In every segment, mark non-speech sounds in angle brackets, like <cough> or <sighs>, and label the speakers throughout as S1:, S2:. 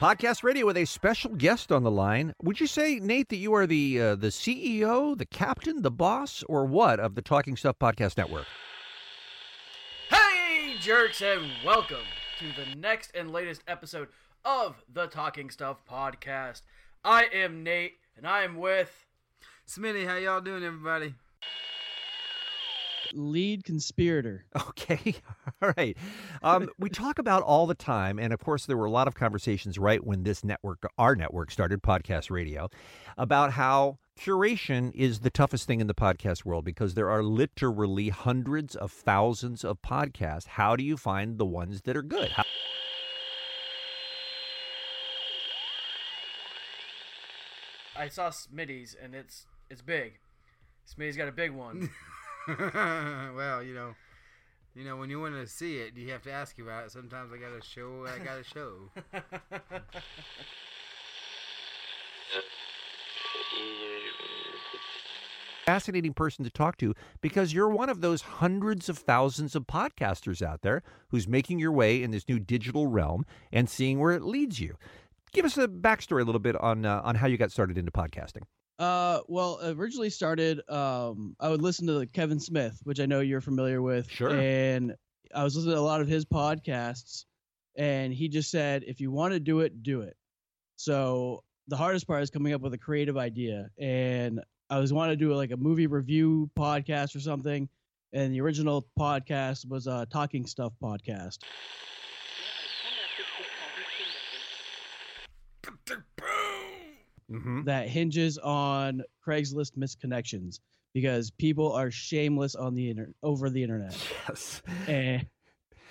S1: Podcast Radio with a special guest on the line. Would you say, Nate, that you are the uh, the CEO, the captain, the boss, or what of the Talking Stuff Podcast Network?
S2: Hey, jerks, and welcome to the next and latest episode of the Talking Stuff Podcast. I am Nate, and I am with.
S3: Smitty, how y'all doing, everybody?
S4: Lead conspirator.
S1: Okay, <laughs> all right. Um, we <laughs> talk about all the time, and of course, there were a lot of conversations right when this network, our network, started podcast radio, about how curation is the toughest thing in the podcast world because there are literally hundreds of thousands of podcasts. How do you find the ones that are good? How-
S2: I saw Smitty's, and it's it's big. Smitty's got a big one. <laughs> <laughs>
S3: well, you know, you know, when you want to see it, you have to ask about it. Sometimes I gotta show. I gotta show. <laughs>
S1: fascinating person to talk to because you're one of those hundreds of thousands of podcasters out there who's making your way in this new digital realm and seeing where it leads you. Give us a backstory a little bit on uh, on how you got started into podcasting.
S4: Uh, well, originally started. Um, I would listen to Kevin Smith, which I know you're familiar with.
S1: Sure.
S4: And I was listening to a lot of his podcasts, and he just said, if you want to do it, do it. So the hardest part is coming up with a creative idea, and I was wanting to do like a movie review podcast or something, and the original podcast was a Talking Stuff podcast.
S1: Mm-hmm.
S4: that hinges on Craigslist misconnections because people are shameless on the inter- over the internet.
S1: Yes.
S4: And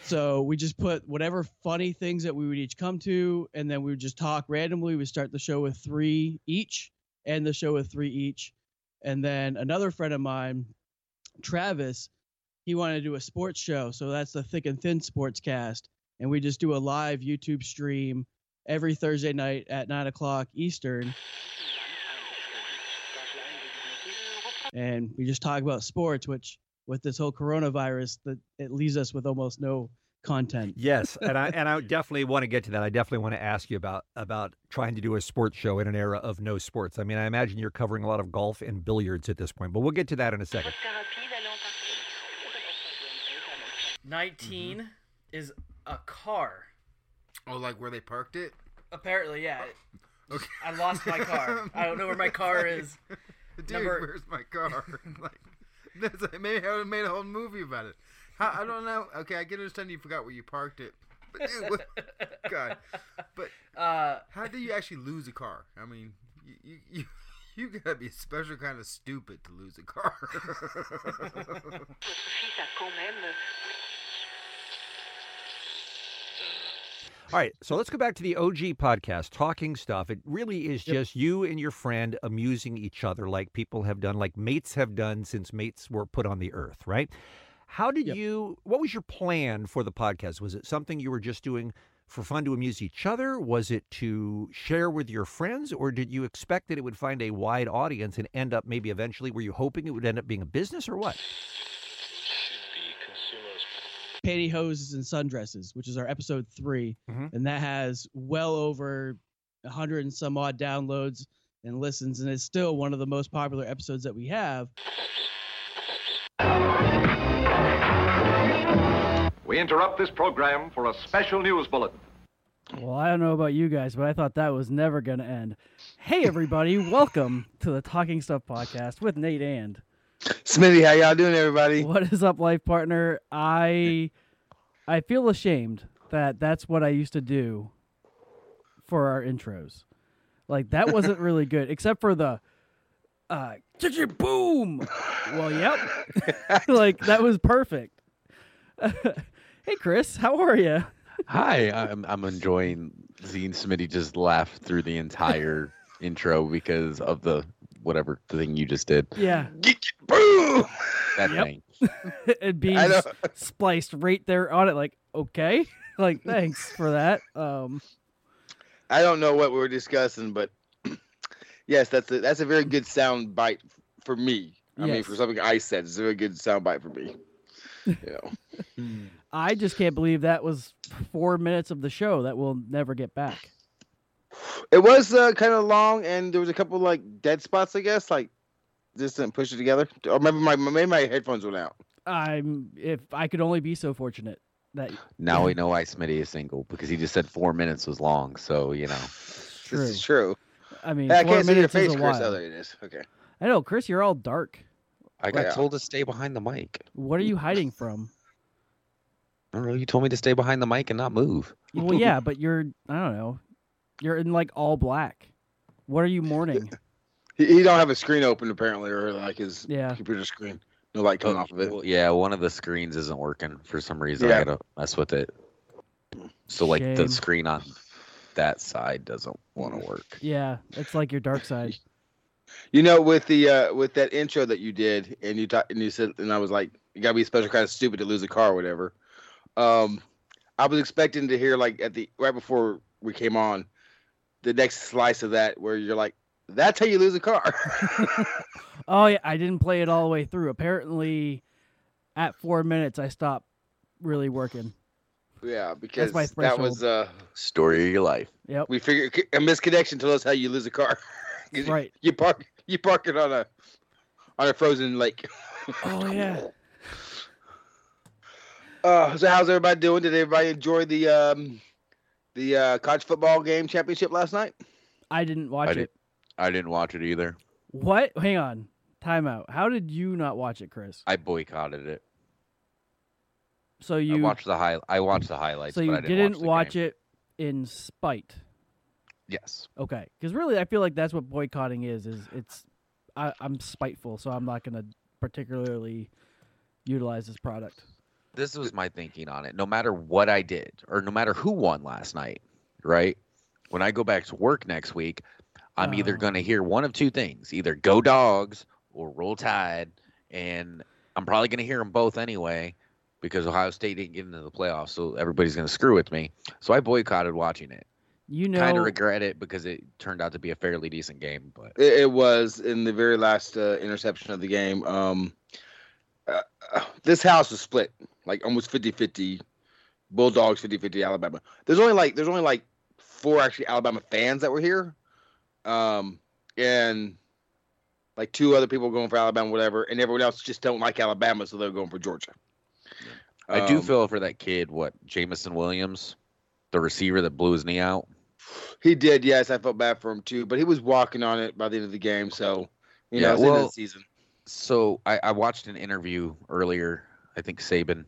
S4: so we just put whatever funny things that we would each come to, and then we would just talk randomly. We start the show with three each, and the show with three each. And then another friend of mine, Travis, he wanted to do a sports show. So that's the Thick and Thin Sports Cast. And we just do a live YouTube stream every Thursday night at nine o'clock Eastern. And we just talk about sports, which with this whole coronavirus, that it leaves us with almost no content.
S1: Yes, <laughs> and I and I definitely want to get to that. I definitely want to ask you about about trying to do a sports show in an era of no sports. I mean, I imagine you're covering a lot of golf and billiards at this point, but we'll get to that in a second.
S2: 19 is a car.
S3: Oh, like where they parked it?
S2: Apparently, yeah. <laughs>
S3: Okay.
S2: I lost my car. I don't know where my car <laughs> is.
S3: Dude,
S2: Number-
S3: where's my car? <laughs> like, that's like, maybe I would have made a whole movie about it. How, I don't know. Okay, I can understand you forgot where you parked it. But dude, what, God. But
S2: Uh,
S3: how do you actually lose a car? I mean, you you, you, you gotta be a special kind of stupid to lose a car.
S1: All right, so let's go back to the OG podcast, Talking Stuff. It really is
S2: Yep.
S1: just you and your friend amusing each other like people have done, like mates have done since mates were put on the earth, right? How did
S2: Yep.
S1: you, what was your plan for the podcast? Was it something you were just doing for fun to amuse each other? Was it to share with your friends? Or did you expect that it would find a wide audience and end up maybe eventually, were you hoping it would end up being a business or what?
S4: Pantyhoses and Sundresses, which is our episode 3
S1: Mhm.
S4: and that has well over a hundred and some odd downloads and listens, and it's still one of the most popular episodes that we have.
S5: We interrupt this program for a special news bulletin.
S2: Well, I don't know about you guys, but I thought that was never going to end. Hey, everybody, welcome to the Talking Stuff podcast with Nate and.
S3: Smitty, how y'all doing, everybody?
S2: What is up, life partner? I I feel ashamed that that's what I used to do for our intros. Like that wasn't really <laughs> good, except for the uh chicka boom. Well, yep. <laughs> like that was perfect. <laughs> hey, Chris, how are you?
S6: Hi, I'm I'm enjoying seeing Smitty just laugh through the entire intro because of the whatever thing you just did.
S2: Yeah,
S3: Boom!
S6: That
S2: Yep.
S6: thing. <laughs>
S2: it being
S3: I know.
S2: s- spliced right there on it. Like, okay, <laughs> like thanks for that. Um,
S3: I don't know what we were discussing, but <clears throat> yes, that's a that's a very good sound bite for me. I mean, for something I said, it's a very good sound bite for me. You know. <laughs>
S2: I just can't believe that was four minutes of the show that we'll never get back.
S3: It was uh, kind of long, and there was a couple like dead spots, I guess. Like just didn't push it together. Or maybe my maybe my headphones went out.
S2: I'm if I could only be so fortunate that
S6: Now we know why Smitty is single because he just said four minutes was long. So you know,
S2: true.
S3: This is true.
S2: I mean,
S3: Hey, I can't see your
S2: minutes
S3: face, Chris. Oh, there it is. Okay.
S2: I know, Chris, you're all dark.
S6: I got
S3: Yeah.
S6: told to stay behind the mic.
S2: What are you hiding from?
S6: I don't know. You told me to stay behind the mic and not move.
S2: well, yeah, but you're I don't know. You're in like all black. What are you mourning? <laughs>
S3: He, he don't have a screen open apparently, or like his
S2: Yeah.
S3: computer screen. No light coming off of it.
S6: well, yeah, one of the screens isn't working for some reason.
S3: Yeah.
S6: I gotta mess with it. So like
S2: Shame.
S6: the screen on that side doesn't want to work.
S2: Yeah, it's like your dark side. <laughs>
S3: You know, with the uh with that intro that you did, and you talked, and you said, and I was like, you gotta be a special kind of stupid to lose a car or whatever. Um, I was expecting to hear like at the right before we came on, the next slice of that where you're like, that's how you lose a car. <laughs>
S2: Oh yeah, I didn't play it all the way through. Apparently, at four minutes, I stopped really working.
S3: yeah, because
S2: my
S3: that was uh,
S6: Story of your life.
S2: Yep.
S3: we figured a misconnection told us how you lose a car. <laughs> 'Cause you-
S2: Right.
S3: You park you park it on a on a frozen lake. <laughs>
S2: Oh yeah.
S3: Uh, so how's everybody doing? Did everybody enjoy the um the uh, college football game championship last night?
S2: I didn't watch
S6: I
S2: it.
S6: did- I didn't watch it either.
S2: What? Hang on. Time out. How did you not watch it, Chris?
S6: I boycotted it.
S2: So you
S6: I watched the high. I watched the highlights.
S2: so
S6: but
S2: you
S6: I didn't,
S2: didn't
S6: watch, the
S2: watch
S6: game.
S2: it in spite.
S6: Yes.
S2: Okay, because really, I feel like that's what boycotting is. Is it's I, I'm spiteful, so I'm not going to particularly utilize this product.
S6: This was my thinking on it. No matter what I did, or no matter who won last night, right? When I go back to work next week, I'm either
S2: Oh.
S6: going to hear one of two things: either "Go Dogs" or "Roll Tide," and I'm probably going to hear them both anyway because Ohio State didn't get into the playoffs, so everybody's going to screw with me. So I boycotted watching it.
S2: You know,
S6: Kind of regret it because it turned out to be a fairly decent game, but
S3: It, it was in the very last uh, interception of the game. Um, uh, uh, this house was split like almost 50-50 Bulldogs 50-50 Alabama. There's only like there's only like four actually Alabama fans that were here. Um, and like two other people going for Alabama, whatever, and everyone else just don't like Alabama, so they're going for Georgia.
S6: I do
S3: Um,
S6: feel for that kid. What Jameson Williams, the receiver that blew his knee out.
S3: He did, yes. I felt bad for him too, but he was walking on it by the end of the game, so you
S6: Yeah,
S3: know, it's the end of
S6: well-
S3: the season.
S6: So I, I watched an interview earlier. I think Saban,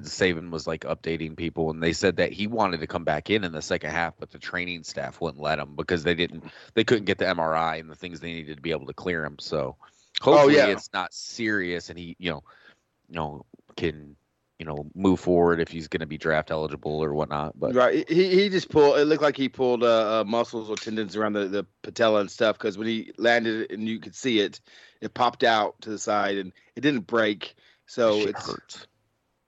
S6: that Saban was like updating people, and they said that he wanted to come back in in the second half, but the training staff wouldn't let him because they didn't, they couldn't get the MRI and the things they needed to be able to clear him. So hopefully
S3: yeah.
S6: it's not serious, and he, you know, you know, can you know move forward if he's going to be draft eligible or whatnot. But
S3: Right. He he just pulled. It looked like he pulled uh, uh, muscles or tendons around the, the patella and stuff because when he landed and you could see it, it popped out to the side and it didn't break. So
S6: shit
S3: it's
S6: hurts.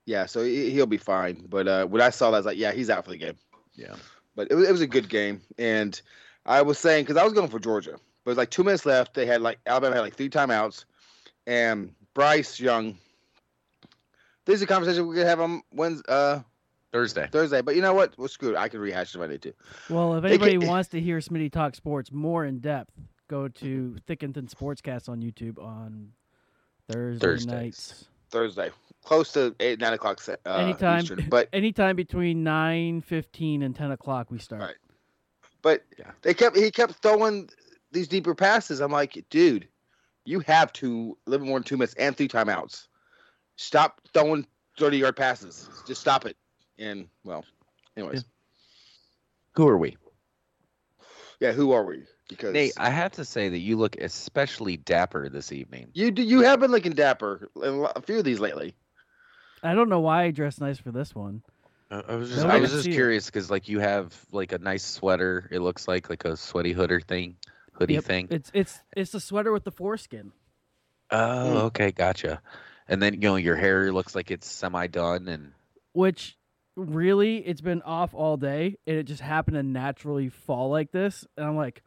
S3: Yeah. So he, he'll be fine. But uh, when I saw that, I was like, yeah, he's out for the game.
S6: Yeah.
S3: But it was, it was a good game, and I was saying because I was going for Georgia, but it was like two minutes left. They had like Alabama had like three timeouts, and Bryce Young. This is a conversation we could have on Wednesday, uh,
S6: Thursday.
S3: Thursday. But you know what? Well, screw it. I can rehash it if I need to.
S2: Well, if anybody
S3: can-
S2: wants to hear Smitty talk sports more in depth, go to Thick and Thin Sportscast on YouTube on Thursday
S6: Thursdays.
S2: nights.
S3: Thursday, close to eight nine o'clock. Uh,
S2: anytime,
S3: Eastern. But <laughs>
S2: anytime between nine fifteen and ten o'clock, we start.
S3: Right. but
S6: Yeah.
S3: they kept he kept throwing these deeper passes. I'm like, dude, you have to live more than two minutes and three timeouts. Stop throwing thirty yard passes. Just stop it. And well, anyways,
S6: Who are we?
S3: yeah. Who are we? Because
S6: Nate, I have to say that you look especially dapper this evening.
S3: you do you have been looking dapper in a few of these lately.
S2: I don't know why I dressed nice for this one.
S6: I I was just,
S2: Nobody
S6: I was just curious because like you have like a nice sweater. It looks like like a sweaty hooder thing, hoodie
S2: Yep,
S6: thing.
S2: It's it's it's a sweater with the foreskin.
S6: Oh, hmm. okay, gotcha. And then you know your hair looks like it's semi done, and
S2: which really it's been off all day and it just happened to naturally fall like this and i'm like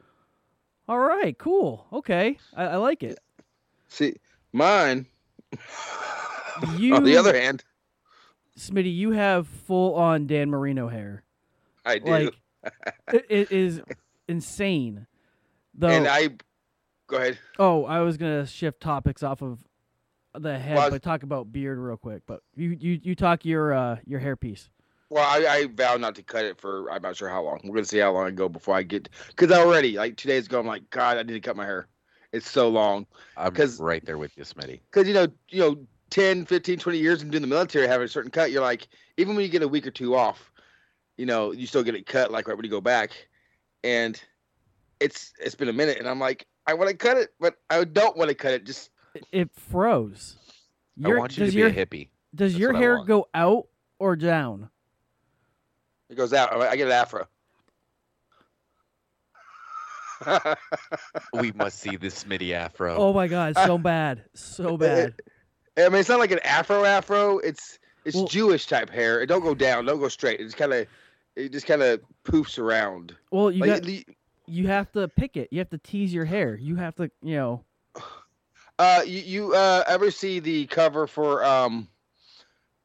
S2: all right cool. Okay. I, I like it.
S3: See, mine.
S2: you <laughs>
S3: On the other hand,
S2: smitty you have full on dan marino hair.
S3: I do.
S2: like <laughs> it, it is insane. Though
S3: and I go ahead.
S2: oh i was gonna shift topics off of the head
S3: Well, was-
S2: but talk about beard real quick but you you, you talk your uh your hair piece
S3: Well, I, I vow not to cut it for I'm not sure how long. We're gonna see how long I go before I get because already like two days ago I'm like God I need to cut my hair. It's so long
S6: I'm
S3: 'Cause-
S6: right there with you, Smitty.
S3: because you know you know 10, 15, 20 years into the military having a certain cut you're like even when you get a week or two off, you know you still get it cut like right when you go back, and it's it's been a minute and I'm like I want to cut it but I don't want to cut it just
S2: it, it froze
S6: I
S2: Your-
S6: want you to be
S2: your,
S6: a hippie.
S2: does
S6: That's
S2: your hair go out or down
S3: it goes out I I get an afro.
S6: We must see this Smitty afro.
S2: Oh my god, so <laughs> bad, so bad.
S3: I mean, it's not like an afro afro. It's it's
S2: Well-
S3: Jewish type hair. It don't go down, don't go straight. It's kind of it just kind of poofs around.
S2: Well, you
S3: Like,
S2: got
S3: the-
S2: you have to pick it. You have to tease your hair. You have to, you know. <sighs>
S3: uh, you, you uh ever see the cover for um,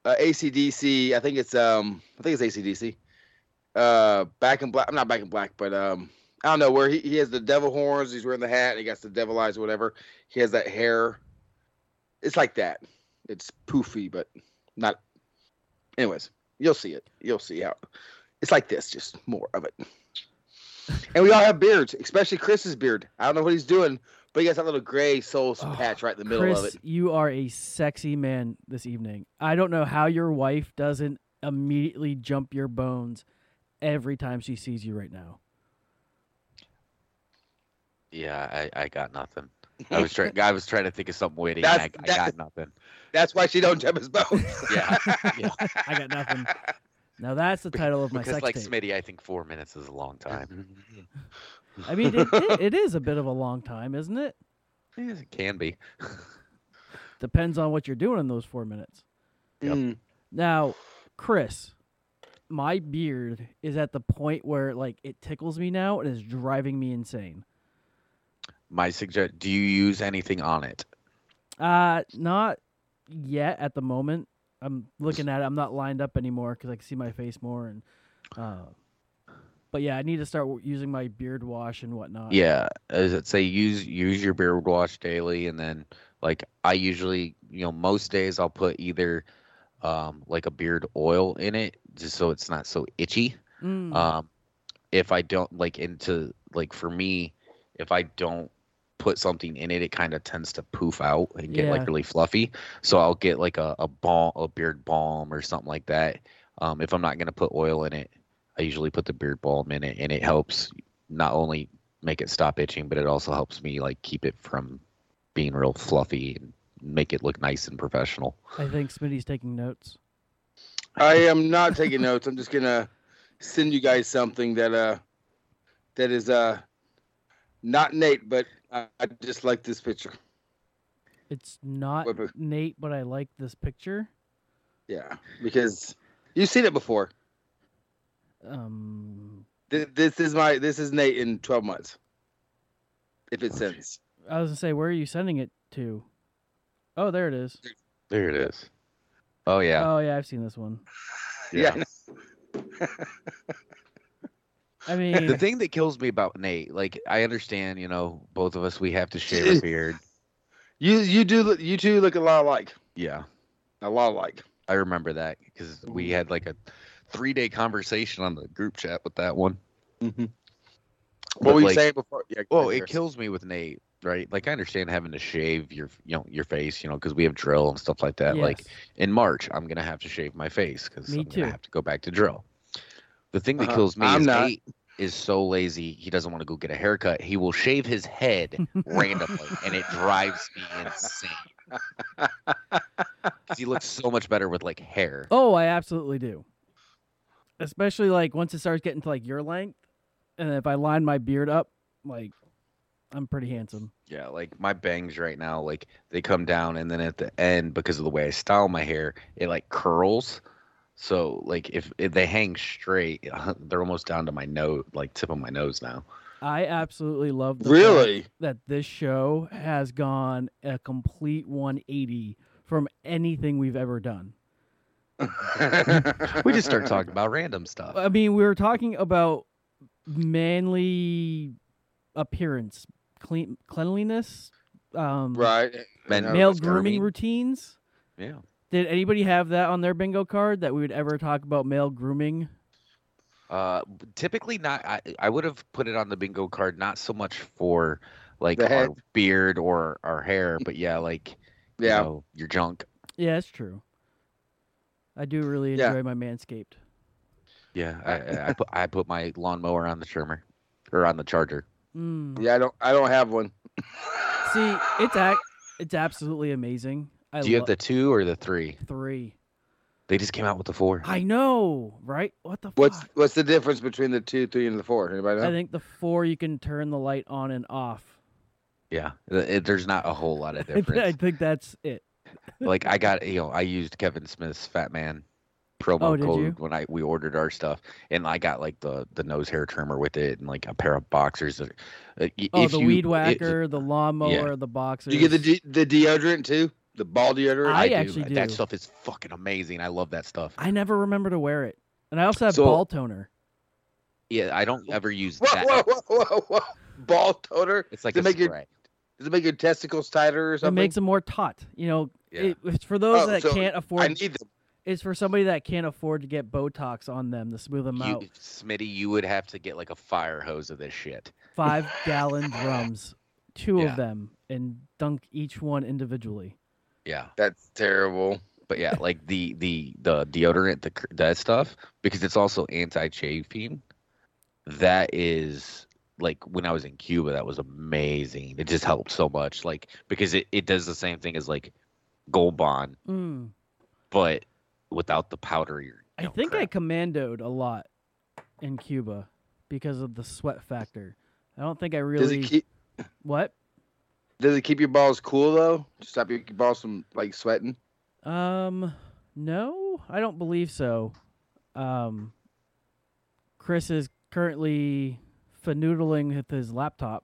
S3: uh, ACDC? I think it's um, I think it's ACDC. Uh, back in black. I'm not back in black, but um, I don't know where he, he has the devil horns. He's wearing the hat. And he got the devil eyes or whatever. He has that hair. It's like that. It's poofy, but not. Anyways, you'll see it. You'll see how. It's like this, just more of it. And we all have beards, especially Chris's beard. I don't know what he's doing, but he got that little gray soul
S2: Oh,
S3: patch right in the middle
S2: Chris,
S3: of it.
S2: you are a sexy man this evening. I don't know how your wife doesn't immediately jump your bones every time she sees you right now.
S6: Yeah, I, I got nothing. I was trying. <laughs> I was trying to think of something witty. and I,
S3: That's-
S6: I got nothing.
S3: That's why she don't jump his bones.
S6: Yeah, <laughs> yeah.
S2: I got nothing. Now that's the title of my
S6: Because
S2: sex
S6: like
S2: tape.
S6: Smitty, I think four minutes is a long time. <laughs>
S2: I mean, it, it, it is a bit of a long time, isn't it?
S6: Yes, it can be.
S2: Depends on what you're doing in those four minutes.
S6: Yep.
S3: Mm.
S2: Now, Chris, my beard is at the point where like it tickles me now and is driving me insane.
S6: My suggest. Do you use anything on it?
S2: Uh, not yet at the moment. I'm looking at it. I'm not lined up anymore because I can see my face more and. Uh, but yeah, I need to start using my beard wash and whatnot.
S6: Yeah, as it say, use use your beard wash daily, and then like I usually, you know, most days I'll put either um, like a beard oil in it, just so it's not so itchy.
S2: Mm,
S6: Um, if I don't like into like for me, if I don't put something in it, it kind of tends to poof out and get
S2: Yeah.
S6: like really fluffy. So I'll get like a a balm, a beard balm or something like that. Um, if I'm not gonna put oil in it, I usually put the beard balm in it, and it helps not only make it stop itching, but it also helps me like keep it from being real fluffy and make it look nice and professional.
S2: I think Smitty's taking notes.
S3: I am not taking notes. I'm just gonna send you guys something that uh that is uh not Nate, but I, I just like this picture.
S2: It's not
S3: Wait,
S2: Nate, but I like this picture.
S3: Yeah, because you've seen it before.
S2: Um,
S3: Th- This is my this is Nate in 12 months. If it sends.
S2: I was gonna say, where are you sending it to? Oh, there it is.
S6: There it is. Oh yeah.
S2: Oh yeah, I've seen this one. <laughs>
S3: Yeah. <laughs>
S2: I mean,
S6: the thing that kills me about Nate, like I understand, you know, both of us we have to shave our <laughs> beard.
S3: You you do look- you two look a lot alike.
S6: Yeah,
S3: A lot alike.
S6: I remember that because we had like a three day conversation on the group chat with that one.
S3: Mm-hmm. What were you
S6: like,
S3: saying before? Yeah,
S6: Well, it kills me with Nate, right? Like I understand having to shave your, you know, your face, you know, because we have drill and stuff like that. Like in March, I'm gonna have to shave my face because
S2: Me
S6: I'm
S2: too.
S6: gonna have to go back to drill. The thing that
S3: Uh-huh.
S6: kills me
S3: I'm
S6: is
S3: not.
S6: Nate is so lazy. He doesn't want to go get a haircut. He will shave his head <laughs> randomly, and it drives me insane. 'Cause he looks so much better with like hair.
S2: Oh, I absolutely do. Especially like once it starts getting to like your length, and if I line my beard up, like I'm pretty handsome.
S6: Yeah, like my bangs right now, like they come down, and then at the end, because of the way I style my hair, it like curls. So like if, if they hang straight, <laughs> they're almost down to my nose, like tip of my nose now.
S2: I absolutely love the fact
S3: Really?
S2: that this show has gone a complete 180 from anything we've ever done. <laughs>
S6: We just start talking about random stuff.
S2: I mean, we were talking about manly appearance, clean cleanliness, um,
S3: right.
S6: Men-
S2: male
S6: Grooming.
S2: grooming routines.
S6: Yeah.
S2: Did anybody have that on their bingo card that we would ever talk about male grooming?
S6: Uh, typically not. I, I would have put it on the bingo card, not so much for like
S3: The
S6: our beard or our hair, but yeah, like
S3: Yeah.
S6: you know, your junk.
S2: Yeah, it's true. I do really
S3: Yeah.
S2: enjoy my manscaped.
S6: Yeah, I, I, I put I put my lawnmower on the trimmer or on the charger.
S2: Mm.
S3: Yeah, I don't I don't have one.
S2: See, it's ac- it's absolutely amazing. I
S6: Do you
S2: lo-
S6: have the two or the three?
S2: three.
S6: They just came out with the four.
S2: I know, right? What the
S3: What's
S2: fuck?
S3: what's the difference between the two, three, and the four? Anybody know?
S2: I think the four you can turn the light on and off.
S6: Yeah, it, there's not a whole lot of difference. <laughs>
S2: I think that's it.
S6: like I got, you know, I used Kevin Smith's Fat Man promo
S2: Oh,
S6: code
S2: you?
S6: when I we ordered our stuff, and I got like the the nose hair trimmer with it, and like a pair of boxers. that- uh,
S2: Oh, the
S6: you-
S2: weed
S6: it-
S2: whacker, the lawnmower, the boxers.
S3: you get the de- the deodorant too, the ball deodorant.
S2: I
S6: do.
S2: actually
S6: That
S2: do.
S6: stuff is fucking amazing. I love that stuff.
S2: I never remember to wear it, and I also have
S3: So-
S2: ball toner.
S6: Yeah, I don't ever use
S3: whoa,
S6: that.
S3: whoa, whoa, whoa, whoa! Ball toner.
S6: It's like
S3: Does
S6: a
S3: it make your does it make your testicles tighter or something?
S2: It makes them more taut. You know,
S6: Yeah.
S2: it, it's for those
S3: Oh,
S2: that
S3: so
S2: can't afford.
S3: I
S2: afford.
S3: need them.
S2: It's for somebody that can't afford to get Botox on them to smooth them
S6: You,
S2: out.
S6: Smitty, you would have to get like a fire hose of this shit.
S2: Five <laughs> gallon drums, two
S6: Yeah.
S2: of them, and dunk each one individually.
S6: Yeah.
S3: That's terrible.
S6: But yeah, like the the the deodorant, the that stuff, because it's also anti-chafing. That is like when I was in Cuba, that was amazing. It just helped so much, like because it, it does the same thing as like Gold Bond,
S2: Mm.
S6: but without the powdery. you
S2: I
S6: know,
S2: think I commandoed a lot in Cuba because of the sweat factor. I don't think I
S3: Does
S2: really.
S3: it keep
S2: What?
S3: does it keep your balls cool though? Stop your balls from like sweating?
S2: Um, no, I don't believe so. Um, Chris is currently fanoodling with his laptop.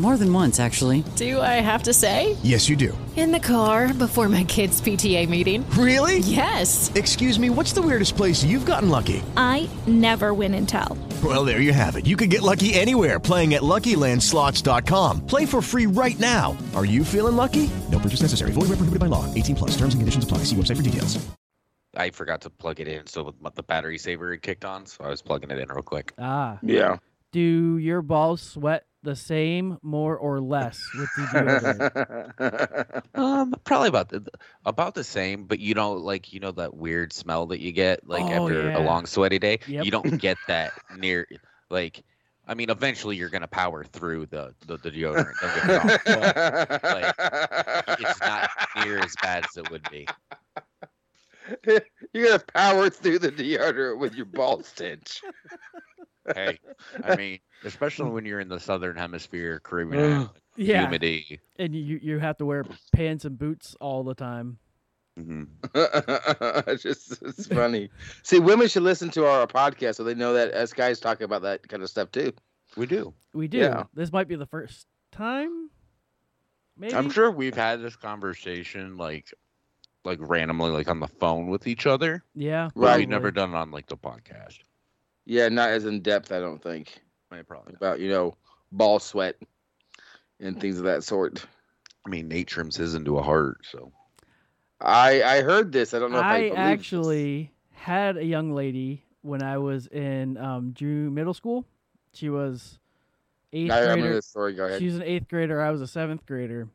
S7: More than once, actually.
S8: Do I have to say?
S9: Yes, you do.
S8: In the car before my kids' PTA meeting.
S9: Really?
S8: Yes.
S9: Excuse me, what's the weirdest place you've gotten lucky?
S10: I never win and tell.
S9: Well, there you have it. You can get lucky anywhere playing at LuckyLandSlots.com. Play for free right now. Are you feeling lucky? No purchase necessary. Void where prohibited by law. 18 plus. Terms and conditions apply. See website for details.
S6: I forgot to plug it in, so the battery saver kicked on, so I was plugging it in real quick.
S2: Ah.
S3: Yeah.
S2: Do your balls sweat the same, more or less with <laughs> the deodorant?
S6: Um, probably about the about the same, but you know, like you know that weird smell that you get like
S2: Oh,
S6: after
S2: yeah.
S6: a long sweaty day.
S2: Yep.
S6: You don't get <laughs> that near like. I mean, eventually you're gonna power through the the, the deodorant. Don't get me wrong, <laughs> but, like, it's not near as bad as it would be.
S3: You're gonna power through the deodorant with your ball stench.
S6: Hey, I mean, especially when you're in the southern hemisphere, Caribbean
S2: Yeah.
S6: humidity.
S2: and you you have to wear pants and boots all the time.
S6: Mm-hmm. <laughs>
S3: it's just it's funny. See, women should listen to our podcast so they know that us guys talk about that kind of stuff too.
S6: We do.
S2: We do.
S3: Yeah.
S2: This might be the first time. Maybe.
S6: I'm sure we've had this conversation like like randomly like on the phone with each other.
S2: Yeah.
S3: Right.
S6: we've never done it on like the podcast.
S3: Yeah, not as in depth, I don't think,
S6: I probably not.
S3: about you know ball sweat and things of that sort.
S6: I mean Nate trims his into a heart, so
S3: I I heard this. I don't know if I,
S2: I
S3: believe this.
S2: actually had a young lady when I was in um, Drew Middle School. She was eighth
S3: I remember
S2: grader.
S3: this story. Go ahead.
S2: She was an eighth grader. I was a seventh grader.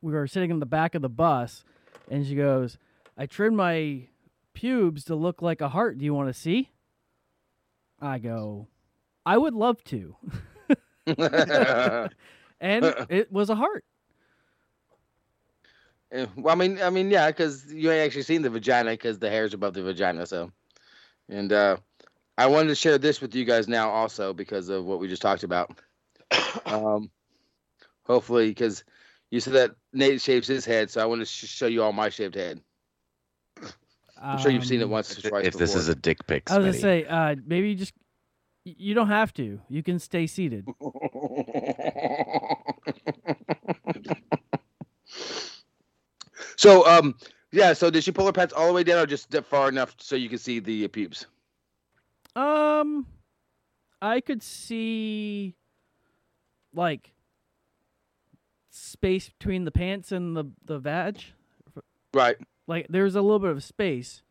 S2: We were sitting in the back of the bus, and she goes, "I trimmed my pubes to look like a heart. Do you want to see?" I go, "I would love to," <laughs> <laughs> and it was a heart.
S3: Eh, well, I mean, I mean, yeah, because you ain't actually seen the vagina because the hair's above the vagina. So, and uh, I wanted to share this with you guys now also because of what we just talked about. <coughs> Um, hopefully, because you said that Nate shaves his head, so I want to sh- show you all my shaved head. I'm sure you've seen it
S2: Um,
S3: once or
S6: if,
S3: twice
S6: if this
S3: before.
S6: is a dick pic,
S2: I was gonna
S6: Smitty.
S2: say, uh, maybe you just you don't have to. You can stay seated. <laughs>
S3: so, um, yeah. So, did she pull her pants all the way down, or just far enough so you can see the pubes?
S2: Um, I could see like space between the pants and the the vag.
S3: Right.
S2: Like there's a little bit of space.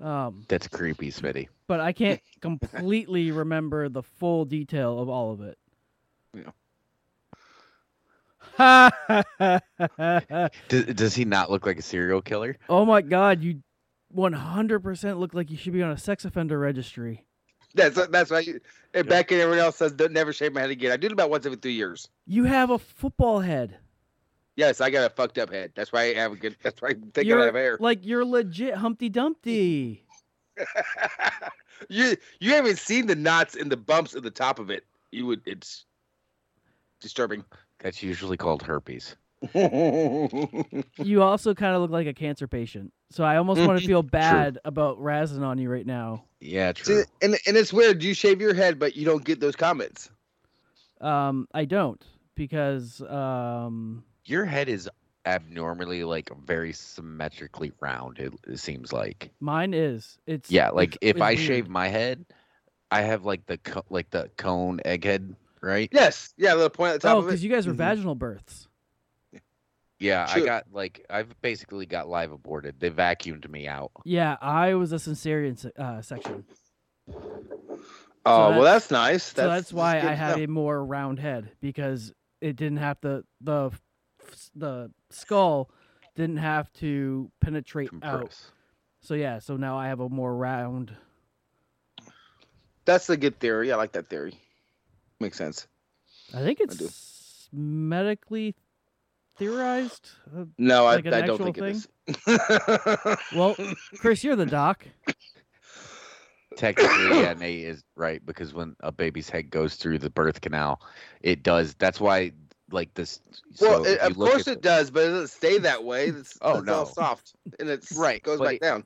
S2: Um,
S6: That's creepy, Smitty.
S2: but I can't <laughs> completely remember the full detail of all of it. Yeah. <laughs>
S6: does, does he not look like a serial killer?
S2: oh my god, you 100% look like you should be on a sex offender registry.
S3: That's that's right. And back in everyone else says don't never shave my head again. I do it about once every three years.
S2: You have a football head.
S3: Yes, I got a fucked up head. That's why I have a good. That's why I think
S2: you're
S3: I have hair.
S2: like you're legit Humpty Dumpty. <laughs>
S3: you you haven't seen the knots and the bumps at the top of it. You would. It's disturbing.
S6: That's usually called herpes. <laughs>
S2: you also kind of look like a cancer patient. So I almost want to feel bad about razzing on you right now.
S6: Yeah,
S3: See,
S6: true.
S3: and and it's weird. You shave your head, but you don't get those comments.
S2: Um, I don't because um,
S6: Your head is abnormally like very symmetrically round. It, it seems like.
S2: mine is. It's
S6: Yeah, like
S2: it's-
S6: if
S2: it's
S6: I
S2: weird.
S6: shave my head, I have like the co- like the cone egghead, right?
S3: Yes. Yeah. A little point at the top
S2: Oh,
S3: of
S2: because you guys were
S6: Mhm.
S2: vaginal births.
S6: Yeah, I got like I've basically got live aborted. They vacuumed me out.
S2: Yeah, I was a cesarean uh, section.
S3: oh well,
S2: that's-
S3: that's nice.
S2: so that's why
S3: good
S2: I have a more round head because it didn't have to the the skull didn't have to penetrate out. So yeah, so now I have a more round.
S3: That's a good theory. I like that theory. Makes sense.
S2: I think
S3: do.
S2: it's medically theorized? Uh,
S3: No, I-
S2: like an
S3: I don't think it
S2: thing?
S3: is.
S2: well, Chris, you're the doc. <laughs>
S6: Technically, yeah, Nate is right because when a baby's head goes through the birth canal, it does. That's why, like this.
S3: well,
S6: so
S3: it, of course
S6: at
S3: it does, but it doesn't stay that way. It's, <laughs>
S6: Oh,
S3: it's all
S6: no.
S3: soft and it's <laughs>
S6: Right,
S3: goes
S6: but
S3: back
S6: it-
S3: down.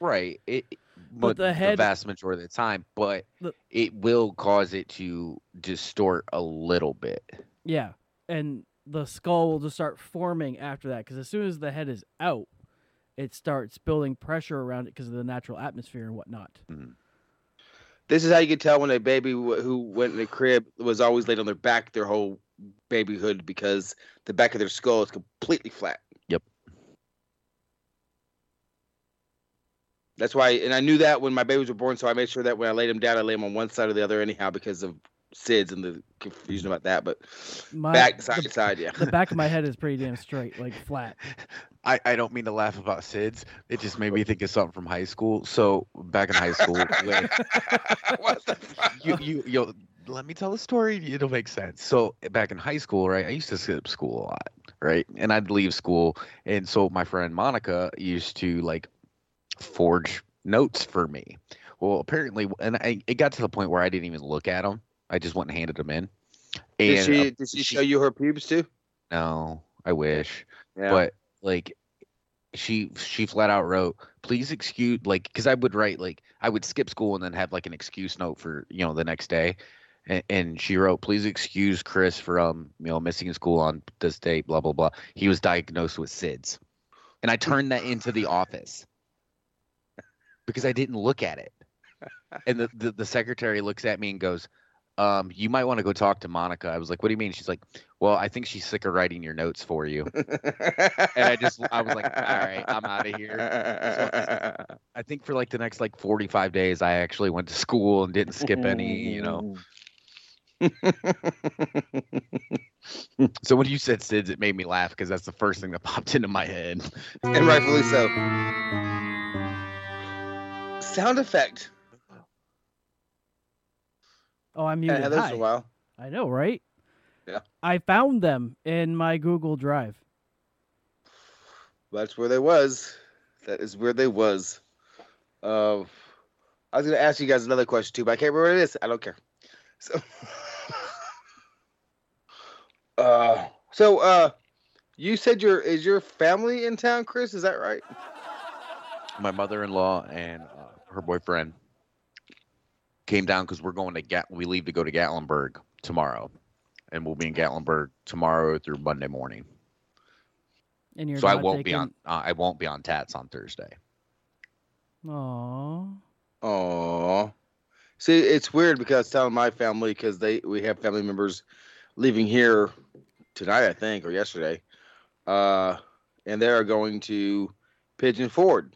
S6: Right. It,
S2: But
S6: but
S2: the
S6: the,
S2: head-
S6: vast majority of the time, but
S2: The-
S6: it will cause it to distort a little bit.
S2: Yeah, and the skull will just start forming after that because as soon as the head is out, it starts building pressure around it because of the natural atmosphere and whatnot. Mm-hmm.
S3: This is how you can tell when a baby w- who went in the crib was always laid on their back their whole babyhood because the back of their skull is completely flat.
S6: Yep.
S3: That's why, and I knew that when my babies were born, so I made sure that when I laid them down, I laid them on one side or the other, anyhow, because of SIDS and the confusion about that. But
S2: My-
S3: back, side,
S2: the-
S3: side, yeah.
S2: The back of my <laughs> head is pretty damn straight, like flat.
S6: I, I don't mean to laugh about SIDS. It just made me think of something from high school. So back in high school, when <laughs> you you you let me tell the story. It'll make sense. So back in high school, right? I used to skip school a lot, right? And I'd leave school, and so my friend Monica used to like forge notes for me. Well, apparently, and I, it got to the point where I didn't even look at them. I just went and handed them in.
S3: Did she
S6: uh,
S3: did she show you her pubes too?
S6: no, I wish.
S3: Yeah.
S6: But like she she flat out wrote, please excuse like because I would write like I would skip school and then have like an excuse note for you know the next day. And, and she wrote, please excuse Chris for um you know missing school on this date, blah blah blah. He was diagnosed with SIDS. And I turned that into the office because I didn't look at it. And the, the, the secretary looks at me and goes, um, you might want to go talk to Monica. I was like, what do you mean? She's like, well, I think she's sick of writing your notes for you. and I just, I was like, all right, I'm out of here. So I think for like the next like 45 days, I actually went to school and didn't skip any, you know. So when you said SIDS, it made me laugh because that's the first thing that <laughs> popped into my head.
S3: and rightfully so. Sound effect.
S2: Oh, I'm
S3: Yeah,
S2: muted.
S3: Heather's
S2: Hi.
S3: a while.
S2: I know, right?
S3: Yeah.
S2: I found them in my Google Drive.
S3: That's where they was. That is where they was. Uh, I was gonna ask you guys another question too, but I can't remember what it is. I don't care. So, <laughs> uh, so uh, you said your is your family in town, Chris? Is that right?
S6: My mother-in-law and uh, her boyfriend came down because we're going to Gat. We leave to go to Gatlinburg tomorrow, and we'll be in Gatlinburg tomorrow through Monday morning.
S2: And you're
S6: so I won't be on. Uh, I won't be on Tats on Thursday.
S2: Aw.
S3: Oh, see, it's weird because telling my family because they we have family members leaving here tonight, I think, or yesterday, uh, and they are going to Pigeon Forge.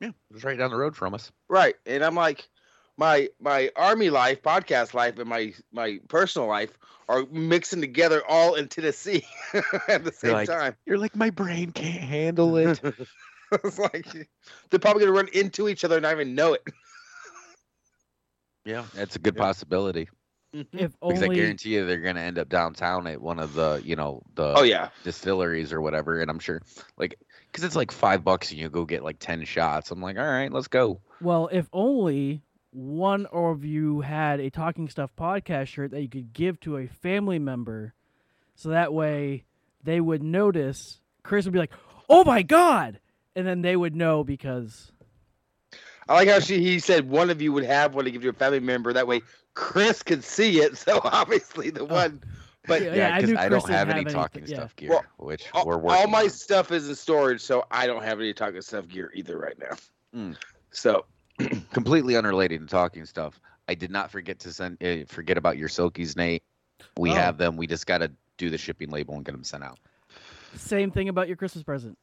S6: Yeah, it's right down the road from us.
S3: Right, and I'm like, my my army life, podcast life, and my my personal life are mixing together all in Tennessee <laughs> at the same
S6: like,
S3: time.
S6: You're like my brain can't handle it. <laughs>
S3: it's like they're probably gonna run into each other and not even know it.
S6: Yeah, that's a good possibility. Mm-hmm.
S2: If
S6: Because I guarantee you they're gonna end up downtown at one of the, you know, the
S3: Oh, yeah.
S6: distilleries or whatever. And I'm sure, like, because it's like five bucks and you go get like ten shots. I'm like, all right, let's go.
S2: well, if only one of you had a Talking Stuff podcast shirt that you could give to a family member, so that way they would notice. Chris would be like, "Oh my god!" and then they would know because
S3: I like how she he said one of you would have one to give to a family member. That way Chris could see it. <laughs> So obviously the one, but
S2: Yeah,
S6: Yeah,
S2: I
S6: I, don't
S2: didn't
S6: have any
S2: have anything-
S6: talking
S2: yeah.
S6: stuff gear,
S3: Well,
S6: which
S3: all,
S6: we're
S3: all my
S6: on.
S3: stuff is in storage, so I don't have any talking stuff gear either right now.
S6: Mm.
S3: So <clears throat>
S6: completely unrelated to talking stuff. I did not forget to send uh, forget about your silkies, Nate. We
S2: Oh.
S6: have them. We just got to do the shipping label and get them sent out.
S2: same thing about your Christmas present.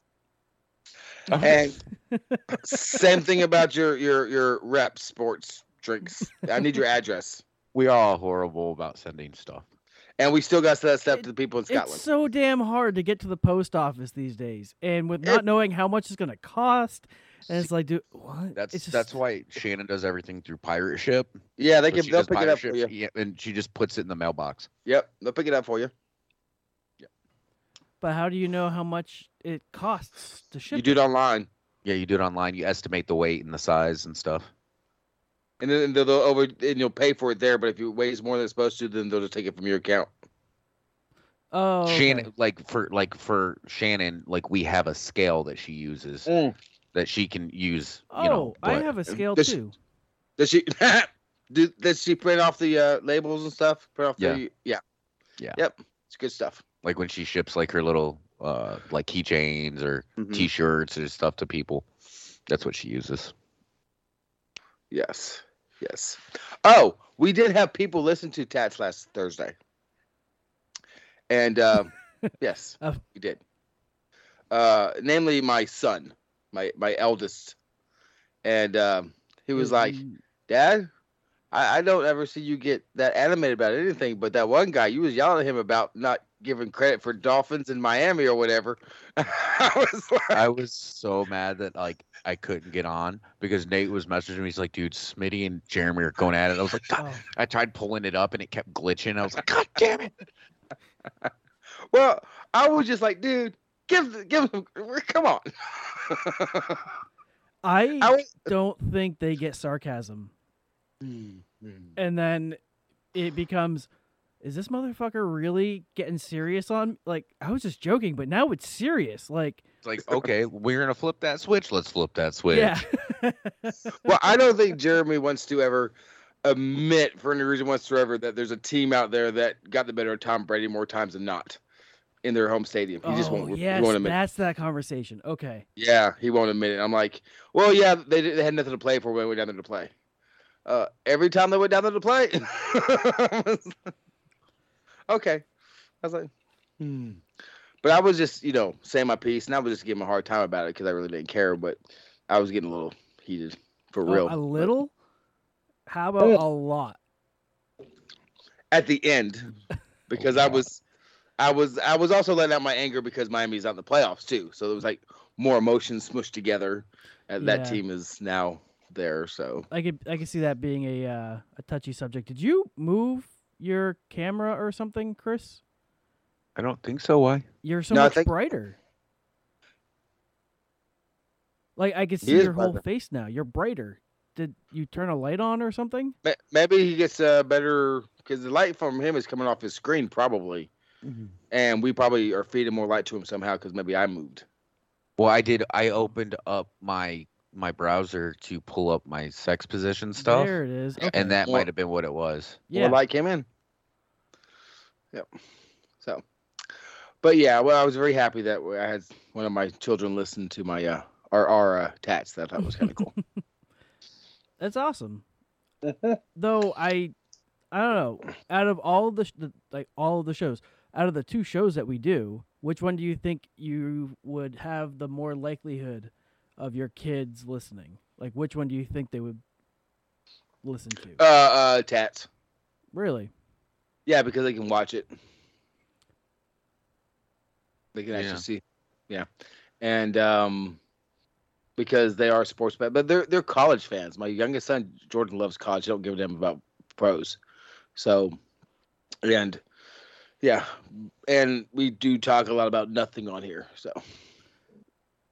S3: And same thing about your your your rep sports drinks. I need your address.
S6: We are all horrible about sending stuff.
S3: And we still got to send that stuff to the people in Scotland.
S2: It's so damn hard to get to the post office these days, and with not knowing how much it's going to cost, and it's like, dude, what?
S6: That's
S2: just-
S6: that's why Shannon does everything through pirate ship.
S3: Yeah, they
S6: So
S3: can-
S6: she
S3: they'll pick it
S6: pirate
S3: up for you.
S6: Yeah, and she just puts it in the mailbox.
S3: Yep, they'll pick it up for you.
S2: But how do you know how much it costs to ship?
S3: You do it online,
S6: Yeah, you do it online. You estimate the weight and the size and stuff.
S3: and then they'll, they'll over and you'll pay for it there. But if it weighs more than it's supposed to, then they'll just take it from your account.
S2: Oh, okay.
S6: Shannon, like for like for Shannon, like we have a scale that she uses that she can use. You
S2: Oh,
S6: know,
S2: I have a scale
S3: Does she-
S2: too.
S3: Does she? <laughs> do, does she print off the uh, labels and stuff? Print off
S6: Yeah.
S3: the yeah.
S6: Yeah.
S3: Yep. It's good stuff.
S6: Like when she ships like her little uh like keychains or
S3: Mhm.
S6: t-shirts or stuff to people. That's what she uses.
S3: Yes. Yes. Oh, we did have people listen to Tats last Thursday. And uh, <laughs> yes,
S2: Oh.
S3: we did. Uh, namely, my son, my my eldest, and um, he was like, "Dad, I, I don't ever see you get that animated about anything, but that one guy you was yelling at him about not giving credit for Dolphins in Miami or whatever." <laughs> I was like,
S6: I was so mad that like I couldn't get on because Nate was messaging me. He's like, dude, Smitty and Jeremy are going at it. I was like, God.
S2: Oh.
S6: I tried pulling it up and it kept glitching. I was like, God damn it. <laughs>
S3: well, I was just like, dude, give give him, come on. <laughs>
S2: I,
S3: I was-
S2: don't think they get sarcasm, and then it becomes, is this motherfucker really getting serious on? Like I was just joking, but now it's serious. Like
S6: It's like, okay, we're gonna flip that switch. Let's flip that switch.
S2: yeah, <laughs>
S3: well, I don't think Jeremy wants to ever admit for any reason whatsoever that there's a team out there that got the better of Tom Brady more times than not in their home stadium. He just
S2: oh
S3: won't, he won't admit.
S2: that's that conversation. Okay,
S3: Yeah, he won't admit it. I'm like, well, yeah, they they had nothing to play for when we went down there to play. Uh, every time they went down there to play. I was like, okay, I was like, hmm. But I was just, you know, saying my piece, and I was just giving a hard time about it because I really didn't care. But I was getting a little heated for
S2: Oh,
S3: real.
S2: a little. How about a lot?
S3: at the end <laughs> because I was I was I was also letting out my anger because Miami's on the playoffs too. So it was like more emotions smushed together. And
S2: Yeah.
S3: that team is now there. So
S2: I could I could see that being a uh, a touchy subject. Did you move your camera or something, Chris?
S6: I don't think so. Why?
S2: You're so
S3: No,
S2: much
S3: think-
S2: brighter. Like I can see your whole
S3: brighter.
S2: face now. You're brighter. Did you turn a light on or something?
S3: maybe he gets uh, better because the light from him is coming off his screen probably, and we probably are feeding more light to him somehow because maybe I moved.
S6: Well, I did. I opened up my my browser to pull up my sex position stuff,
S2: There it is. Okay.
S6: and that
S3: Well-
S6: might have been what it was.
S2: yeah.
S3: More light came in. Yep. So, but yeah, well, I was very happy that I had one of my children listen to my uh our our uh, tats. That I thought was kind of cool. <laughs>
S2: That's awesome. <laughs> Though I, I don't know. Out of all the, sh- the like all of the shows, out of the two shows that we do, which one do you think you would have the more likelihood of your kids listening? Like, which one do you think they would listen to?
S3: uh, uh, tats.
S2: really?
S3: Yeah, because they can watch it. They can
S6: Yeah.
S3: actually see. Yeah, and um, because they are sports fans, but they're they're college fans. My youngest son Jordan loves college. I don't give a damn about pros. So, and yeah, and we do talk a lot about nothing on here. So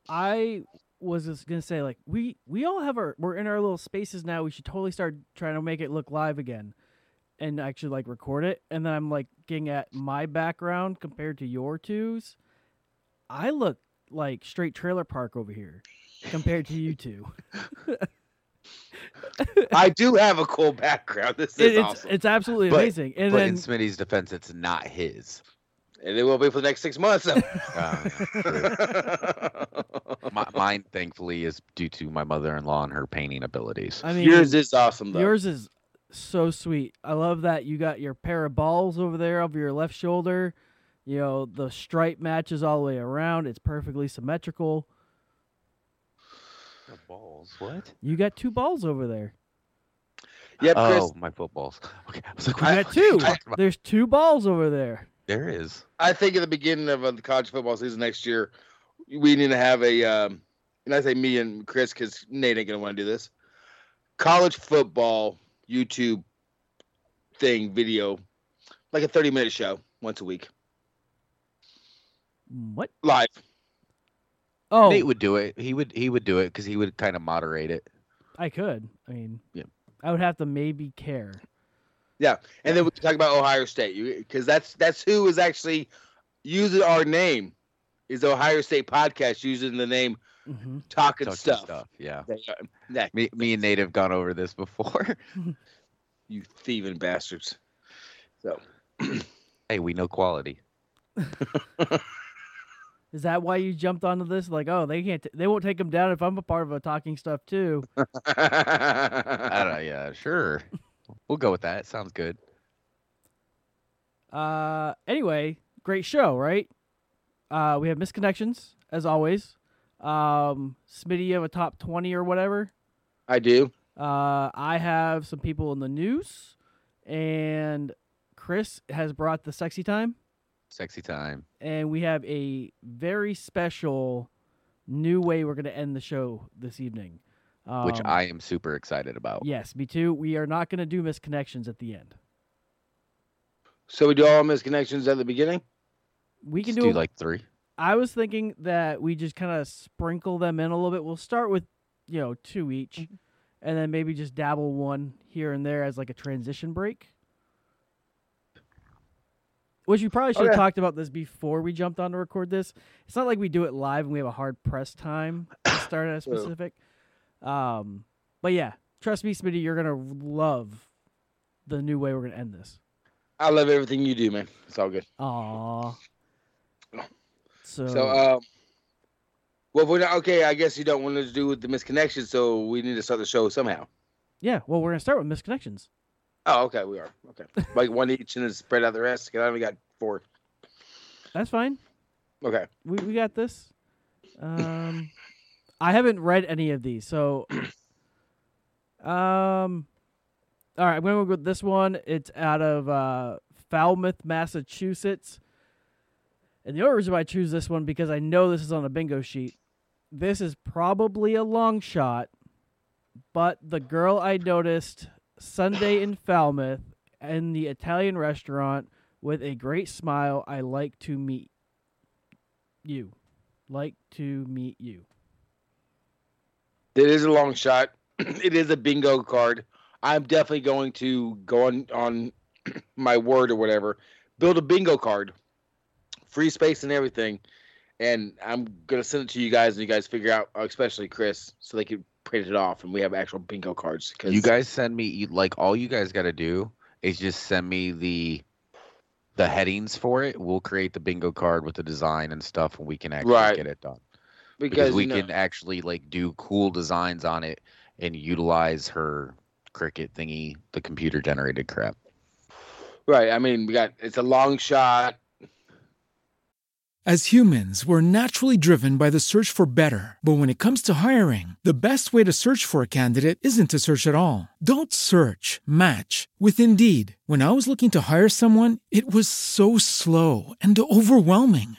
S2: I was just gonna say, like, we we all have our we're in our little spaces now. We should totally start trying to make it look live again, and actually like record it. And then I'm like getting at my background compared to your twos. I look like straight trailer park over here compared to you two. <laughs>
S3: I do have a cool background. This is
S2: It- it's
S3: awesome,
S2: it's absolutely
S6: But-
S2: amazing. And
S6: but
S2: then
S6: in Smitty's defense, it's not his.
S3: And it will be for the next six months. So.
S6: Uh, <laughs> my, mine, thankfully, is due to my mother-in-law and her painting abilities.
S2: I mean,
S3: Yours is awesome though.
S2: Yours is so sweet. I love that you got your pair of balls over there over your left shoulder. You know, the stripe matches all the way around. It's perfectly symmetrical.
S6: The balls? What?
S2: You got two balls over there.
S3: Yep, Chris.
S6: Oh, my footballs. <laughs> Okay, I was like,
S2: You got
S6: the fuck are you
S2: two. There's two balls over there.
S6: There is.
S3: I think at the beginning of uh, the college football season next year, we need to have a, um, and I say me and Chris because Nate ain't gonna want to do this. College football YouTube thing video, like a thirty minute show once a week.
S2: What?
S3: Live.
S2: Oh,
S6: Nate would do it. He would he would do it because he would kind of moderate it.
S2: I could. I mean,
S6: Yeah.
S2: I would have to maybe care.
S3: Yeah, and then we can talk about Ohio State because that's that's who is actually using our name. Is the Ohio State podcast using the name
S2: hmm
S3: Talking
S6: Talking
S3: Stuff?
S6: Yeah.
S3: They are-
S6: Me, me and Nate have gone over this before. <laughs>
S3: you thieving bastards. So
S6: hey, we know quality. <laughs>
S2: Is that why you jumped onto this? Like, oh, they can't. T- they won't take them down if I'm a part of a talking stuff too. <laughs>
S6: I don't, yeah, sure. We'll go with that. Sounds good.
S2: Uh, anyway, great show, right? Uh, we have misconnections as always. Um, Smitty, you have a top twenty or whatever.
S3: I do.
S2: Uh, I have some people in the news, and Chris has brought the sexy time,
S6: Sexy time.
S2: and we have a very special new way we're going to end the show this evening. Um,
S6: which I am super excited about.
S2: yes, me too. We are not going to do misconnections at the end.
S3: So we do all misconnections at the beginning.
S2: We can
S6: Just
S2: do,
S6: do like three.
S2: I was thinking that we just kind of sprinkle them in a little bit. We'll start with, you know, two each,
S6: Mm-hmm.
S2: and then maybe just dabble one here and there as like a transition break. Which we probably should have talked about this before we jumped on to record this. It's not like we do it live and we have a hard press time to start at a <coughs> specific. Um, but yeah, trust me, Smitty, you're gonna love the new way we're gonna end this.
S3: I love everything you do, man. It's all good.
S2: Aw. So,
S3: So, um, well, we're not okay, I guess you don't want to do with the misconnection, so we need to start the show somehow.
S2: yeah, well, we're gonna start with misconnections.
S3: Oh, okay, we are okay. like one each and then spread out the rest. Cause I only got four.
S2: That's fine.
S3: Okay.
S2: We we got this. Um, I haven't read any of these, so um, all right, I'm gonna go with this one. It's out of uh, Falmouth, Massachusetts, and the only reason why I choose this one because I know this is on a bingo sheet. This is probably a long shot, but the girl I noticed Sunday in Falmouth in the Italian restaurant with a great smile. I like to meet you. Like to meet you.
S3: It is a long shot. <clears throat> it is a bingo card. I'm definitely going to go on on <clears throat> my word or whatever, build a bingo card, free space and everything, and I'm gonna send it to you guys, and you guys figure out, especially Chris, so they can print it off, and we have actual bingo cards. Cause
S6: You guys send me like all you guys got to do is just send me the the headings for it. We'll create the bingo card with the design and stuff, and we can actually
S3: Right.
S6: get it done.
S3: Because,
S6: Because we
S3: you know,
S6: can actually like do cool designs on it and utilize her Cricut thingy, the computer generated crap.
S3: right. I mean, we got it's a long shot.
S11: As humans, we're naturally driven by the search for better. But when it comes to hiring, the best way to search for a candidate isn't to search at all. Don't search, match with Indeed. When I was looking to hire someone, it was so slow and overwhelming.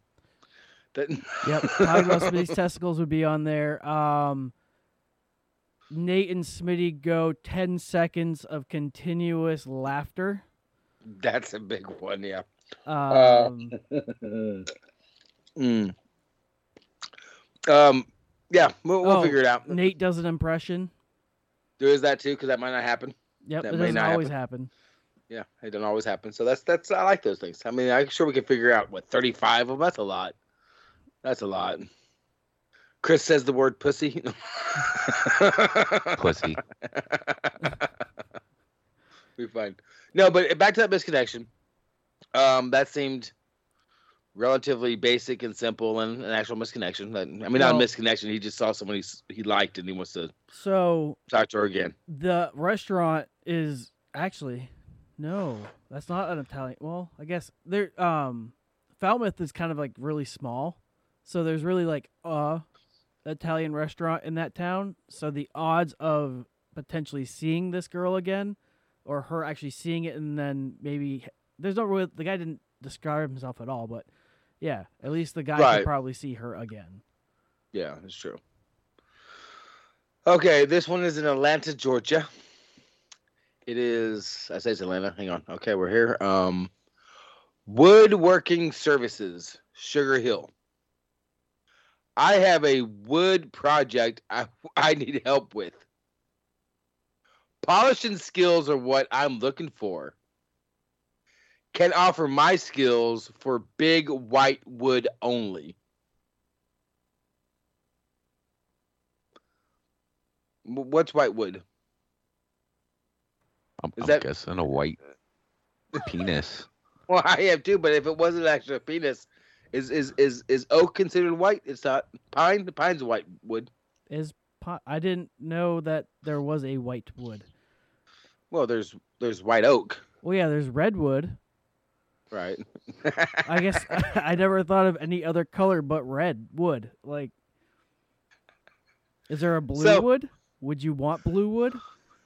S3: That,
S2: Yep. <laughs> About Smitty's testicles would be on there. Um, Nate and Smitty go 10 seconds of continuous laughter.
S3: That's a big one, yeah.
S2: Um,
S3: Uh, <laughs> mm. Um, yeah, we'll, we'll
S2: oh,
S3: figure it out.
S2: Nate does an impression.
S3: There is that too, because that might not happen.
S2: Yep,
S3: that
S2: it
S3: may
S2: doesn't
S3: not
S2: always happen.
S3: Yeah, it doesn't always happen. So that's that's I like those things. I mean, I'm sure we can figure out what 35 of them. That's a lot. That's a lot. Chris says the word pussy. <laughs>
S6: Pussy.
S3: Be fine. No, but back to that misconnection. Um, that seemed relatively basic and simple and an actual misconnection. I mean, not a misconnection. He just saw someone he, he liked and he wants to
S2: So
S3: talk to her again.
S2: the restaurant is actually no, that's not an Italian. Well, I guess there. Um, Falmouth is kind of like really small, so there's really like a Italian restaurant in that town. So the odds of potentially seeing this girl again, or her actually seeing it, and then maybe there's no really the guy didn't describe himself at all, but yeah, at least the guy
S3: Right.
S2: could probably see her again.
S3: Yeah, it's true. Okay, this one is in Atlanta, Georgia. It is I say it's Atlanta. Hang on. Okay, we're here. Um Woodworking Services, Sugar Hill. I have a wood project I, <laughs> I need help with. Polishing skills are what I'm looking for. Can offer my skills for big white wood only. What's white wood?
S6: I'm,
S3: Is
S6: I'm
S3: that-
S6: guessing a white penis. <laughs>
S3: Well, I have too, but if it wasn't actually a penis, is is is is oak considered white? It's not pine. The pine's white wood.
S2: Is I didn't know that there was a white wood.
S3: Well, there's there's white oak,
S2: Well, yeah, there's redwood.
S3: right?
S2: I guess <laughs> <laughs> I never thought of any other color but red wood. Like, is there a blue
S3: So-
S2: wood? Would you want blue wood?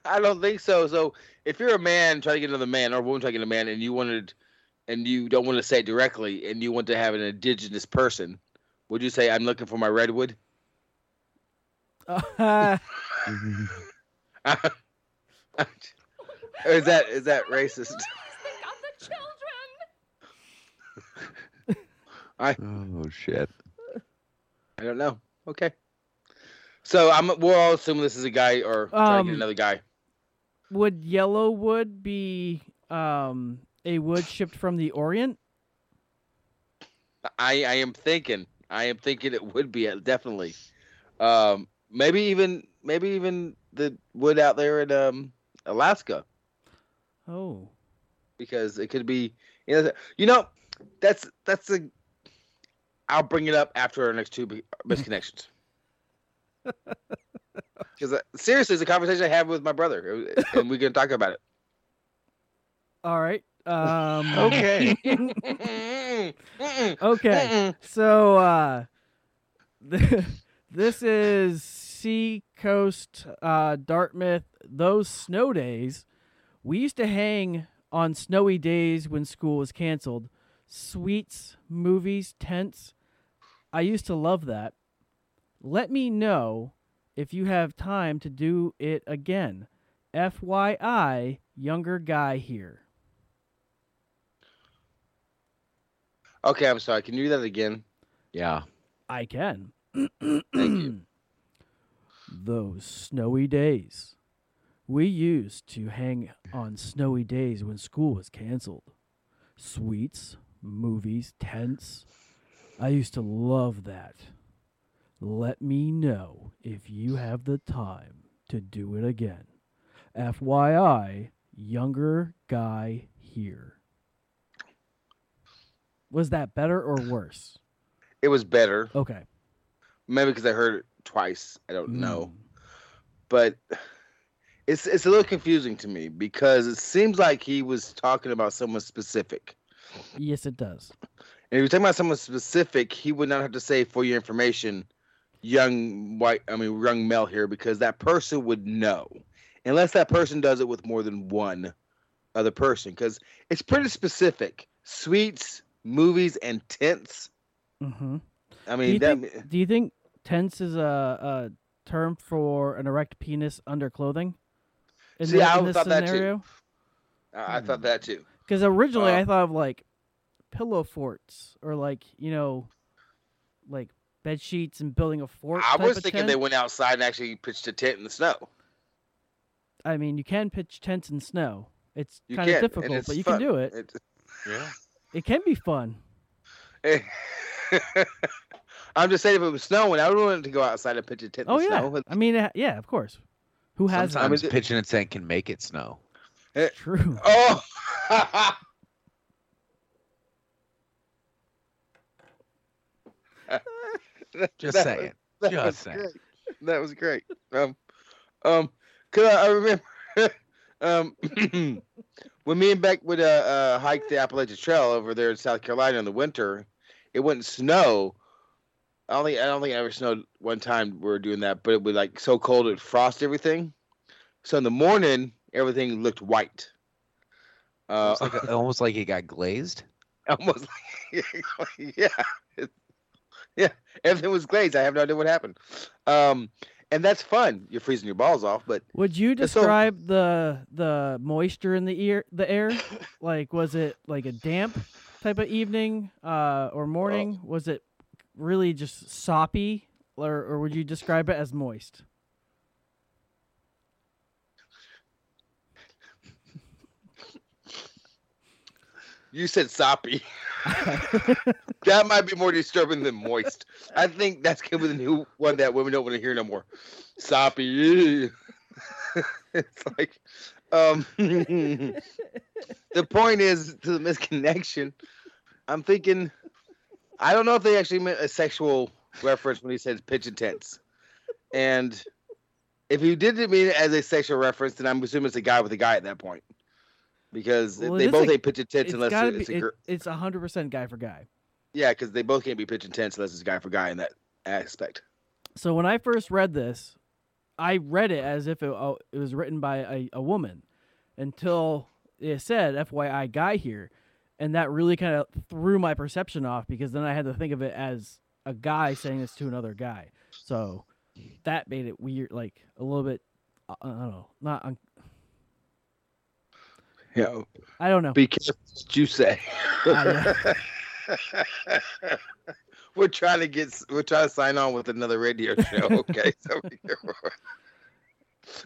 S3: I don't think so. So if you're a man trying to get another man or a woman trying to get a man, and you wanted, and you don't want to say it directly, and you want to have an indigenous person, would you say I'm looking for my redwood?
S2: Uh, <laughs>
S3: Or is that is that racist? I <laughs>
S6: Oh shit.
S3: I don't know. Okay. So I'm we're all assuming this is a guy or
S2: Um,
S3: another guy.
S2: would yellow wood be um, a wood shipped from the Orient?
S3: I I am thinking. I am thinking it would be uh, definitely. Um, maybe even maybe even the wood out there in um Alaska
S2: Oh,
S3: because it could be. You know, you know that's that's a. I'll bring it up after our next two misconnections. <laughs> Because seriously, it's a conversation I have with my brother, uh, and we can talk about it.
S2: all right. Um, <laughs>
S3: Okay. <laughs> <laughs>
S2: okay. So uh, this is Seacoast, uh, Dartmouth. Those snow days, we used to hang on snowy days when school was canceled. Sweets, movies, tents. I used to love that. Let me know if you have time to do it again. FYI, younger guy here.
S3: Okay, I'm sorry. Can you do that again?
S6: Yeah.
S2: I can.
S3: Thank you. <clears throat>
S2: Those snowy days. We used to hang on snowy days when school was canceled. Sweets, movies, tents. I used to love that. Let me know if you have the time to do it again. FYI, younger guy here. Was that better or worse?
S3: It was better.
S2: Okay.
S3: Maybe because I heard it twice. I don't know.
S2: Mm.
S3: But it's it's a little confusing to me because it seems like he was talking about someone specific.
S2: Yes, it does.
S3: And if you're talking about someone specific, he would not have to say for your information, young white I mean young male here, because that person would know. Unless that person does it with more than one other person. Because it's pretty specific. Sweets, movies, and tents.
S2: Mm-hmm.
S3: I
S2: do
S3: mean
S2: you,
S3: that
S2: think, do you think tense is a, a term for an erect penis under clothing? In
S3: See,
S2: thi-
S3: I
S2: in this
S3: thought that too.
S2: scenario?
S3: I I thought that too.
S2: Because originally
S3: Uh,
S2: I thought of like pillow forts or like you know, like bed sheets and building a fort.
S3: I
S2: type
S3: was
S2: of
S3: thinking
S2: tent.
S3: they went outside and actually pitched a tent in the snow.
S2: I mean, you can pitch tents in snow. It's kind of difficult, but you
S3: fun.
S2: can do it.
S3: It's-
S6: Yeah.
S2: It can be fun. <laughs>
S3: I'm just saying, if it was snowing, I would want to go outside and pitch a tent
S2: Oh yeah,
S3: snow.
S2: I mean, uh, yeah, of course. Who has
S6: Sometimes
S3: it-
S6: pitching a tent can make it snow.
S2: True. <laughs>
S3: Oh. <laughs>
S6: Just
S3: That
S6: saying.
S3: was- that
S6: Just
S3: was
S6: saying.
S3: great. That was great. Um, um, cause I, I remember, um, <clears throat> when me and Beck would uh, uh hike the Appalachian Trail over there in South Carolina in the winter, it wouldn't snow. I don't think I don't think it ever snowed one time we were doing that, but it was like so cold it frost everything. So in the morning, everything looked white. Uh,
S6: Almost like, almost like it got glazed. <laughs>
S3: almost like <laughs> yeah It- <laughs> yeah everything was glazed i have no idea what happened um and that's fun you're freezing your balls off but
S2: Would you
S3: It's so-
S2: describe the the moisture in the ear the air? <laughs> like was it like a damp type of evening uh, or morning? Was it really just soppy, or or would you describe it as moist?
S3: You said soppy. <laughs> That might be more disturbing than moist. I think that's gonna be the new one that women don't want to hear no more. Soppy. <laughs> It's like um <laughs> the point is to the misconnection. I'm thinking i don't know if they actually meant a sexual reference when he says pitch intense. And if he didn't mean it as a sexual reference then i'm assuming it's a guy with a guy at that point because
S2: Well,
S3: they both
S2: a-
S3: ain't pitch intense
S2: it's
S3: unless it's
S2: be-
S3: a
S2: it-
S3: girl
S2: it's hundred percent guy for guy.
S3: yeah because they both can't be pitch intense unless it's guy for guy in that aspect
S2: So when I first read this, I read it as if it, oh, it was written by a, a woman until it said FYI guy here. And that really kind of threw my perception off because then I had to think of it as a guy saying this to another guy. So that made it weird, like a little bit, uh, I don't know, not, un-
S3: yeah
S2: I don't know.
S3: be careful what you say <laughs> we're trying to get we're trying to sign on with another radio show okay so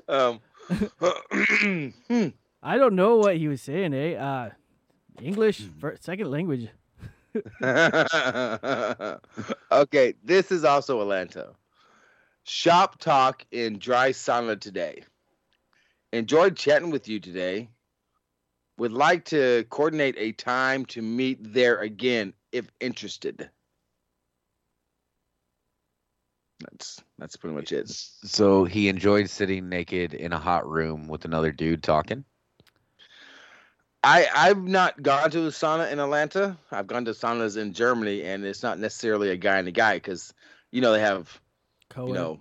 S3: um <clears throat>
S2: I don't know what he was saying, eh? Uh, English, fir- second language. <laughs> <laughs>
S3: okay, this is also Atlanta. Shop talk in dry sauna today. Enjoyed chatting with you today. Would like to coordinate a time to meet there again if interested. That's that's pretty much it.
S6: So he enjoyed sitting naked in a hot room with another dude talking.
S3: I I've not gone to a sauna in Atlanta. I've gone to saunas in Germany, and it's not necessarily a guy and a guy because you know they have
S2: Co-ed.
S3: you know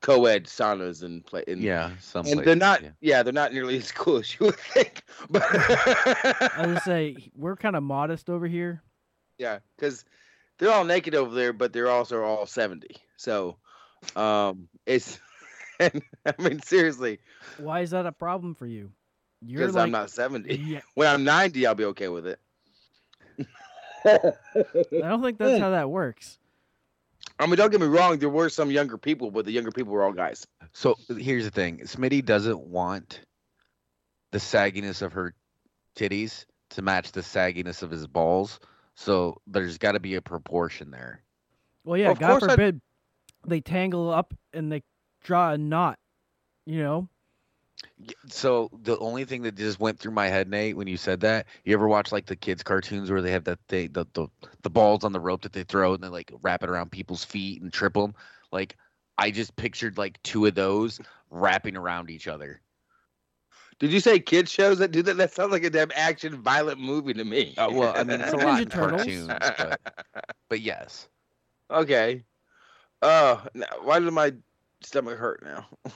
S3: co-ed saunas and play. In,
S6: Yeah, some
S3: and they're not.
S6: yeah.
S3: Yeah. they're not nearly as cool as you would think. <laughs> But
S2: I would say we're kind of modest over here.
S3: yeah, because they're all naked over there, but they're also all seventy. So, um, it's. <laughs> and, I mean, seriously,
S2: Why is that a problem for you? You're
S3: because
S2: like,
S3: I'm not seventy.
S2: Yeah.
S3: When I'm ninety, I'll be okay with it.
S2: I don't think that's how that works.
S3: I mean, don't get me wrong. There were some younger people, but the younger people were all guys.
S6: So here's the thing: Smitty doesn't want the sagginess of her titties to match the sagginess of his balls. So there's got to be a proportion there.
S2: Well, yeah,
S3: Of
S2: God
S3: course I-
S2: forbid they tangle up and they draw a knot. You know,
S6: Y- So the only thing that just went through my head, Nate, when you said that, you ever watch like the kids' cartoons where they have that they the the, the balls on the rope that they throw and they like wrap it around people's feet and trip them? Like I just pictured like two of those wrapping around each other.
S3: Did you say kids shows that do that? That sounds like a damn action violent movie to me.
S6: Uh, well, I mean it's a
S2: Ninja
S6: lot in
S2: Turtles.
S6: cartoons, but, but yes. <laughs>
S3: okay. Oh, now, why does my stomach hurt now? <laughs>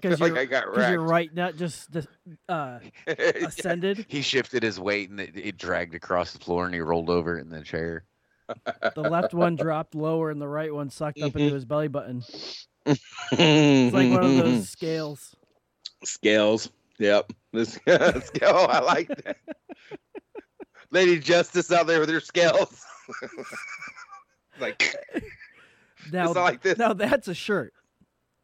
S2: Because
S3: like I got
S2: 'cause
S3: wrecked.
S2: your right nut just dis- uh, <laughs> ascended.
S6: He shifted his weight and it, it dragged across the floor and he rolled over in the chair.
S2: The left one dropped lower and the right one sucked up
S3: Mm-hmm.
S2: into his belly button. It's like one of those <laughs> scales.
S3: scales. Yep. Let's, let's go. I like that. Lady Justice out there with her scales. like
S2: Now,
S3: It's not like this.
S2: now that's a shirt.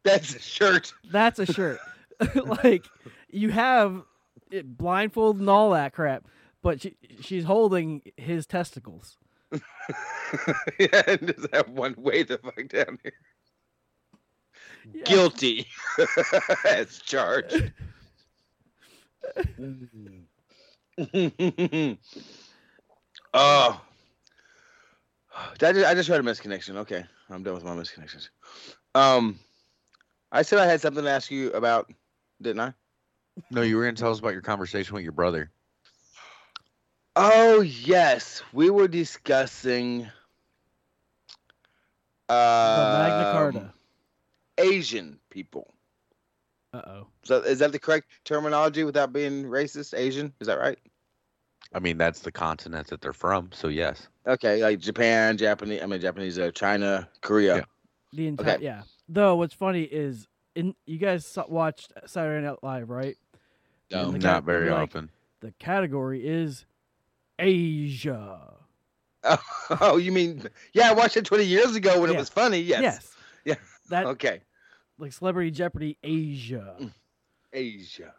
S3: that's a shirt.
S2: That's a shirt. <laughs> like you have it blindfold and all that crap, but she, she's holding his testicles. <laughs>
S3: yeah, and just have one way the fuck down here. Guilty <laughs> as charged. Mm. oh, <sighs> I just, I just heard a misconnection. Okay, I'm done with my misconnections. Um, I said I had something to ask you about, didn't I?
S6: No, you were going to tell us about your conversation with your brother.
S3: Oh yes, we were discussing uh,
S2: the Magna Carta.
S3: Asian people.
S2: Uh oh.
S3: So is that the correct terminology without being racist? Asian, is that right?
S6: I mean, that's the continent that they're from, so yes.
S3: Okay, like Japan, Japanese. I mean, Japanese, uh, China, Korea.
S6: Yeah.
S2: The entire
S3: Okay.
S2: yeah. Though what's funny is in you guys saw- watched Saturday Night Live, right?
S3: No.
S6: Not
S2: cat-
S6: very
S2: like,
S6: often.
S2: The category is Asia. <laughs>
S3: Oh, you mean? Yeah, I watched it 20 years ago when it was funny. Yes.
S2: Yes.
S3: Yeah.
S2: That <laughs>
S3: Okay.
S2: like Celebrity Jeopardy Asia.
S3: Asia,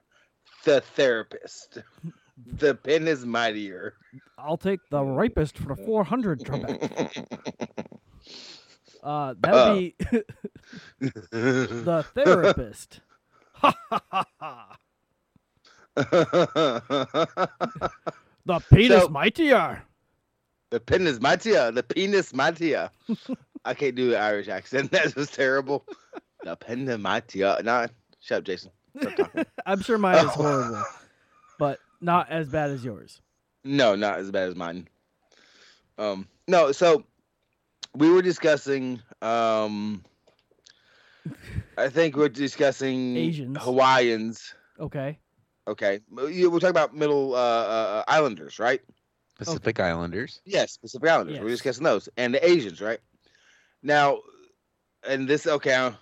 S3: the therapist. <laughs> The pen is mightier.
S2: I'll take the rapist for 400 <laughs> Trebek. Uh, <laughs> that would be the <laughs> therapist. Ha ha ha ha. The penis
S3: So-
S2: mightier.
S3: The pen is mightier. The penis mightier. I can't do an Irish accent. That was terrible. The pen is mightier. Nah, shut up, Jason.
S2: I'm sure mine is horrible, but not as bad as yours.
S3: No, not as bad as mine. Um, no, so we were discussing. Um, I think we're discussing
S2: Asians.
S3: Hawaiians.
S2: Okay.
S3: Okay, we're talking about Middle uh, uh, Islanders, right?
S6: Pacific Islanders.
S3: Yes, Pacific Islanders. We're discussing those and the Asians, right? Now, and this okay. uh,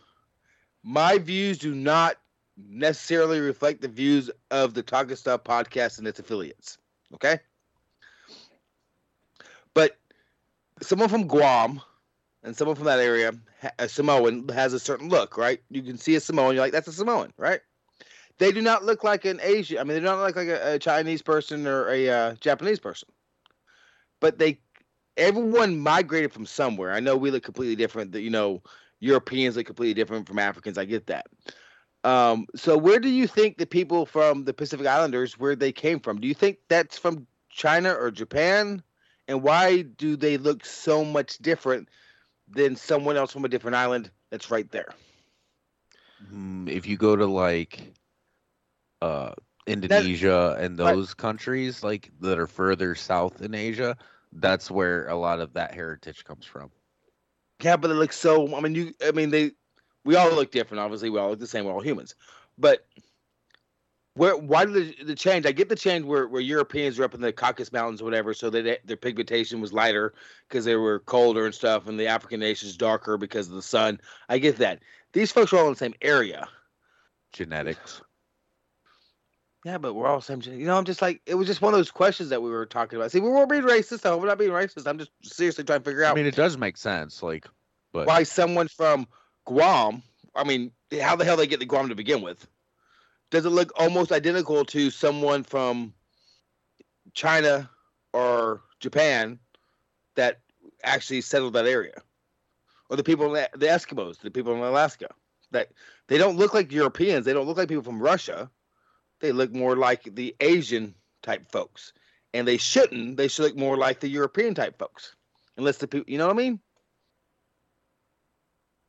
S3: My views do not necessarily reflect the views of the Talking Stuff podcast and its affiliates. Okay, but someone from Guam and someone from that area, a Samoan, has a certain look, right? You can see a Samoan, you're like, that's a Samoan, right? They do not look like an Asian. I mean, they don't look like a, a Chinese person or a uh, Japanese person but they everyone migrated from somewhere. I know we look completely different. That you know, Europeans look completely different from Africans. I get that. Um, so where do you think the people from the Pacific Islanders where they came from? Do you think that's from China or Japan? And why do they look so much different than someone else from a different island that's right there?
S6: Mm, If you go to like uh Indonesia and
S3: Right.
S6: those countries like that are further south in Asia, that's where a lot of that heritage comes from.
S3: Yeah, but it looks so. I mean, you. I mean, they. We all look different. Obviously, we all look the same. We're all humans. But where? Why did the, the change? I get the change where, where Europeans were up in the Caucasus Mountains or whatever, so that their pigmentation was lighter because they were colder and stuff, and the African nations darker because of the sun. I get that. These folks are all in the same area.
S6: Genetics.
S3: Yeah, but we're all same. You know, I'm just like it was just one of those questions that we were talking about. See, we weren't being racist. I hope we're not being racist. I'm just seriously trying to figure out.
S6: I mean, it does make sense, like, but
S3: why someone from Guam. I mean, how the hell they get to Guam to begin with? Does it look almost identical to someone from China or Japan that actually settled that area, or the people, the the Eskimos, the people in Alaska? That they don't look like Europeans. They don't look like people from Russia. They look more like the Asian type folks, and they shouldn't. They should look more like the European type folks, unless the people. You know what I mean?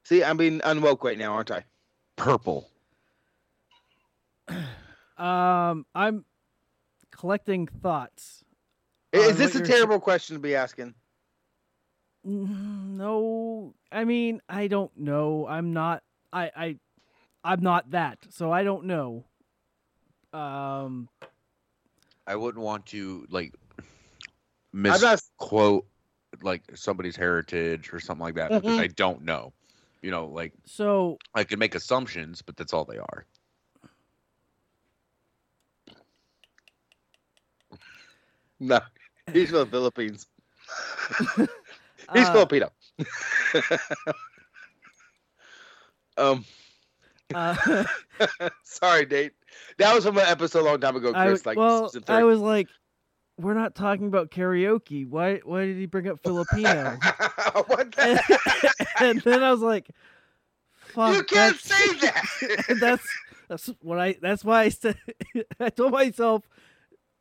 S3: See, I'm being unwoke right now, aren't I?
S6: purple. <clears throat>
S2: Um, I'm collecting thoughts.
S3: Is this a
S2: you're-
S3: terrible question to be asking?
S2: No, I mean I don't know. I'm not. I I I'm not that, so I don't know. Um,
S6: I wouldn't want to like
S3: not-
S6: misquote like somebody's heritage or something like that because
S2: Mhm.
S6: I don't know. You know, like
S2: so
S6: I can make assumptions, but that's all they are. <laughs>
S3: no, he's from the Philippines. <laughs> he's
S2: uh,
S3: Filipino. <laughs> um.
S2: Uh,
S3: Sorry, date. That was from an episode a long time ago, Chris. I, like
S2: well, I was like, we're not talking about karaoke. Why? Why did he bring up <laughs> Filipino?
S3: what the <laughs>
S2: and then I was like, fuck.
S3: You can't
S2: that's-
S3: say that. <laughs>
S2: that's that's what I. That's why I said. I told myself,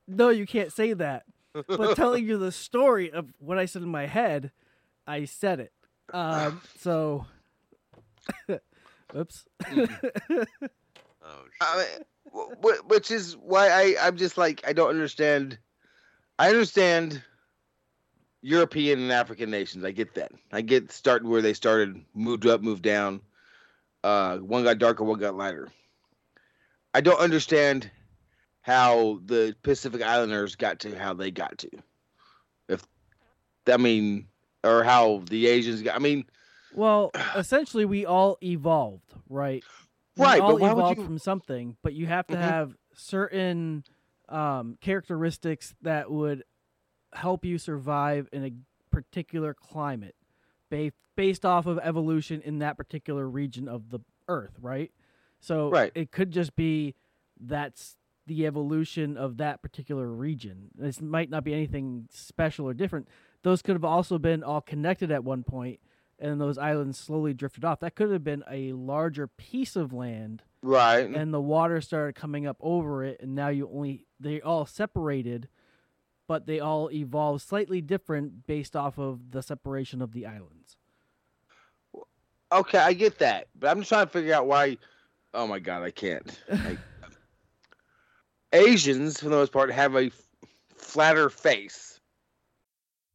S2: no, you can't say that. But telling you the story of what I said in my head, I said it. Um. So. Oops.
S3: I mean, wh- wh- which is why I I'm just like I don't understand. I understand European and African nations. I get that. I get starting where they started, moved up, moved down. Uh, one got darker, one got lighter. I don't understand how the Pacific Islanders got to how they got to. If I mean, or how the Asians got. I mean,
S2: Well, essentially, we all evolved, right? We
S3: Right, but
S2: all
S3: why would
S2: evolved
S3: you-
S2: from something, but you have to
S3: Mhm.
S2: have certain um, characteristics that would help you survive in a particular climate, based based off of evolution in that particular region of the Earth, right? So
S3: Right.
S2: it could just be that's the evolution of that particular region. This might not be anything special or different. Those could have also been all connected at one point, and those islands slowly drifted off. That could have been a larger piece of land,
S3: right?
S2: and the water started coming up over it, and now you only they all separated, but they all evolved slightly different based off of the separation of the islands.
S3: Okay, I get that, but I'm just trying to figure out why. Oh my god, I can't. Like, <laughs> Asians, for the most part, have a flatter face.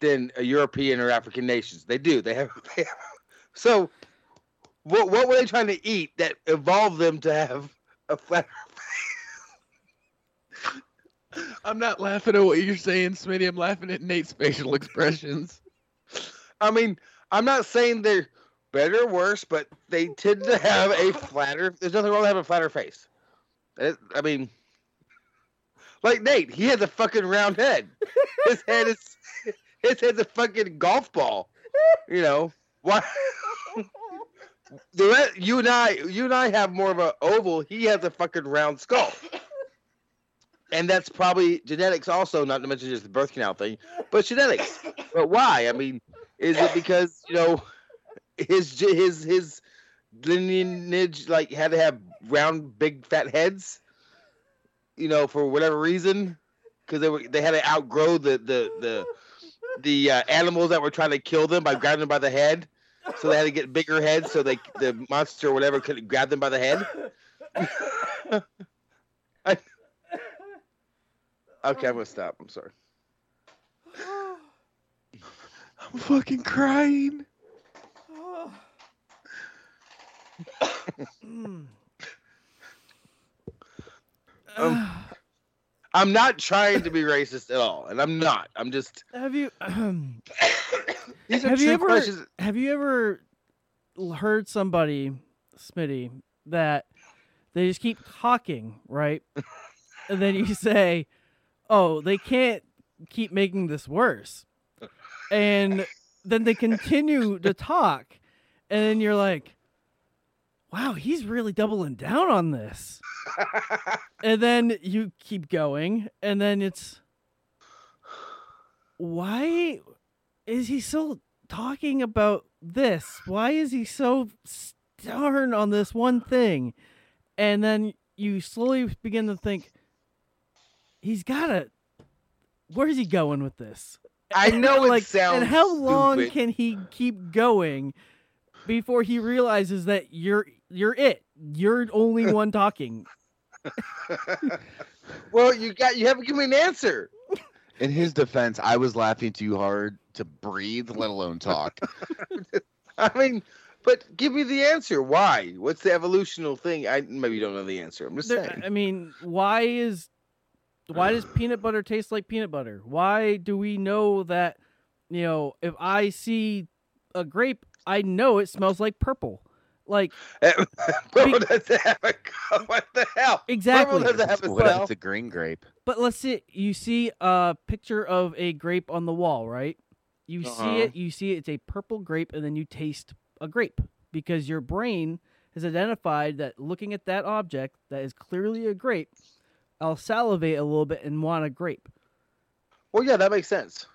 S3: Than a European or African nations. They do. They have. <laughs> They have so, what what were they trying to eat that evolved them to have a flatter face? <laughs>
S6: I'm not laughing at what you're saying, Smitty. I'm laughing at Nate's facial expressions. <laughs>
S3: I mean, I'm not saying they're better or worse, but they tend to have a flatter. There's nothing wrong with having a flatter face. It- I mean, like Nate, he has a fucking round head. His head is <laughs> his head's a fucking golf ball. You know why? <laughs> The rest, you and I, you and I have more of an oval. He has a fucking round skull, and that's probably genetics. Also, not to mention just the birth canal thing, but genetics. But why? I mean, is it because you know his his his lineage like had to have round, big, fat heads? You know, for whatever reason, because they were they had to outgrow the the the the uh, animals that were trying to kill them by grabbing them by the head. So they had to get bigger heads, so they the monster or whatever couldn't grab them by the head. I- <laughs> okay, I'm gonna stop. I'm sorry.
S6: I'm fucking crying. <sighs>
S3: Um, I'm not trying to be racist at all, and I'm not. I'm just.
S2: Have you <clears throat>
S3: These are
S2: have you
S3: true
S2: ever
S3: questions.
S2: have you ever heard somebody, Smitty, that they just keep talking, right? and then you say, "Oh, they can't keep making this worse," and then they continue to talk, and then you're like, "Wow, he's really doubling down on this." and then you keep going, and then it's why is he still talking about this? Why is he so stern on this one thing? And then you slowly begin to think, he's got to. Where's he going with this?
S3: I know it
S2: like,
S3: sounds
S2: And how long
S3: stupid.
S2: can he keep going before he realizes that you're you're it? You're only <laughs> one talking. <laughs>
S3: well, you got you haven't given me an answer.
S6: In his defense, I was laughing too hard to breathe, let alone talk. <laughs>
S3: I mean, but give me the answer. Why? What's the evolutional thing? I maybe you don't know the answer. I'm just
S2: There-
S3: saying.
S2: I mean, why is why does <sighs> peanut butter taste like peanut butter? Why do we know that you know if I see a grape, I know it smells like purple? Like <laughs>
S3: Purple <laughs> doesn't have a <laughs> what the hell?
S2: Exactly.
S3: Purple doesn't have a
S6: What if
S3: smell.
S6: it's a green grape?
S2: But let's see. You see a picture of a grape on the wall, right? You
S3: Uh-huh.
S2: see it. You see it's a purple grape, and then you taste a grape because your brain has identified that looking at that object that is clearly a grape, I'll salivate a little bit and want a grape.
S3: Well, yeah, that makes sense.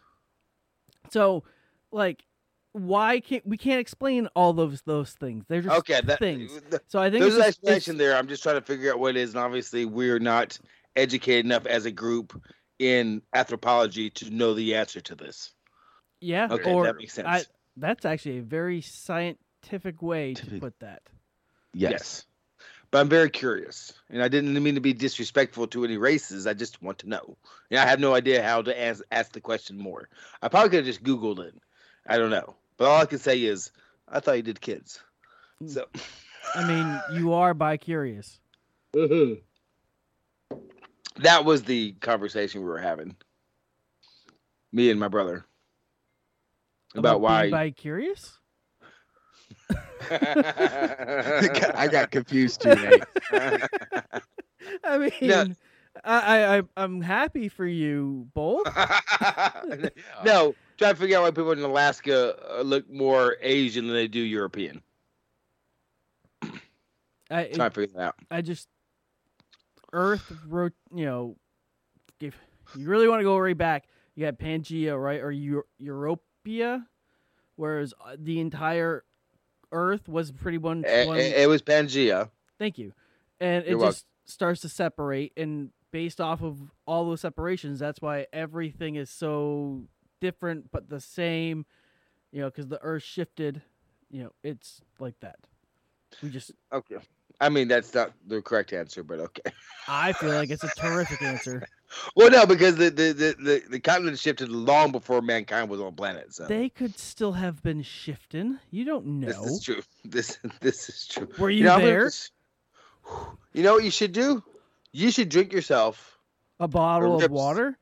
S2: So, like, why can't we can't explain all those those things? They're just
S3: Okay, that
S2: things.
S3: th-
S2: So I think
S3: there's
S2: it's
S3: an
S2: just- it's-
S3: explanation there. I'm just trying to figure out what it is, and obviously we're not educated enough as a group in anthropology to know the answer to this.
S2: Yeah,
S3: Okay,
S2: or
S3: that makes sense.
S2: I, that's actually a very scientific way to put that.
S6: Yes.
S3: But I'm very curious, and I didn't mean to be disrespectful to any races. I just want to know. And I have no idea how to ask, ask the question more. I probably could have just Googled it. I don't know. But all I can say is, I thought you did kids. Mm. So
S2: I mean, you are bi curious. Mm-hmm.
S3: that was the conversation we were having. Me and my brother. About, why
S2: bi curious. <laughs>
S6: I got confused too, Nate. <laughs>
S2: I mean,
S3: No.
S2: I, I I'm happy for you both. <laughs>
S3: no, try to figure out why people in Alaska uh, look more Asian than they do European.
S2: I
S3: Try to figure that out.
S2: I just Earth wrote, you know, if you really want to go right back, you got Pangea, right, or Eu- Europia, whereas uh, the entire Earth was pretty one.
S3: It,
S2: one
S3: it- was Pangea.
S2: Thank you. And it
S3: You're
S2: just starts to separate, and based off of all those separations, that's why everything is so different but the same. You know, because the Earth shifted. You know, it's like that. We just.
S3: Okay. I mean, that's not the correct answer, but okay.
S2: I feel like it's a terrific answer. <laughs>
S3: Well, no, because the the, the, the, the continent shifted long before mankind was on the planet. So
S2: They could still have been shifting. You don't know.
S3: this is true. <laughs> This this is true.
S2: Were you
S3: know,
S2: there?
S3: just- <sighs> You know what you should do? You should drink yourself
S2: A bottle of water.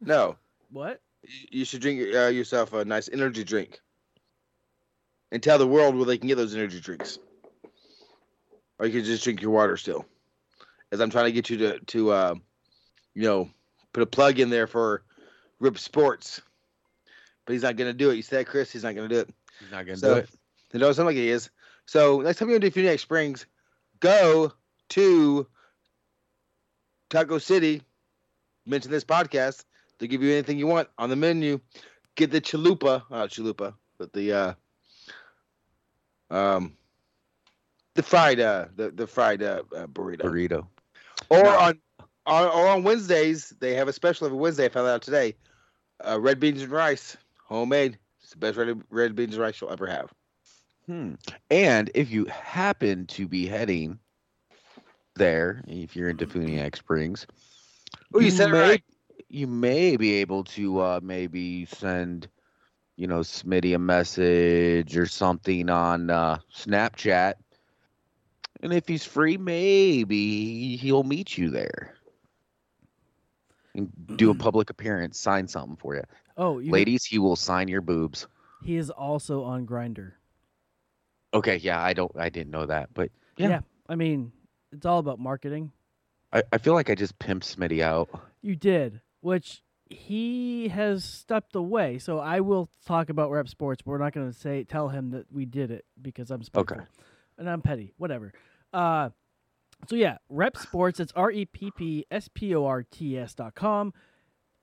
S3: No,
S2: What?
S3: You should drink uh, yourself a nice energy drink, and tell the world where they can get those energy drinks. Or you could just drink your water still. As I'm trying to get you to to uh, you know put a plug in there for Repp Sports, but he's not gonna do it. You said Chris, he's not gonna do it.
S6: He's not gonna
S3: So,
S6: do it.
S3: It doesn't sound like he is. So next time you go to DeFuniak Springs, go to Taco City. Mention this podcast. They'll give you anything you want on the menu. Get the chalupa, not chalupa, but the uh, um, the fried uh, the the fried uh, uh burrito.
S6: Burrito.
S3: Or on, on or on Wednesdays, they have a special every Wednesday. I found out today. Uh, red beans and rice, homemade. It's the best red, red beans and rice you'll ever have.
S6: Hmm. And if you happen to be heading there, if you're in DeFuniak Springs,
S3: Oh, you said it
S6: may,
S3: right.
S6: You may be able to uh, maybe send, you know, Smitty a message or something on uh, Snapchat. And if he's free, maybe he'll meet you there and do a public appearance, sign something for you.
S2: Oh, you
S6: Ladies, he will sign your boobs.
S2: He is also on Grindr.
S6: Okay, yeah, I don't, I didn't know that, but yeah,
S2: I mean, it's all about marketing.
S6: I, I feel like I just pimped Smitty out.
S2: You did, which he has stepped away. So I will talk about Repp Sports, but we're not going to say tell him that we did it because I'm spiteful.
S6: Okay.
S2: and I'm petty. Whatever. Uh, so yeah, Repp Sports. It's R E P P S P O R T S dot com.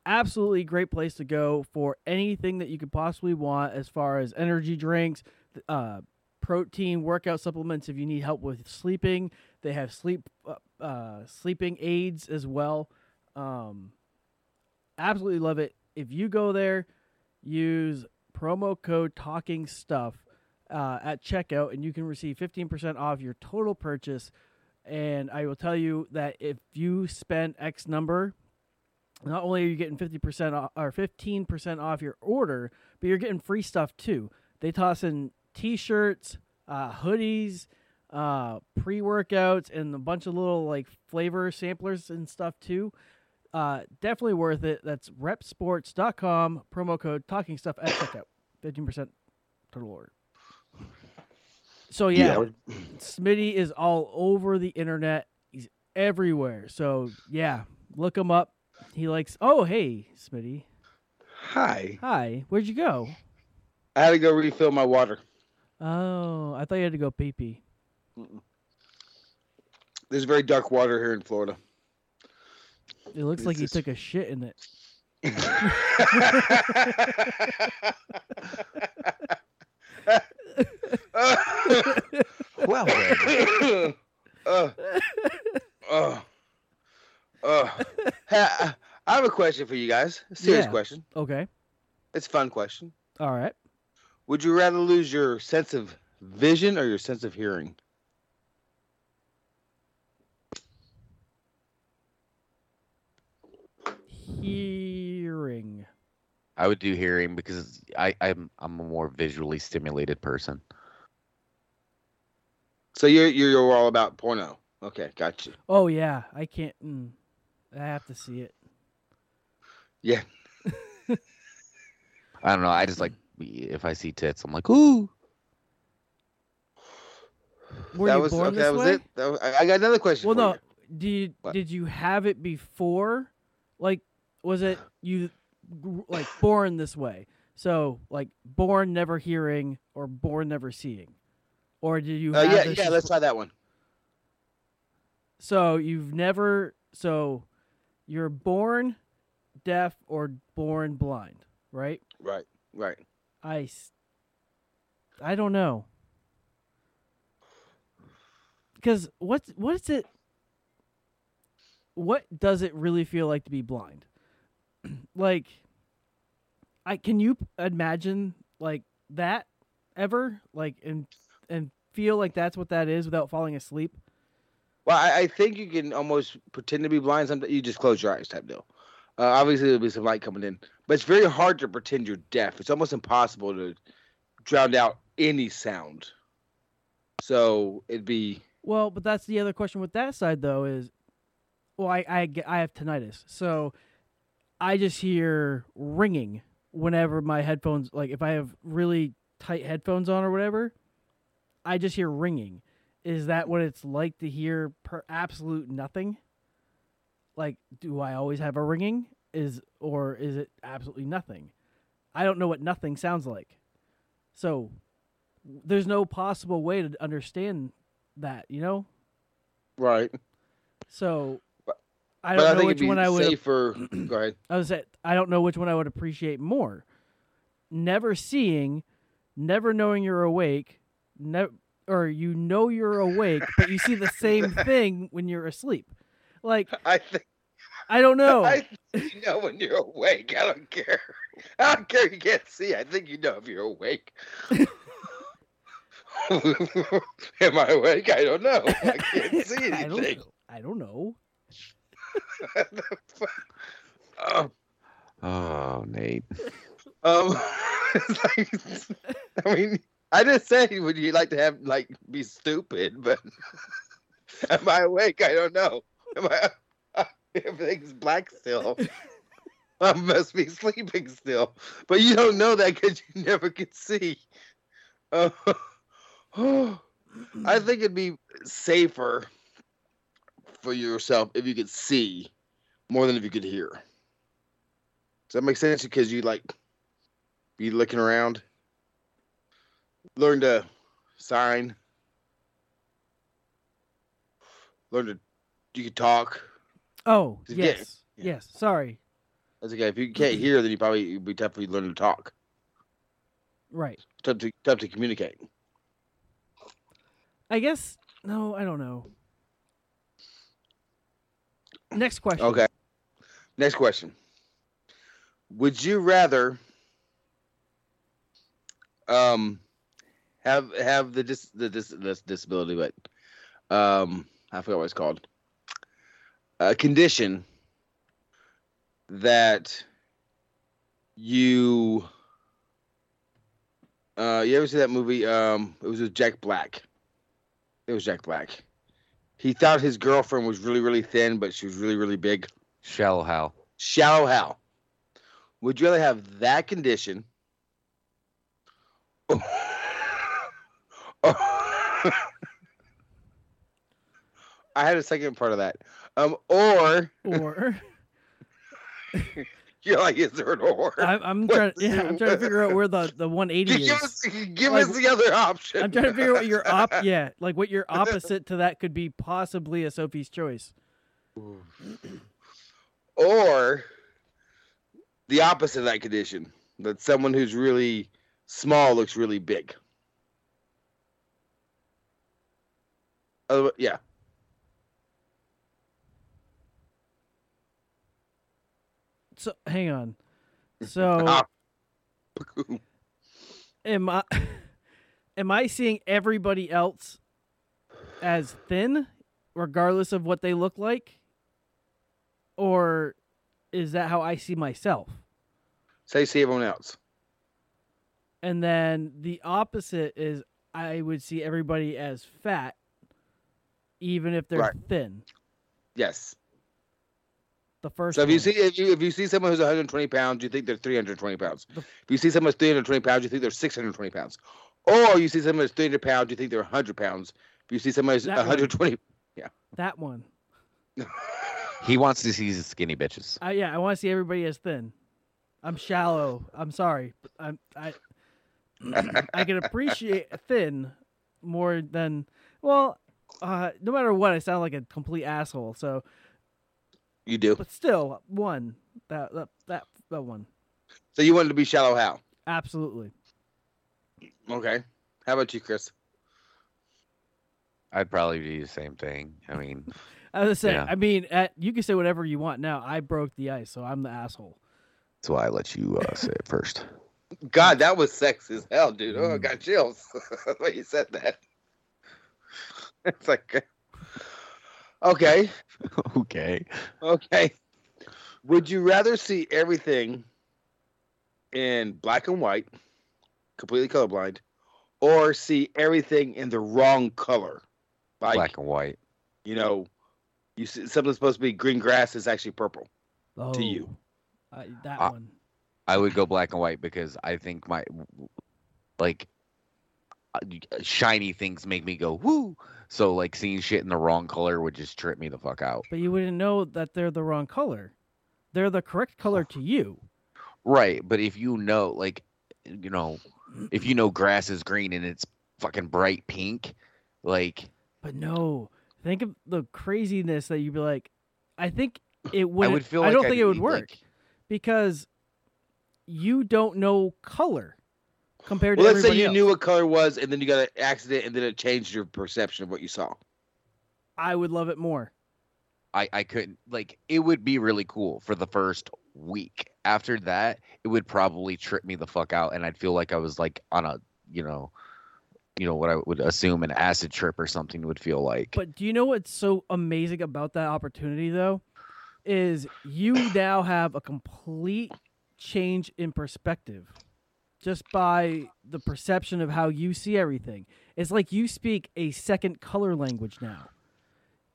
S2: absolutely great place to go for anything that you could possibly want as far as energy drinks, uh, protein, workout supplements. If you need help with sleeping, they have sleep uh, uh, sleeping aids as well. Um, absolutely love it. If you go there, use promo code Talking Stuff uh, at checkout, and you can receive fifteen percent off your total purchase. And I will tell you that if you spend X number, not only are you getting 50% off, or 15% off your order, but you're getting free stuff too. They toss in t-shirts, uh, hoodies, uh, pre-workouts, and a bunch of little like flavor samplers and stuff too. Uh, definitely worth it. That's reppsports.com, promo code talking stuff at checkout. <coughs> 15% total order. So yeah,
S3: Yeah.
S2: Smitty is all over the internet. He's everywhere. So yeah, look him up. He likes. Oh hey, Smitty.
S3: Hi.
S2: Hi. Where'd you go?
S3: I had to go refill my water.
S2: Oh, I thought you had to go pee pee.
S3: There's very dark water here in Florida.
S2: It looks like
S3: It's
S2: you
S3: just-
S2: took a shit in it. <laughs>
S1: well, then. <laughs>
S3: uh, uh, uh. Ha- I have a question for you guys. A serious
S2: Yeah.
S3: question.
S2: Okay.
S3: It's a fun question.
S2: All right.
S3: Would you rather lose your sense of vision or your sense of hearing?
S2: Hearing.
S6: I would do hearing because I, I'm I'm a more visually stimulated person.
S3: So you're you're, you're all about porno. Okay, got you.
S2: Oh yeah, I can't. Mm, I have to see it.
S3: Yeah. <laughs>
S6: I don't know. I just like if I see tits, I'm like, ooh.
S2: Were
S3: that
S2: you
S3: was
S2: born
S3: okay,
S2: this
S3: that was
S2: way?
S3: it. That was- I I got another question.
S2: Well,
S3: for
S2: no.
S3: you.
S2: Did
S3: What?
S2: did you have it before? Like, was it you like born this way? So like born never hearing or born never seeing, or did you?
S3: Uh,
S2: have
S3: yeah, yeah. Let's try that one.
S2: So you've never so you're born deaf or born blind, right?
S3: Right, right.
S2: I. I don't know. Cuz what what is it what does it really feel like to be blind? <clears throat> like I can you imagine like that ever like and and feel like that's what that is without falling asleep?
S3: Well, I, I think you can almost pretend to be blind. Sometimes you just close your eyes, type deal. Uh, obviously, there'll be some light coming in, but it's very hard to pretend you're deaf. It's almost impossible to drown out any sound. So it'd be
S2: Well, but that's the other question with that side though is, well, I I I have tinnitus, so I just hear ringing whenever my headphones, like if I have really tight headphones on or whatever, I just hear ringing. Is that what it's like to hear per absolute nothing? Like, do I always have a ringing? Is or is it absolutely nothing? I don't know what nothing sounds like. So there's no possible way to understand that, you know?
S3: right.
S2: So I don't
S3: I
S2: know
S3: think
S2: which one I would
S3: safer. <clears throat> go ahead.
S2: I was I don't know which one I would appreciate more. Never seeing, never knowing you're awake, never or you know you're awake, but you see the same <laughs> thing when you're asleep. Like
S3: I think
S2: I don't know. <laughs>
S3: I think you know when you're awake. I don't care. I don't care. You can't see. I think you know if you're awake. <laughs> Am I awake? I don't know. I can't see
S2: I don't
S3: anything.
S2: I don't know.
S3: Oh, <laughs>
S6: Oh, Nate.
S3: um, like- <laughs> I mean, I didn't say would you like to have like be stupid, but <laughs> am I awake? I don't know. Am I? Everything's black still. I must be sleeping still, but you don't know that because you never could see. Uh, I think it'd be safer for yourself if you could see more than if you could hear. Does that make sense? Because you like be looking around, learn to sign, learn to you can talk.
S2: Oh,
S3: Yeah.
S2: yes. Yes. Sorry.
S3: That's okay. If you can't mm-hmm. hear, then you probably it'd be tough for you to learn to talk.
S2: Right.
S3: Tough to tough to communicate.
S2: I guess no, I don't know. Next question.
S3: Okay. Next question. Would you rather um have have the dis the dis this disability, but um I forgot what it's called. A condition that you uh you ever see that movie? Um it was with Jack Black. It was Jack Black. He thought his girlfriend was really, really thin, but she was really, really big.
S6: Shallow Hal.
S3: Shallow Hal. Would you rather have that condition? I had a second part of that. Um, or
S2: or <laughs> <laughs>
S3: you're like, is there an or?
S2: I'm, I'm trying. Yeah, I'm trying to figure out where the <laughs> the 180
S3: Give
S2: is.
S3: us, give
S2: Like,
S3: us the other option.
S2: I'm trying to figure out what your op. <laughs> Yeah, like what your opposite to that could be possibly a Sophie's choice.
S3: or the opposite of that condition that someone who's really small looks really big. Other, yeah.
S2: So hang on. So <laughs>
S3: Ah. <laughs>
S2: am I <laughs> am I seeing everybody else as thin, regardless of what they look like, or is that how I see myself?
S3: Say see everyone else.
S2: And then the opposite is I would see everybody as fat, even if they're
S3: Right.
S2: thin.
S3: Yes.
S2: The first.
S3: So if you
S2: one.
S3: see if you if you see someone who's 120 pounds, you think they're 320 pounds. If you see someone who's 320 pounds, you think they're 620 pounds. Or you see someone who's 300 pounds, you think they're 100 pounds. If you see someone who's
S2: That one.
S3: 120, yeah.
S2: that one. <laughs>
S6: He wants to see the skinny bitches.
S2: Uh, yeah, I want to see everybody as thin. I'm shallow. I'm sorry. I'm I. I can appreciate <laughs> thin more than well. Uh, no matter what, I sound like a complete asshole. So,
S3: You do.
S2: but still, one that that that, that one.
S3: So you wanted to be shallow how?
S2: Absolutely.
S3: Okay. How about you, Chris?
S6: I'd probably do the same thing. I mean,
S2: As <laughs> I say,
S6: Yeah.
S2: I mean, at, you can say whatever you want. Now, I broke the ice, so I'm the asshole.
S6: that's why I let you uh, say it first. <laughs>
S3: God, that was sexy as hell, dude. Oh, I got chills <laughs> when you said that. It's like, okay, <laughs>
S6: okay.
S3: okay. Would you rather see everything in black and white, completely colorblind, or see everything in the wrong color? Like,
S6: Black and white.
S3: you know, you see something's supposed to be green grass is actually purple
S2: Oh,
S3: to you.
S2: uh, that
S6: Uh,
S2: one.
S6: I would go black and white because I think my like Uh, shiny things make me go woo. So like seeing shit in the wrong color would just trip me the fuck out.
S2: But you wouldn't know that they're the wrong color. They're the correct color to you.
S6: Right, but if you know like you know if you know grass is green and it's fucking bright pink, like
S2: But no, think of the craziness that you'd be like. I think it would.
S6: I would feel
S2: I
S6: like
S2: don't
S6: I'd
S2: think it would work
S6: like-
S2: because you don't know color compared
S3: Well,
S2: to
S3: let's say you
S2: else.
S3: knew what color was, and then you got an accident, and then it changed your perception of what you saw.
S2: I would love it more.
S6: I I couldn't like it would be really cool for the first week. After that, it would probably trip me the fuck out and I'd feel like I was like on a, you know, you know what I would assume an acid trip or something would feel like.
S2: But do you know what's so amazing about that opportunity though? Is you now have a complete change in perspective just by the perception of how you see everything. It's like you speak a second color language now.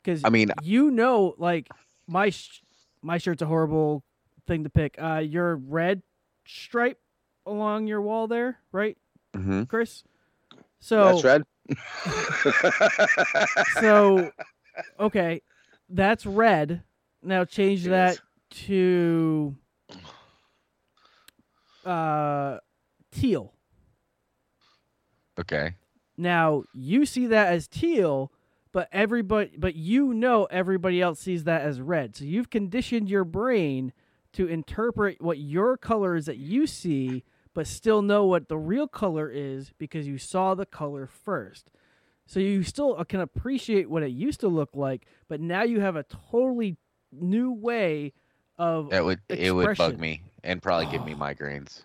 S2: Cuz
S6: I mean-
S2: you know like my sh- my shirt's a horrible thing to pick. Uh your red stripe along your wall there, right?
S6: Mm-hmm.
S2: Chris? So
S3: That's red. <laughs> <laughs>
S2: so okay, that's red. Now change that to uh teal.
S6: Okay.
S2: Now you see that as teal, but everybody but you know everybody else sees that as red. So you've conditioned your brain to interpret what your color is that you see, but still know what the real color is because you saw the color first. So you still can appreciate what it used to look like, but now you have a totally new way of
S6: That would it would bug me and probably give me <sighs> migraines.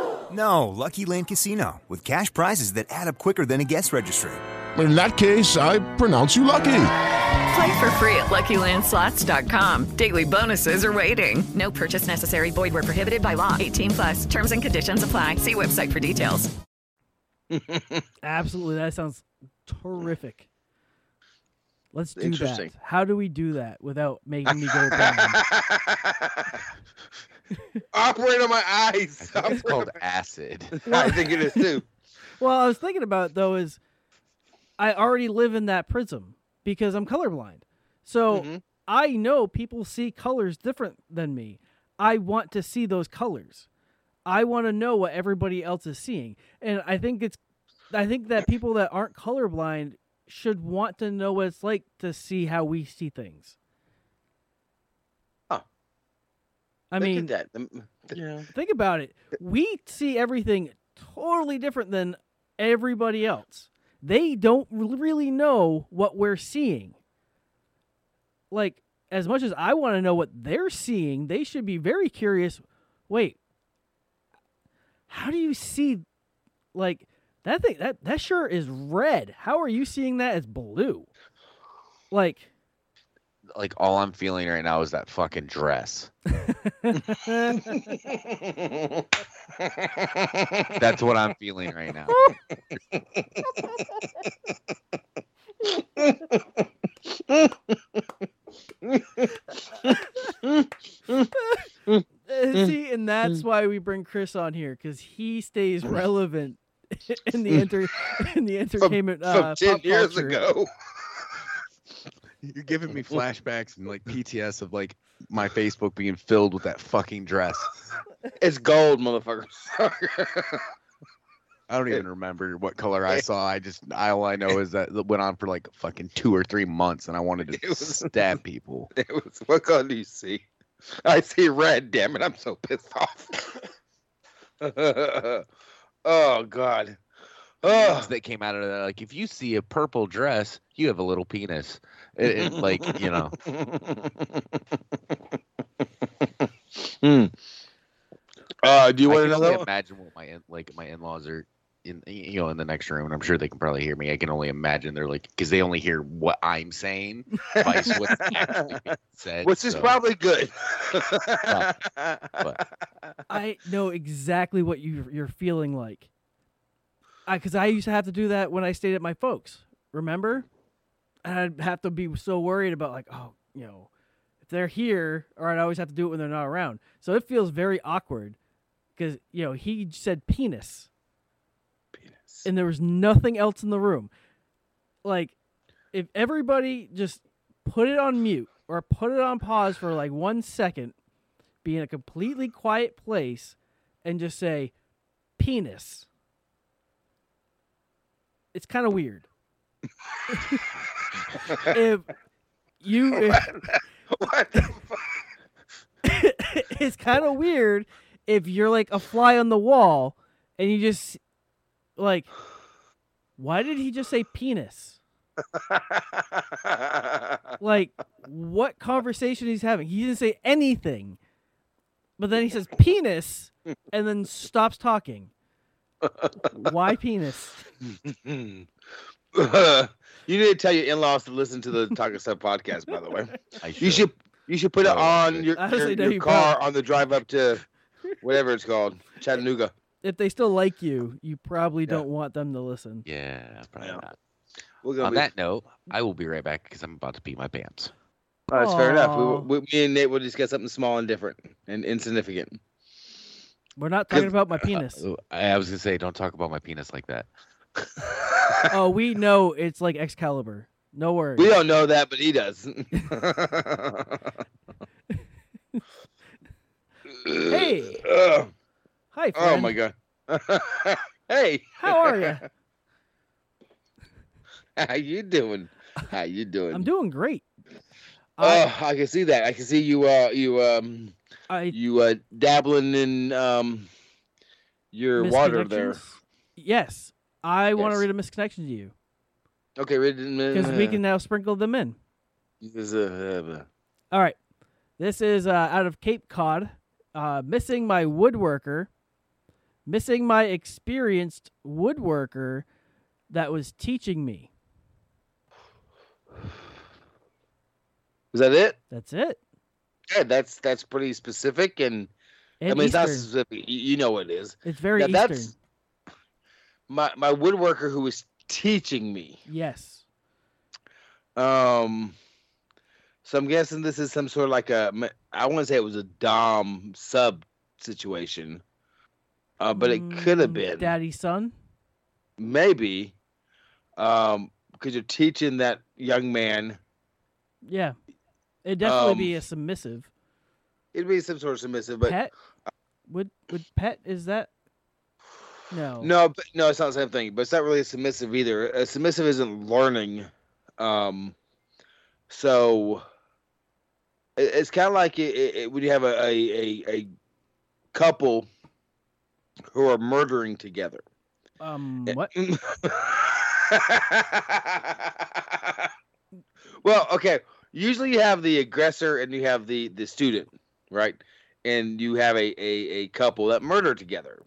S12: No, Lucky Land Casino, with cash prizes that add up quicker than a guest registry.
S13: In that case, I pronounce you lucky.
S14: Play for free at LuckyLandSlots.com. Daily bonuses are waiting. No purchase necessary. Void where prohibited by law. 18 plus. Terms and conditions apply. See website for details. <laughs>
S2: Absolutely, that sounds terrific. Let's do that. How do we do that without making me go <laughs> blind?
S3: Operate on my eyes.
S6: I think it's called acid. <laughs>
S3: I think it is too.
S2: well, I was thinking about though is I already live in that prism because I'm colorblind. So
S3: Mm-hmm.
S2: I know people see colors different than me. I want to see those colors. I want to know what everybody else is seeing. And I think it's I think that people that aren't colorblind should want to know what it's like to see how we see things.
S3: Huh.
S2: I
S3: Look
S2: mean,
S3: that. Um, Yeah.
S2: think about it. We see everything totally different than everybody else. They don't really know what we're seeing. Like, as much as I want to know what they're seeing, they should be very curious. Wait, how do you see, like, that thing, that, that shirt is red. How are you seeing that as blue? Like,
S6: Like all I'm feeling right now is that fucking dress. That's what I'm feeling right now.
S2: Uh, See, and that's why we bring Chris on here because he stays relevant in the <laughs> enter in the entertainment
S3: from
S2: uh,
S3: 10
S2: pop
S3: years
S2: culture.
S3: ago.
S6: You're giving me <laughs> flashbacks and like PTS of like my Facebook being filled with that fucking dress.
S3: It's gold, motherfucker.
S6: I don't even <laughs> remember what color I saw. I just all I know is that it went on for like fucking two or three months, and I wanted to <laughs> stab people.
S3: It was, what color do you see? I see red. Damn it! I'm so pissed off. oh God.
S6: The ones that came out of that, like if you see a purple dress, you have a little penis. It, it, like you know, <laughs>
S3: Hmm. Uh, do you want
S6: can
S3: to
S6: only
S3: know?
S6: imagine what my in, like my in-laws are in you know in the next room, and I'm sure they can probably hear me. I can only imagine they're like because they only hear what I'm saying, vice what's actually being said.
S3: Which is probably good. <laughs>
S2: I know exactly what you you're feeling like. Because I, used to have to do that when I stayed at my folks. Remember? And I'd have to be so worried about like, oh, you know, if they're here, or I'd always have to do it when they're not around. So it feels very awkward because you know he said penis, penis, and there was nothing else in the room. Like, if everybody just put it on mute or put it on pause for like one second, be in a completely quiet place, and just say penis. It's kind of weird. <laughs> if you if, <laughs> <laughs> it's kind of weird if you're like a fly on the wall and you just like why did he just say penis? like what conversation he's having? He didn't say anything. But then he says penis and then stops talking. Why penis? <laughs>
S3: you need to tell your in-laws to listen to the Talking Stuff podcast. By the way, you should you should put it oh, on your,
S2: Honestly,
S3: your, your
S2: you
S3: car
S2: probably-
S3: on the drive up to whatever it's called, Chattanooga.
S2: If they still like you, you probably don't want them to listen.
S6: Yeah, probably not.
S3: We're gonna
S6: On
S3: be-
S6: that note, I will be right back because I'm about to pee my pants.
S3: Oh, that's fair enough. We, we, me and Nate will discuss something small and different and insignificant.
S2: We're not talking about my penis.
S6: Uh, I was gonna say, don't talk about my penis like that. <laughs>
S2: oh, we know <laughs> it's like Excalibur. No worries.
S3: We don't know that, but he does. <laughs>
S2: Hey.
S3: Ugh. <sighs>
S2: Hi,
S3: Oh my god. hey.
S2: How are you?
S3: How you doing? How you doing?
S2: I'm doing great.
S3: Oh, I can see that. I can see you. Uh, you um,
S2: I
S3: you uh, dabbling in um, your water there.
S2: Yes, I want to read a misconnection to you
S3: Okay, read it
S2: because we can now sprinkle them in. All right, this is uh, out of Cape Cod. Uh, missing my woodworker, missing my experienced woodworker that was teaching me.
S3: is that it?
S2: That's it.
S3: Yeah, that's that's pretty specific, and, I
S2: And
S3: mean it's not specific. You, know what it is.
S2: It's very
S3: Now,
S2: Eastern.
S3: that's my my woodworker who was teaching me.
S2: Yes.
S3: Um, so I'm guessing this is some sort of like a. I want to say it was a dom sub situation, uh, but it could have
S2: Mm,
S3: been
S2: Daddy son.
S3: maybe, um, because you're teaching that young man.
S2: Yeah. It'd definitely
S3: Um,
S2: be a submissive.
S3: It'd be some sort of submissive, but
S2: pet? Would would pet is that? No.
S3: No, but no, it's not the same thing. But it's not really a submissive either. A submissive isn't learning. Um, so it, it's kind of like it, it, it- when you have a, a, a, a couple who are murdering together.
S2: Um. What? <laughs>
S3: well, okay. Usually you have the aggressor and you have the the student, right? And you have a a, a couple that murder together,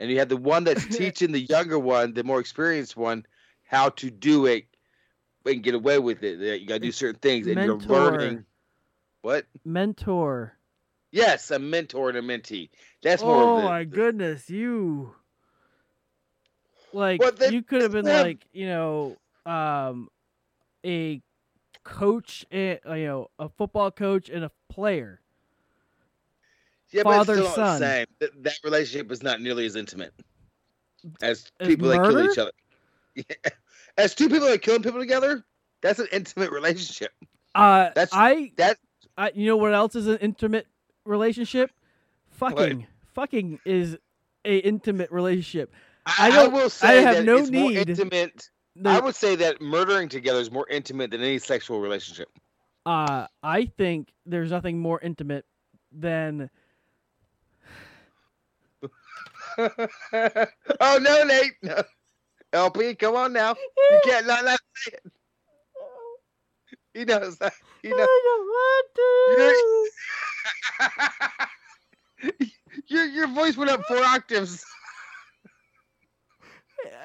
S3: and you have the one that's <laughs> teaching the younger one, the more experienced one, how to do it and get away with it. That You got to do certain things, and you're
S2: Mentor.
S3: learning. What?
S2: Mentor.
S3: Yes, a mentor and a mentee. That's more.
S2: oh
S3: the,
S2: my goodness, you. Like
S3: Well, they-
S2: you could have been
S3: have-
S2: like you know, um, a coach, and, uh, you know, a football coach and a player.
S3: yeah, but it's
S2: father,
S3: still not the same. That, that relationship is not nearly as intimate as
S2: As
S3: people that kill each other. <laughs> Yeah. As two people that are killing people together, that's an intimate relationship.
S2: Uh,
S3: That's
S2: I
S3: that.
S2: I you know what else is an intimate relationship? Fucking. Fucking is a intimate relationship. I
S3: I,
S2: don't.
S3: will
S2: I have no need.
S3: intimate.
S2: No.
S3: I would say that murdering together is more intimate than any sexual relationship.
S2: Uh, I think there's nothing more intimate than <laughs>
S3: oh no, Nate! <laughs> No. LP, come on now. You can't not, not say it. He knows that. He knows. Your <laughs> your voice went up four octaves.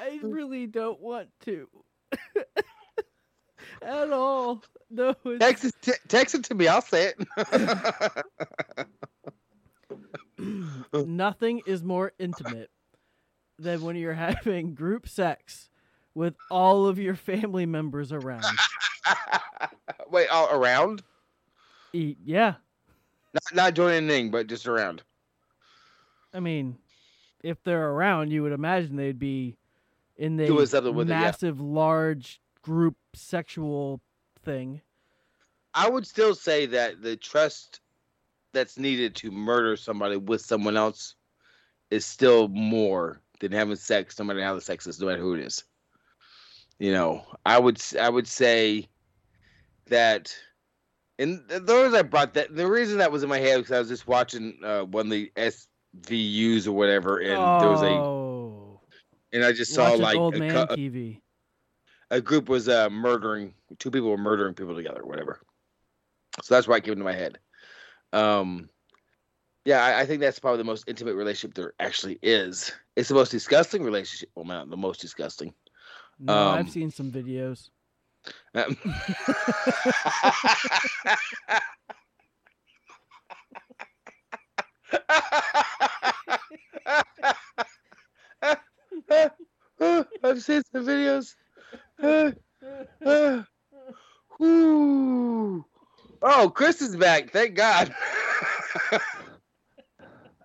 S2: I mm. really don't want to. <laughs> At all. No. it's-
S3: Text it, t- text it to me. I'll say it. <laughs>
S2: Nothing is more intimate than when you're having group sex with all of your family members around. <laughs>
S3: Wait, all around?
S2: E- yeah.
S3: Not not joining in, but just around.
S2: I mean, if they're around, you would imagine they'd be in the
S3: with it, yeah.
S2: massive, large group sexual thing.
S3: I would still say that the trust that's needed to murder somebody with someone else is still more than having sex, no matter how the sex is, no matter who it is. You know, I would I would say that And the reason I brought that, the reason that was in my head because I was just watching uh, one of the SVUs or whatever, and there was a,
S2: oh,
S3: and I just saw like
S2: old
S3: a,
S2: man
S3: cou-
S2: TV.
S3: a group was uh, murdering two people were murdering people together, whatever. So that's why it came into my head. Um, yeah, I, I think that's probably the most intimate relationship there actually is. It's the most disgusting relationship. Well, not the most disgusting.
S2: No,
S3: Um,
S2: I've seen some videos.
S3: Um, <laughs> <laughs> <laughs> I've seen some videos. <laughs> Whew. Oh, Chris is back. Thank God. <laughs>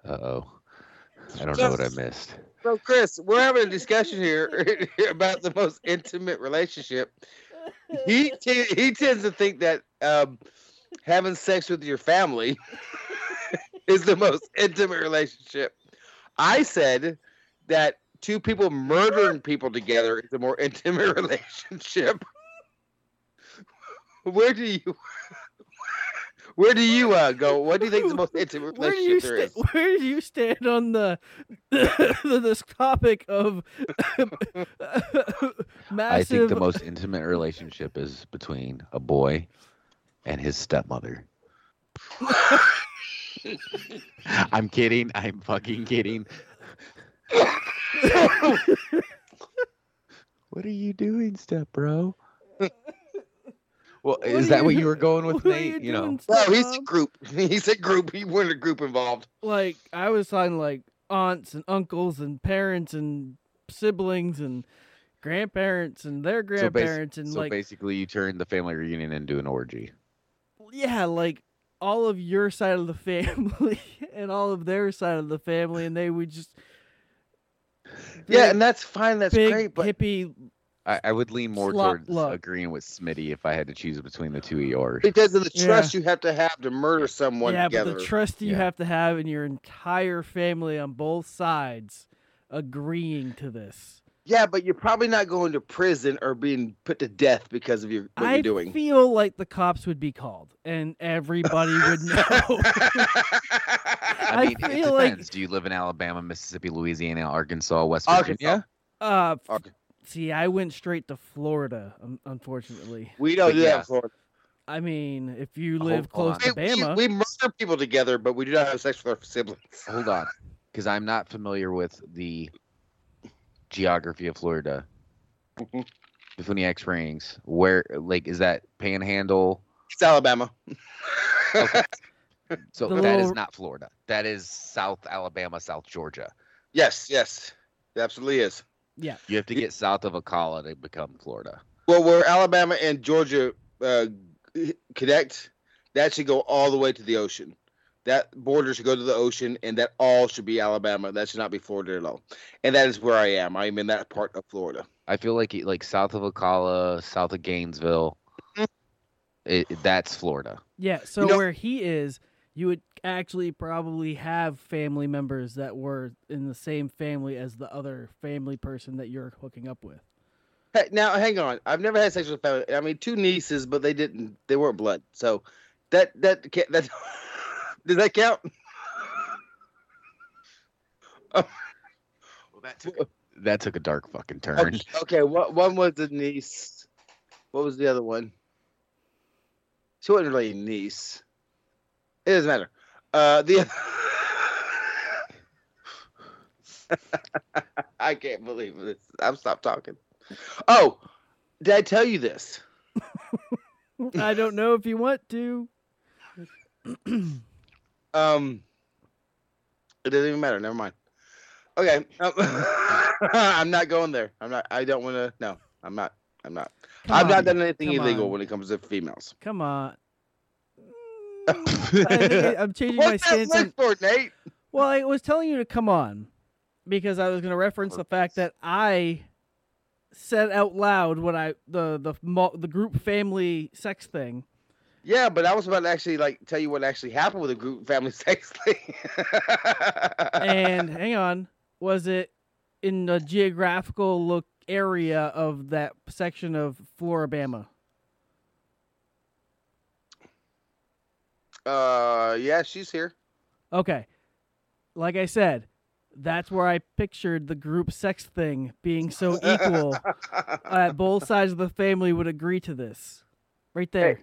S6: Uh oh. I don't know what I missed.
S3: So, Chris, we're having a discussion here about the most intimate relationship. He t- he tends to think that um, having sex with your family is the most intimate relationship. I said that two people murdering people together is a more <laughs> intimate relationship. <laughs> Where do you <laughs> where do you uh, go? What do you think is the most intimate
S2: Where do you
S3: relationship
S2: sta-
S3: is?
S2: where do you stand on the, this topic of massive?
S6: I think the most intimate relationship is between a boy and his stepmother. I'm kidding. I'm fucking kidding. What are you doing, step bro? Well,
S2: What
S6: is
S2: are
S6: that what
S2: you-
S6: you were going with,
S2: what
S6: Nate?
S2: you
S6: You, know,
S2: doing,
S3: No, he's a group. <laughs> He's a group. He wanted a group involved.
S2: like I was talking like aunts and uncles and parents and siblings and grandparents and their
S6: so, basi-
S2: grandparents and
S6: so
S2: like
S6: basically, you turned the family reunion into an orgy.
S2: yeah, like all of your side of the <laughs> family and all of their side of the family, and they would just
S3: Yeah,
S2: big-
S3: and that's fine. That's
S2: big
S3: great. But
S2: hippie.
S6: I, I would lean more towards
S2: luck.
S6: agreeing with Smitty if I had to choose between the two of yours.
S3: because of the
S2: Yeah.
S3: trust you have to have to murder someone
S2: yeah,
S3: together.
S2: but the trust you
S6: Yeah.
S2: have to have in your entire family on both sides agreeing to this.
S3: Yeah, but you're probably not going to prison or being put to death because of your what
S2: I
S3: you're doing.
S2: feel like the cops would be called and everybody would <laughs> know.
S6: I <laughs>
S2: I
S6: mean, it
S2: feel like-
S6: depends. Do you live in Alabama, Mississippi, Louisiana, Arkansas, West
S3: Arkansas.
S6: Virginia?
S2: Uh, f- see, I went straight to Florida, un- unfortunately.
S3: We don't
S6: But
S3: do
S6: yeah.
S3: that in Florida.
S2: I mean, if you live
S6: hold
S2: close
S6: on.
S2: to
S3: We, we, we murder people together, but we do not have sex with our siblings.
S6: Hold on, because I'm not familiar with the geography of Florida.
S3: Mhm.
S6: DeFuniak Springs, where like is that Panhandle?
S3: It's Alabama.
S6: Okay. <laughs> So
S2: The
S6: that is
S2: little-
S6: not Florida. That is South Alabama, South Georgia.
S3: yes, yes, it absolutely is.
S2: yeah,
S6: You have to get south of Ocala to become Florida.
S3: Well, where Alabama and Georgia uh, connect, that should go all the way to the ocean. That border should go to the ocean, and that all should be Alabama. That should not be Florida at all. And that is where I am. I am in that part of Florida.
S6: I feel like like south of Ocala, south of Gainesville. Mm-hmm. It, it- that's Florida.
S2: yeah. So
S3: know-
S2: where he is, you would actually probably have family members that were in the same family as the other family person that you're hooking up with.
S3: Hey, now, hang on. I've never had sexual with family. I mean, two nieces, but they didn't. They weren't blood. So that that can't, that <laughs> does that count?
S6: That took a dark fucking turn.
S3: Okay, okay, what one was the niece? What was the other one? She wasn't really a niece. It doesn't matter. Uh, the <laughs> I can't believe this. I'm stop talking. Oh, did I tell you this? <laughs>
S2: I don't know if you want to. <clears throat>
S3: Um, it doesn't even matter. Never mind. Okay, um, <laughs> I'm not going there. I'm not. I don't want to. No, I'm not. I'm not.
S2: Come
S3: I've not done anything
S2: Come
S3: illegal
S2: on.
S3: when it comes to females.
S2: Come on. <laughs> I I'm changing my
S3: What's that
S2: stance. on-
S3: look for, Nate?
S2: Well, I was telling you to come on because I was going to reference the fact that I said out loud when I the the the group family sex thing.
S3: Yeah, but I was about to actually like tell you what actually happened with the group family sex thing.
S2: And <laughs> hang on, was it in the geographical look area of that section of Floribama?
S3: Uh, yeah, she's here.
S2: Okay. Like I said, that's where I pictured the group sex thing being so equal <laughs> that both sides of the family would agree to this. Right there.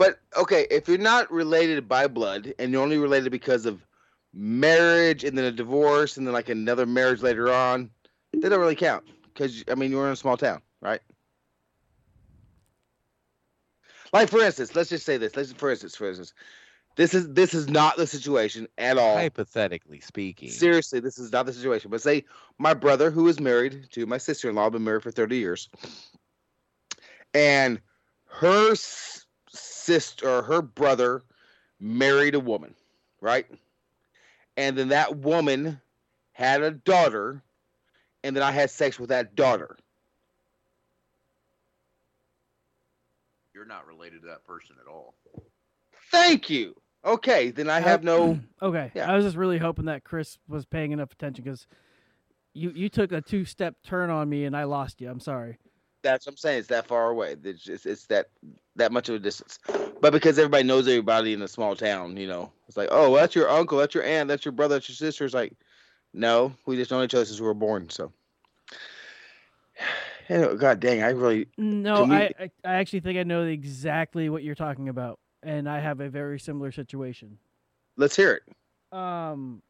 S3: But okay, if you're not related by blood and you're only related because of marriage and then a divorce and then like another marriage later on, they don't really count because I mean you're in a small town, right? Like for instance, let's just say this. Let's for instance, for instance, this is this is not the situation at all.
S6: Hypothetically speaking.
S3: Seriously, this is not the situation. But say my brother, who is married to my sister-in-law, been married for thirty years, and her sister or her brother married a woman, right? And then that woman had a daughter, and then I had sex with that daughter.
S6: You're not related to that person at all.
S3: Thank you. Okay, then I have no.
S2: Uh, <clears throat> okay.
S3: Yeah.
S2: I was just really hoping that Chris was paying enough attention because you you took a two step turn on me and I lost you. I'm sorry.
S3: That's what I'm saying. It's that far away. It's just, it's that that much of a distance. But because everybody knows everybody in a small town, you know, it's like, oh, well, that's your uncle, that's your aunt, that's your brother, that's your sister. It's like, no, we just know each other since we were born. So, <sighs> God dang, I really
S2: No, I, I I actually think I know exactly what you're talking about, and I have a very similar situation.
S3: let's hear it.
S2: Um.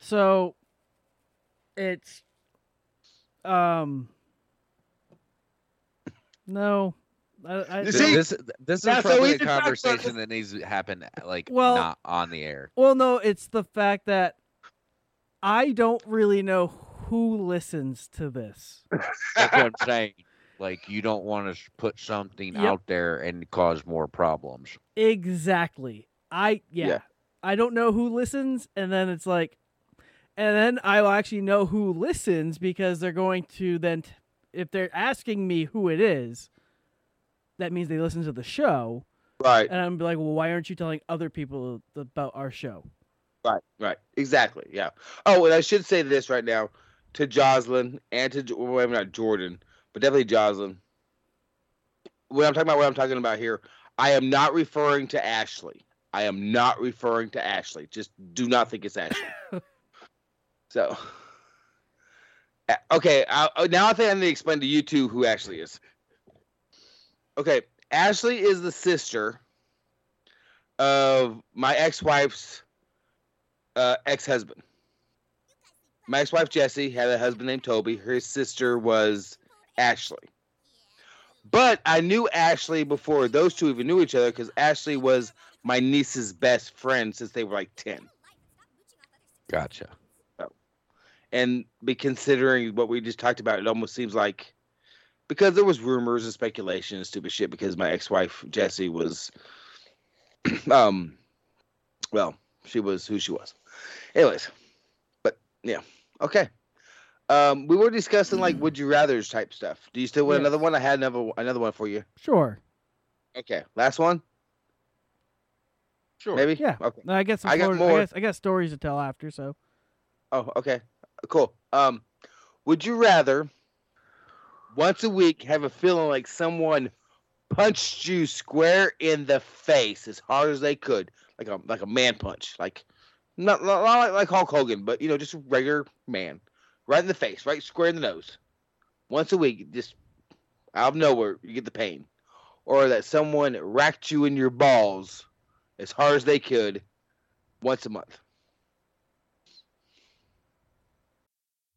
S2: So, it's, um. No, I, I
S6: This, this, this is
S2: That's so
S6: probably a
S2: to talk about
S6: conversation that needs to happen like
S2: Well-
S6: not on the air.
S2: Well, no, it's the fact that I don't really know who listens to this. <laughs>
S6: That's what I'm saying. Like you don't want to put something
S2: Yep.
S6: out there and cause more problems.
S2: Exactly. I yeah,
S6: Yeah.
S2: I don't know who listens, and then it's like, and then I'll actually know who listens because they're going to then, t- if they're asking me who it is, that means they listen to the show,
S3: Right.
S2: and I'm like, well, why aren't you telling other people about our show?
S3: Right, right, exactly. Yeah. Oh, and I should say this right now to Jocelyn and to, well, maybe not Jordan, but definitely Jocelyn. When I'm talking about what I'm talking about here, I am not referring to Ashley. I am not referring to Ashley. Just do not think it's Ashley. <laughs> so, okay. I, uh, now I think I need to explain to you two who Ashley is. Okay, Ashley is the sister of my ex-wife's uh, ex-husband. My ex-wife Jessie had a husband named Toby. Her sister was Ashley. But I knew Ashley before those two even knew each other because Ashley was my niece's best friend since they were like ten.
S6: Gotcha.
S3: And be considering what we just talked about, it almost seems like because there was rumors and speculation and stupid shit because my ex-wife Jessie was <clears throat> um well, she was who she was. Anyways, but yeah. Okay. Um we were discussing like would you rather's type stuff. Do you still want another one? I had another another one for you.
S2: Sure.
S3: Okay. Last one?
S6: Sure.
S3: Maybe?
S2: Yeah.
S3: Okay.
S2: No, I got.
S3: I got more.
S2: I, guess, I got stories to tell after. So
S3: Oh, okay. Cool. Um, would you rather once a week have a feeling like someone punched you square in the face as hard as they could, like a like a man punch, like not, not like, like Hulk Hogan, but you know, just a regular man, right in the face, right square in the nose, once a week, just out of nowhere, you get the pain, or that someone racked you in your balls as hard as they could once a month.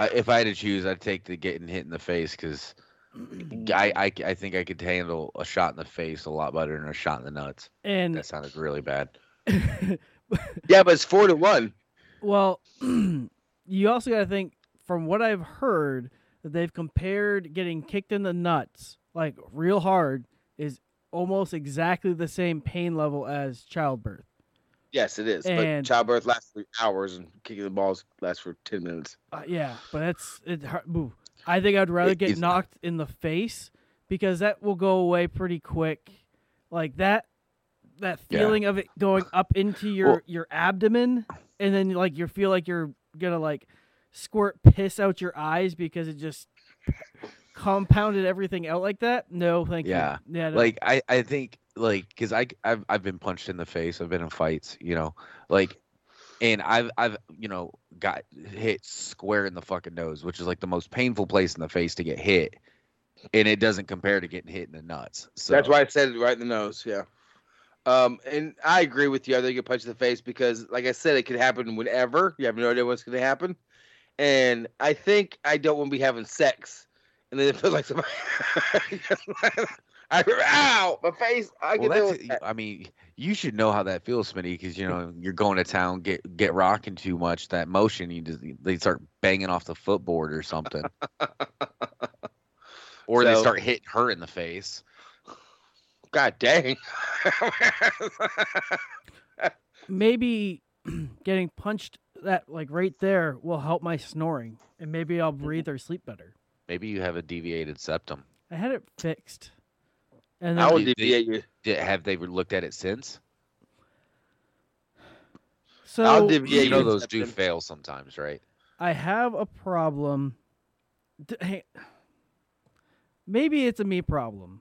S6: I, if I had to choose, I'd take the getting hit in the face because mm-hmm. I, I I think I could handle a shot in the face a lot better than a shot in the nuts.
S2: And
S6: that sounded really bad. <laughs>
S3: yeah, but it's four to one.
S2: Well, <clears throat> you also got to think, from what I've heard, that they've compared getting kicked in the nuts, like real hard, is almost exactly the same pain level as childbirth.
S3: Yes, it is.
S2: And-
S3: but childbirth lasts for hours, and kicking the balls lasts for ten minutes.
S2: Uh, yeah, but that's it. boo. I think I'd rather
S3: It
S2: get knocked in the face because that will go away pretty quick. Like that, that
S6: Yeah.
S2: feeling of it going up into your
S6: Well-
S2: your abdomen, and then like you feel like you're gonna like squirt piss out your eyes because it just compounded everything out like that. No, thank
S6: Yeah.
S2: you. Yeah, no.
S6: Like I, I think like because I I've I've been punched in the face. I've been in fights. You know, like, and I've I've you know got hit square in the fucking nose, which is like the most painful place in the face to get hit, and it doesn't compare to getting hit in the nuts. So
S3: That's why I said it right in the nose. Yeah. Um, and I agree with you. I think you get punched in the face because, like I said, it could happen whenever. You have no idea what's going to happen. And I think I don't want to be having sex, and then it feels like somebody. <laughs> <laughs> I ow my face. I
S6: Well,
S3: can deal
S6: that's,
S3: that.
S6: I mean, you should know how that feels, Smitty, because you know you're going to town, get get rocking too much. That motion, you just they start banging off the footboard or something, <laughs> or they start hitting her in the face.
S3: God dang. <laughs>
S2: maybe <clears throat> getting punched that like right there will help my snoring, and maybe I'll breathe or sleep better.
S6: Maybe you have a deviated septum.
S2: I had it fixed, and
S3: I
S2: then
S3: would
S6: Did-
S3: deviate you.
S6: Did, have they looked at it since?
S2: so
S3: I'll deviate
S6: you know those do
S3: septum.
S6: fail sometimes, right?
S2: I have a problem. Hey, maybe it's a me problem.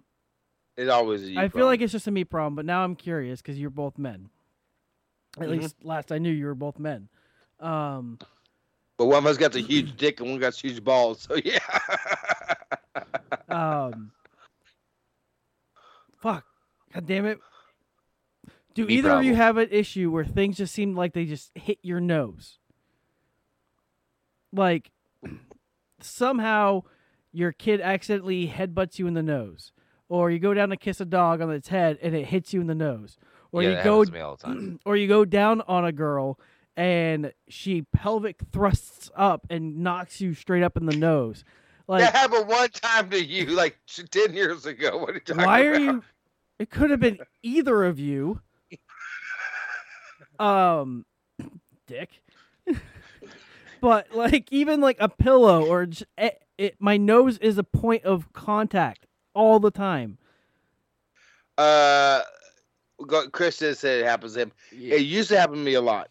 S3: It always is. a you
S2: I feel
S3: problem.
S2: like it's just a me problem, but now I'm curious because you're both men. At
S3: Mhm.
S2: least last I knew, you were both men. Um,
S3: But one of us got the huge <clears throat> dick and one got huge balls. So yeah. <laughs>
S2: um, fuck, god damn it. Do
S6: Me
S2: either of you have an issue where things just seem like they just hit your nose? Like somehow your kid accidentally headbutts you in the nose, or you go down to kiss a dog on its head and it hits you in the nose, or
S6: yeah,
S2: you go
S6: to me all the time. <clears throat>
S2: or you go down on a girl and she pelvic thrusts up and knocks you straight up in the nose. Like
S3: that happened one time to you, like ten years ago. What are you talking
S2: why are
S3: about?
S2: you it could have been either of you <laughs> um <clears throat> dick <laughs> but like even like a pillow or j- it, it my nose is a point of contact all the time
S3: Uh, Chris just said it happens to him. It used to happen to me a lot.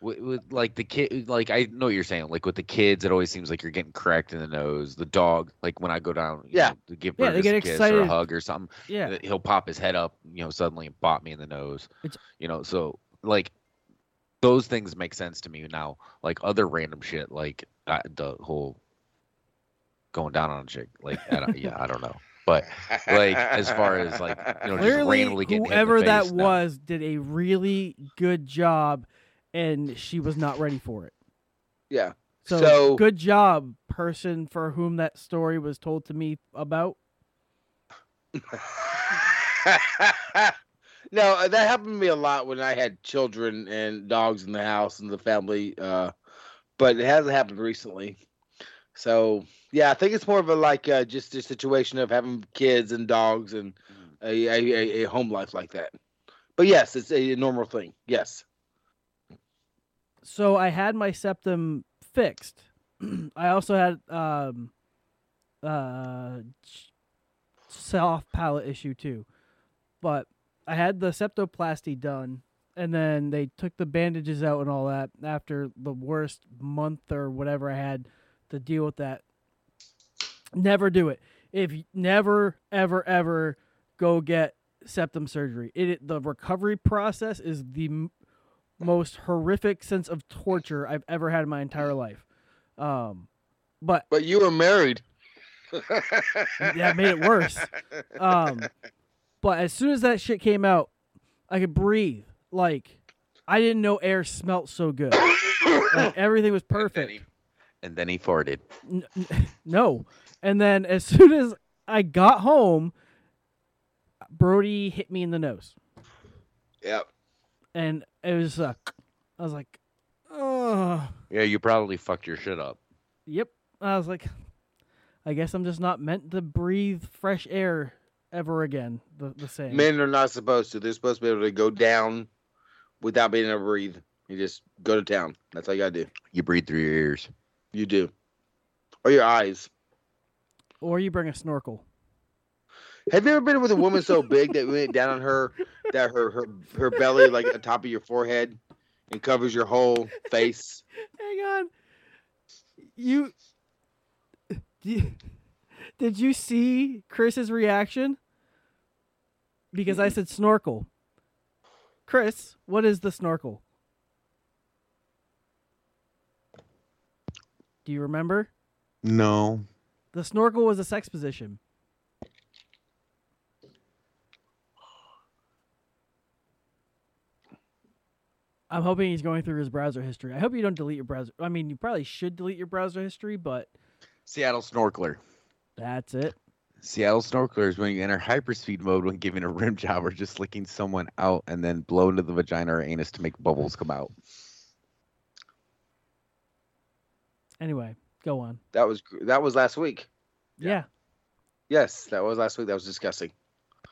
S6: With, with like the kid, like I know what you're saying. Like with the kids, it always seems like you're getting cracked in the nose. The dog, like when I go down,
S3: Yeah.
S6: know, to give
S2: Yeah, they get
S6: a kiss or
S2: excited.
S6: a hug or something.
S2: Yeah.
S6: he'll pop his head up, you know, suddenly and bop me in the nose.
S2: It's-
S6: you know, so like those things make sense to me now. Like other random shit, like uh, the whole going down on a chick, like I don't, yeah, I don't know, but like as far as like you know, just
S2: clearly
S6: randomly getting hit in the
S2: whoever that
S6: no.
S2: was did a really good job and she was not ready for it
S3: Yeah.
S2: so,
S3: So-
S2: good job person for whom that story was told to me about <laughs>
S3: no, uh, that happened to me a lot when I had children and dogs in the house and the family. Uh, but it hasn't happened recently. So yeah, I think it's more of a like uh, just a situation of having kids and dogs and a, a, a- a home life like that. But yes, it's a normal thing. Yes.
S2: So I had my septum fixed. <clears throat> I also had um, uh, soft palate issue too, but I had the septoplasty done, and then they took the bandages out and all that after the worst month or whatever I had to deal with that. Never do it. If never ever ever go get septum surgery, it the recovery process is the most horrific sense of torture I've ever had in my entire life. Um, but
S3: but you were married.
S2: that made it worse. Um, but as soon as that shit came out, I could breathe. Like I didn't know air smelt so good. like, everything was perfect.
S6: And then he farted.
S2: N- n- <laughs> no. And then as soon as I got home, Brody hit me in the nose.
S3: Yep.
S2: And it was uh, I was like, oh,
S6: Yeah, you probably fucked your shit up.
S2: yep. I was like, I guess I'm just not meant to breathe fresh air ever again. The the same.
S3: Men are not supposed to. They're supposed to be able to go down without being able to breathe. You just go to town. That's all you gotta do.
S6: You breathe through your ears.
S3: You do. Or your eyes.
S2: Or you bring a snorkel.
S3: Have you ever been with a woman so big that you went down on her that her her, her belly like at the top of your forehead and covers your whole face?
S2: Hang on. You did, did you see Chris's reaction? Because I said snorkel. Chris, what is the snorkel? Do you remember?
S6: No.
S2: The snorkel was a sex position. I'm hoping he's going through his browser history. I hope you don't delete your browser. I mean, you probably should delete your browser history, but
S6: Seattle snorkeler.
S2: that's it.
S6: Seattle snorkeler is when you enter hyperspeed mode when giving a rim <laughs> job or just licking someone out and then blow into the vagina or anus to make bubbles come out.
S2: Anyway, go on.
S3: That was that was last week.
S2: Yeah.
S3: Yes, that was last week. That was disgusting.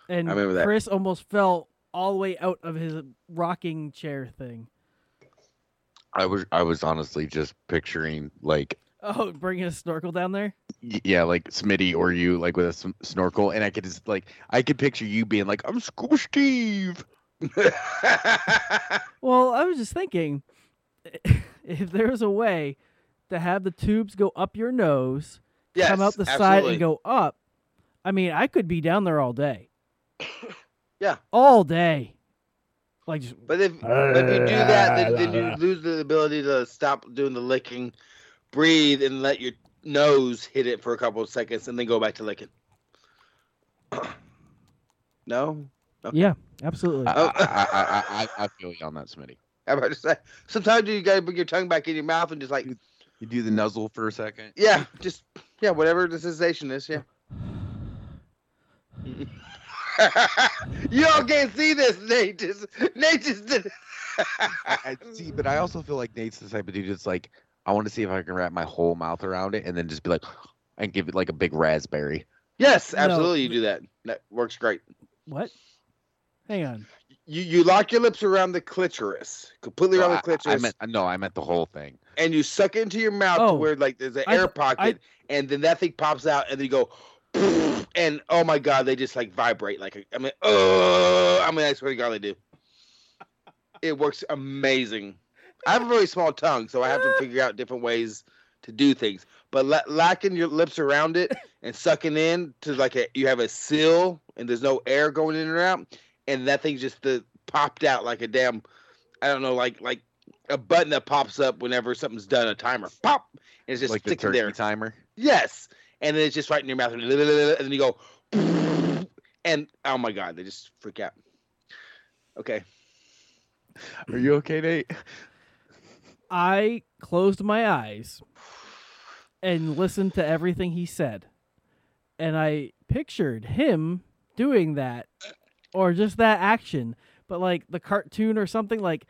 S2: And
S3: I remember that.
S2: Chris almost fell all the way out of his rocking chair thing.
S6: I was I was honestly just picturing like
S2: Oh, bringing a snorkel down there?
S6: yeah like Smitty or you like with a s- snorkel and I could just like I could picture you being like I'm Scuba Steve. <laughs>
S2: Well, I was just thinking <laughs> if there's a way to have the tubes go up your nose, come out the side and go up. I mean, I could be down there all day. <laughs>
S3: Yeah.
S2: All day. Like just
S3: But if, but if you do that, then, then you <laughs> lose the ability to stop doing the licking, breathe, and let your nose hit it for a couple of seconds, and then go back to licking. <clears throat> no. Okay.
S2: Yeah, absolutely.
S6: I. I, I, I, I feel you on that, Smitty.
S3: I'm about to say. Sometimes you gotta put your tongue back in your mouth and just like,
S6: You do the nuzzle for a second.
S3: yeah, just yeah, whatever the sensation is, yeah. <sighs> <laughs> <laughs> you all can't see this, Nate. Just Nate just did.
S6: I, I see, but I also feel like Nate's the type of dude that's like, I want to see if I can wrap my whole mouth around it and then just be like, and give it like a big raspberry.
S3: Yes,
S2: No.
S3: absolutely, you do that. That works great.
S2: what? Hang on.
S3: You you lock your lips around the clitoris, completely
S6: No,
S3: around
S6: I-
S3: the clitoris,
S6: I, meant no, I meant the whole thing.
S3: and you suck it into your mouth
S2: Oh.
S3: to where like there's an
S2: I
S3: air
S2: th- I-
S3: pocket, and then that thing pops out, and then you go, and oh my god, they just like vibrate like I mean, oh, I mean, I swear to God, they do. It works amazing. I have a very small tongue, so I have to <laughs> figure out different ways to do things. But la- locking your lips around it and sucking in to like a you have a seal and there's no air going in or out, and that thing just uh, popped out like a damn, I don't know, like like a button that pops up whenever something's done, a timer, pop, and it's just
S6: like
S3: sticking
S6: turkey
S3: there.
S6: timer.
S3: Yes, and then it's just right in your mouth, and then you go, and oh my god, they just freak out. Okay,
S6: Are you okay, Nate?
S2: I closed my eyes and listened to everything he said. And I pictured him doing that or just that action, but like the cartoon or something like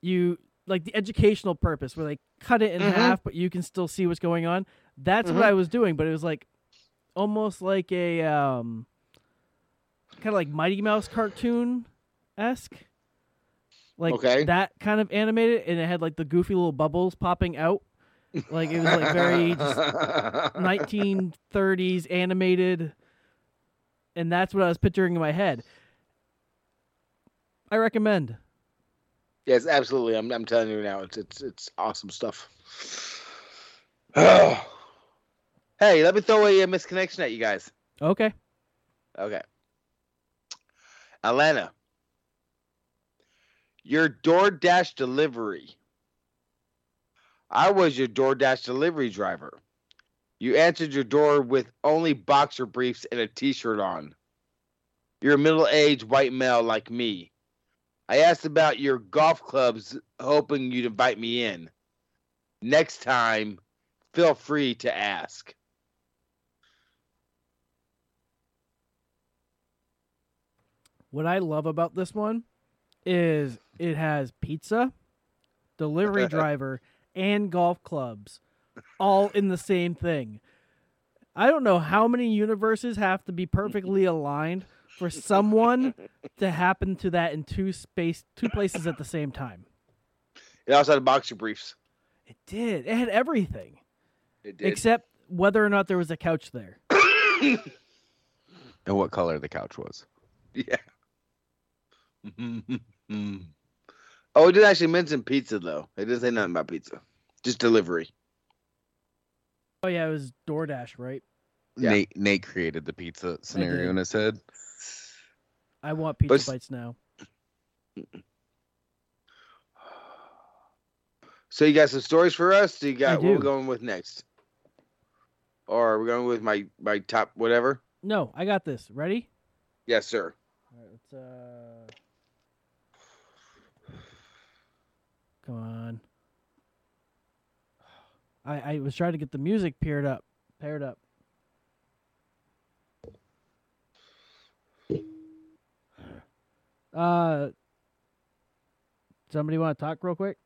S2: you like the educational purpose where they cut it in
S3: Mhm.
S2: half but you can still see what's going on. That's
S3: Mhm.
S2: what I was doing, but it was like almost like a um kind of like Mighty Mouse cartoon esque. like
S3: Okay.
S2: that kind of animated, and it had like the goofy little bubbles popping out. Like it was like very 1930s <laughs> animated, and that's what I was picturing in my head. I recommend.
S3: Yes, absolutely. I'm I'm telling you now, it's it's it's awesome stuff. <sighs> hey, let me throw a, uh misconnection at you guys.
S2: Okay.
S3: Okay. Atlanta. Your DoorDash delivery. I was your DoorDash delivery driver. You answered your door with only boxer briefs and a t shirt on. You're a middle aged white male like me. I asked about your golf clubs, hoping you'd invite me in. Next time, feel free to ask.
S2: What I love about this one is it has pizza, delivery <laughs> driver, and golf clubs all in the same thing. I don't know how many universes have to be perfectly aligned for someone <laughs> to happen to that in two space two places at the same time.
S3: It also had boxer briefs.
S2: It did. It had everything.
S3: It did.
S2: Except whether or not there was a couch there. <coughs>
S6: And what color the couch was.
S3: Yeah. <laughs> oh, it didn't actually mention pizza though. It didn't say nothing about pizza. Just delivery.
S2: Oh yeah, it was DoorDash, right?
S3: Yeah.
S6: Nate Nate created the pizza scenario
S2: did.
S6: in his head.
S2: I want pizza
S3: But-
S2: bites now. <sighs>
S3: So you got some stories for us? Do you got
S2: I
S3: what we're going with next? Or are we going with my my top whatever?
S2: No, I got this. Ready?
S3: Yes, sir.
S2: All right, let's uh Come on. I I was trying to get the music paired up. Paired up. Uh somebody want to talk real quick?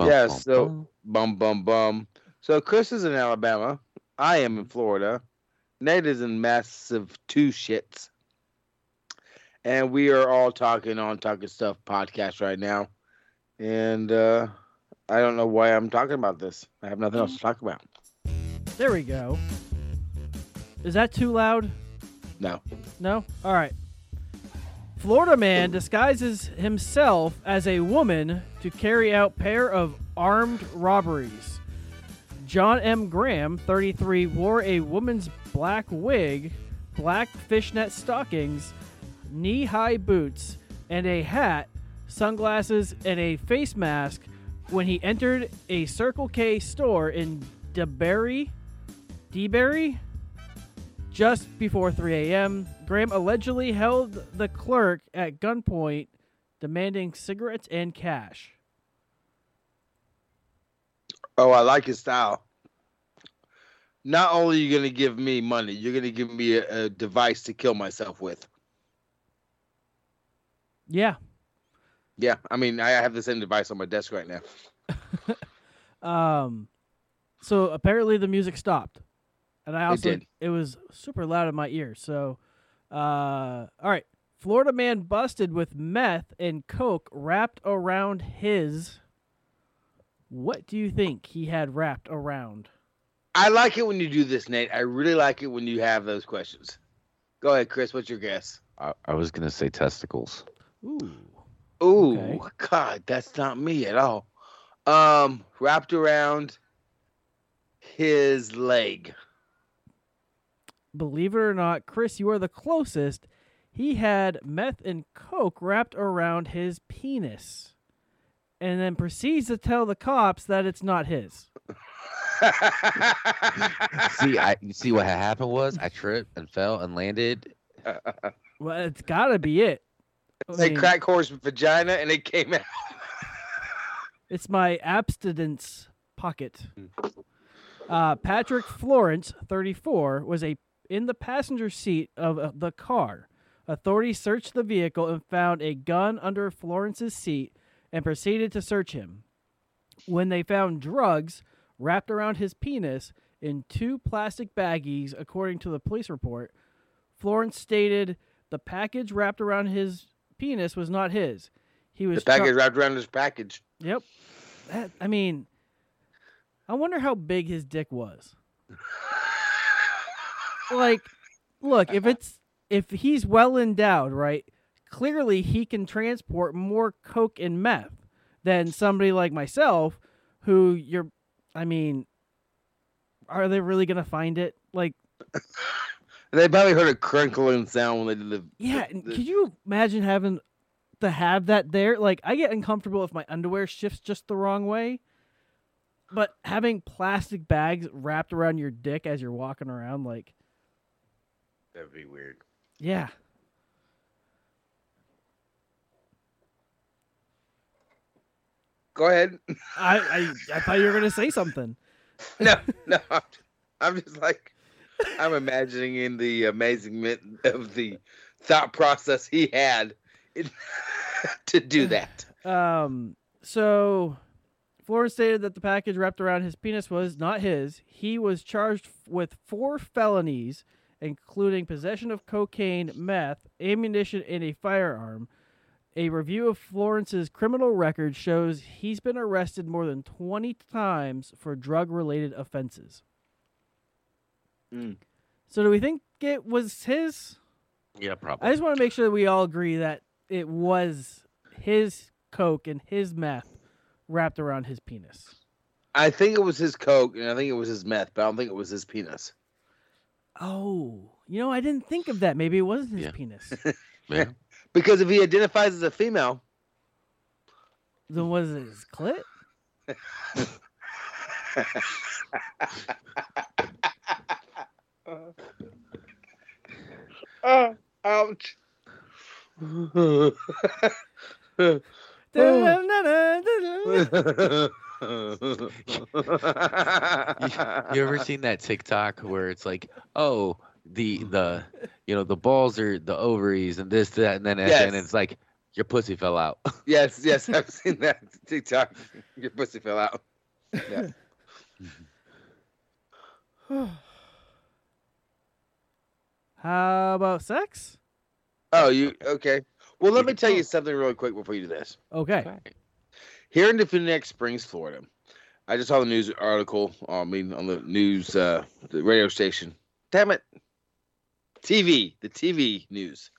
S3: yeah, so bum bum bum. So Chris is in Alabama. I am in Florida. Nate is in massive two shits. And we are all talking on Talking Stuff podcast right now. And uh I don't know why I'm talking about this. I have nothing else to talk about.
S2: There we go. Is that too loud?
S3: No.
S2: No? All right. Florida man disguises himself as a woman to carry out pair of armed robberies. John M. Graham, 33, wore a woman's black wig, black fishnet stockings, knee-high boots, and a hat, sunglasses, and a face mask when he entered a Circle K store in DeBary, DeBary, just before 3 a.m., Graham allegedly held the clerk at gunpoint, demanding cigarettes and cash.
S3: Oh, I like his style. Not only are you gonna give me money, you're gonna give me a, a device to kill myself with.
S2: Yeah.
S3: Yeah, I mean, I have the same device on my desk right now. <laughs>
S2: Um, so apparently the music stopped, and I
S3: It
S2: also
S3: did.
S2: it was super loud in my ear. So, uh, all right, Florida man busted with meth and coke wrapped around his. What do you think he had wrapped around?
S3: I like it when you do this, Nate. I really like it when you have those questions. Go ahead, Chris. What's your guess?
S6: I, I was gonna say testicles.
S2: Ooh.
S3: Ooh,
S2: Okay.
S3: God, that's not me at all. Um, wrapped around his leg.
S2: Believe it or not, Chris, you are the closest. He had meth and coke wrapped around his penis, and then proceeds to tell the cops that it's not his. <laughs>
S6: see, I you see what happened was I tripped and fell and landed.
S2: Well, it's got to be it.
S3: They
S2: mean,
S3: crack horse vagina and it came out.
S2: It's my abstinence pocket. Uh, Patrick Florence, 34, was a in the passenger seat of uh, the car. Authorities searched the vehicle and found a gun under Florence's seat and proceeded to search him. When they found drugs wrapped around his penis in two plastic baggies, according to the police report, Florence stated the package wrapped around his penis was not his. He was
S3: the package wrapped around his package.
S2: Yep. That I mean, I wonder how big his dick was. like, look, if it's if he's well endowed, right? Clearly, he can transport more coke and meth than somebody like myself, who you're. I mean, are they really gonna find it? Like,
S3: They probably heard a crinkling sound when they did the.
S2: yeah.
S3: the-
S2: and could you imagine having to have that there? Like, I get uncomfortable if my underwear shifts just the wrong way. But having plastic bags wrapped around your dick as you're walking around, like,
S6: That'd be weird.
S2: yeah.
S3: Go ahead.
S2: I, I I thought you were gonna say something. <laughs>
S3: no, <laughs> no. I'm, I'm just like, I'm imagining in the amazement of the thought process he had <laughs> to do that.
S2: Um. So, Florence stated that the package wrapped around his penis was not his. He was charged with four felonies, including possession of cocaine, meth, ammunition, and a firearm. A review of Florence's criminal record shows he's been arrested more than 20 times for drug related offenses.
S3: Mm.
S2: So, do we think it was his?
S6: Yeah, probably.
S2: I just want to make sure that we all agree that it was his coke and his meth wrapped around his penis.
S3: I think it was his coke, and I think it was his meth, but I don't think it was his penis.
S2: Oh, you know, I didn't think of that. Maybe it wasn't his penis. <laughs>
S6: Yeah.
S3: Because if he identifies as a female,
S2: then was it his clit? <laughs>
S3: oh, ouch.
S6: you ever seen that TikTok where it's like, oh, the the you know the balls are the ovaries and this that and then at the end it's like your pussy fell out. <laughs>
S3: yes, yes, I've seen that TikTok. Your pussy fell out. Yeah. <laughs>
S2: How about sex?
S3: Oh, you okay? Well, let me tell you something really quick before you do this.
S2: Okay.
S3: Here in DeFuniak Springs, Florida, I just saw the news article. uh, I mean, on the news, uh, the radio station. Damn it, TV, the TV news.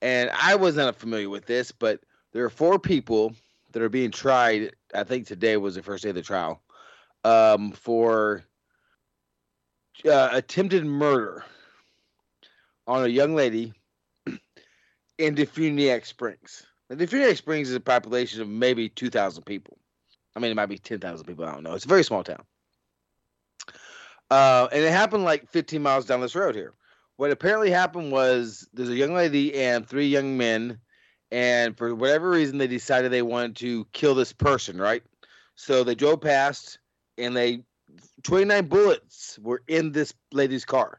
S3: And I wasn't familiar with this, but there are four people that are being tried. I think today was the first day of the trial um, for uh, attempted murder on a young lady <clears throat> in DeFuniak Springs. Now, DeFuniak Springs is a population of maybe 2,000 people. I mean, it might be 10,000 people. I don't know. It's a very small town. Uh, and it happened like 15 miles down this road here. What apparently happened was there's a young lady and three young men, and for whatever reason, they decided they wanted to kill this person, right? So they drove past, and they 29 bullets were in this lady's car.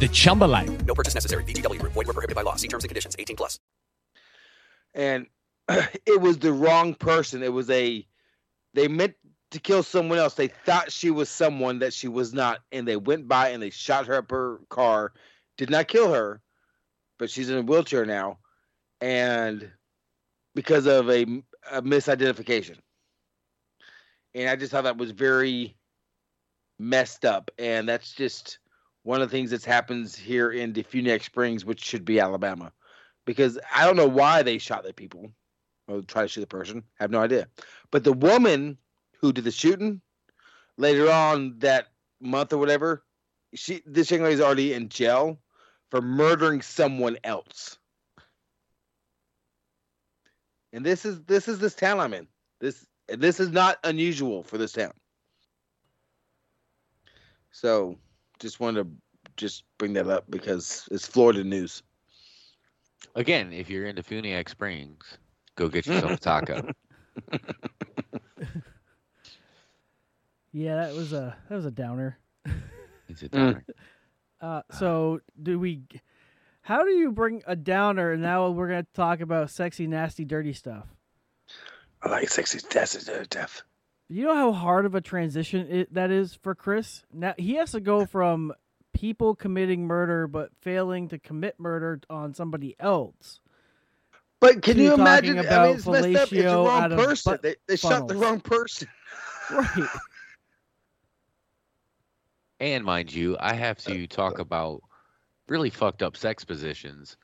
S15: the Chumba life.
S16: No purchase necessary. VGW Group. Void were prohibited by law. See terms and conditions. 18 plus.
S3: and <clears throat> it was the wrong person. It was a they meant to kill someone else. They thought she was someone that she was not, and they went by and they shot her up her car. Did not kill her, but she's in a wheelchair now, and because of a, a misidentification. And I just thought that was very messed up, and that's just one of the things that happens here in DeFuniak Springs, which should be Alabama because I don't know why they shot the people. or try to shoot the person. I Have no idea. But the woman who did the shooting later on that month or whatever, she this young lady's already in jail for murdering someone else. And this is this is this town I'm in. This this is not unusual for this town. So just wanted to just bring that up because it's Florida news.
S6: Again, if you're into Funiac Springs, go get yourself a taco. <laughs>
S2: Yeah, that was a that was a downer.
S6: It's <laughs> a downer.
S2: Uh, so do we? How do you bring a downer? And now we're gonna talk about sexy, nasty, dirty stuff.
S3: I like sexy, nasty, dirty stuff.
S2: You know how hard of a transition it, that is for Chris. Now he has to go from people committing murder but failing to commit murder on somebody else.
S3: But can you
S2: talking
S3: imagine? I
S2: about
S3: mean, it's messed up. It's the wrong person. They, they shot the wrong person. <laughs>
S2: Right.
S6: And mind you, I have to uh, talk uh. about really fucked up sex positions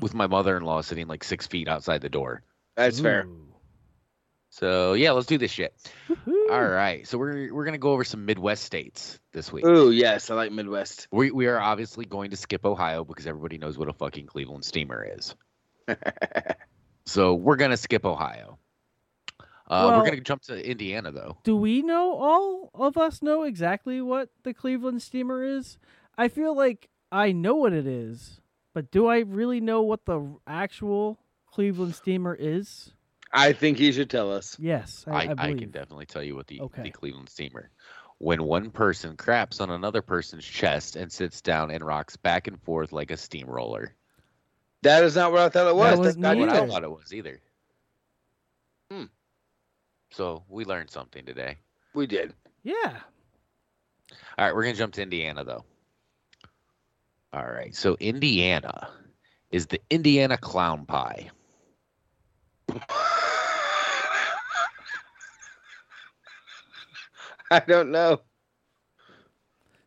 S6: with my mother-in-law sitting like six feet outside the door.
S3: That's fair.
S6: So yeah, let's do this shit. All right, so we're we're gonna go over some Midwest states this week.
S3: Oh yes, I like Midwest.
S6: We we are obviously going to skip Ohio because everybody knows what a fucking Cleveland steamer is. <laughs> so we're gonna skip Ohio. Uh,
S2: Well-
S6: we're gonna jump to Indiana though.
S2: Do we know all of us know exactly what the Cleveland steamer is? I feel like I know what it is, but do I really know what the actual Cleveland steamer is?
S3: I think he should tell us.
S2: Yes, I,
S6: I,
S2: I,
S6: I, can definitely tell you what the,
S2: Okay.
S6: the Cleveland steamer. When one person craps on another person's chest and sits down and rocks back and forth like a steamroller.
S3: That is not what I thought it was.
S2: was
S3: That's not
S2: me
S6: what I thought it was either.
S3: Hmm.
S6: So we learned something today.
S3: We did.
S2: Yeah.
S6: All right, we're gonna jump to Indiana though. All right, so Indiana is the Indiana clown pie. <laughs> <laughs>
S3: I don't know.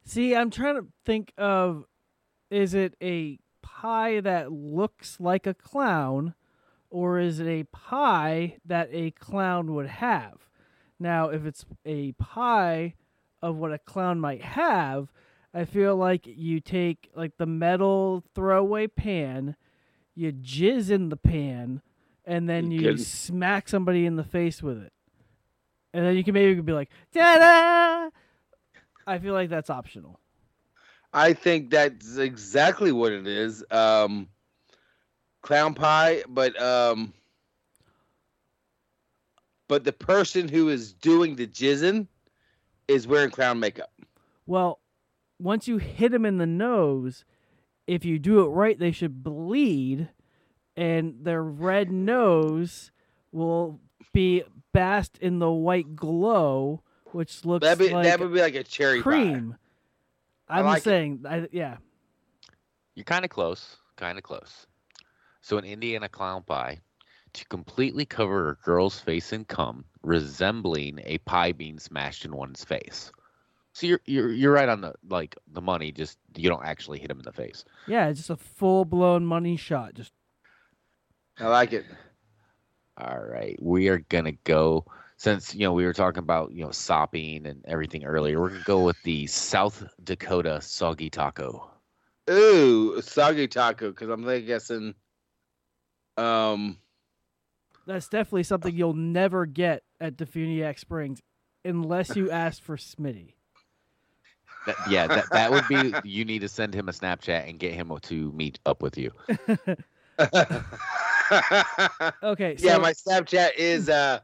S2: See, I'm trying to think of is it a pie that looks like a clown or is it a pie that a clown would have? Now, if it's a pie of what a clown might have, I feel like you take like the metal throwaway pan, you jizz in the pan, and then
S3: You
S2: you smack somebody in the face with it. And then you can maybe be like, ta da! I feel like that's optional.
S3: I think that's exactly what it is. Um, clown pie, but um, but the person who is doing the jizzing is wearing clown makeup.
S2: Well, once you hit them in the nose, if you do it right, they should bleed, and their red nose will be basked in the white glow, which looks
S3: That'd be
S2: like
S3: that would be like a cherry pie.
S2: cream.
S3: I
S2: I'm
S3: like
S2: saying, I, yeah.
S6: You're kind of close, kind of close. So an Indiana clown pie to completely cover a girl's face in cum, resembling a pie being smashed in one's face. So you're you're you're right on the like the money. Just you don't actually hit him in the face.
S2: Yeah, it's just a full blown money shot. Just
S3: I like it.
S6: All right, we are gonna go since you know we were talking about you know sopping and everything earlier. We're gonna go with the South Dakota soggy taco.
S3: Ooh, soggy taco. Because I'm like guessing. Um,
S2: that's definitely something you'll never get at DeFuniak Springs unless you ask for Smitty.
S6: That, yeah, that that would be. You need to send him a Snapchat and get him to meet up with you. <laughs> <laughs> <laughs> <laughs>
S2: Okay,
S3: yeah, my Snapchat is uh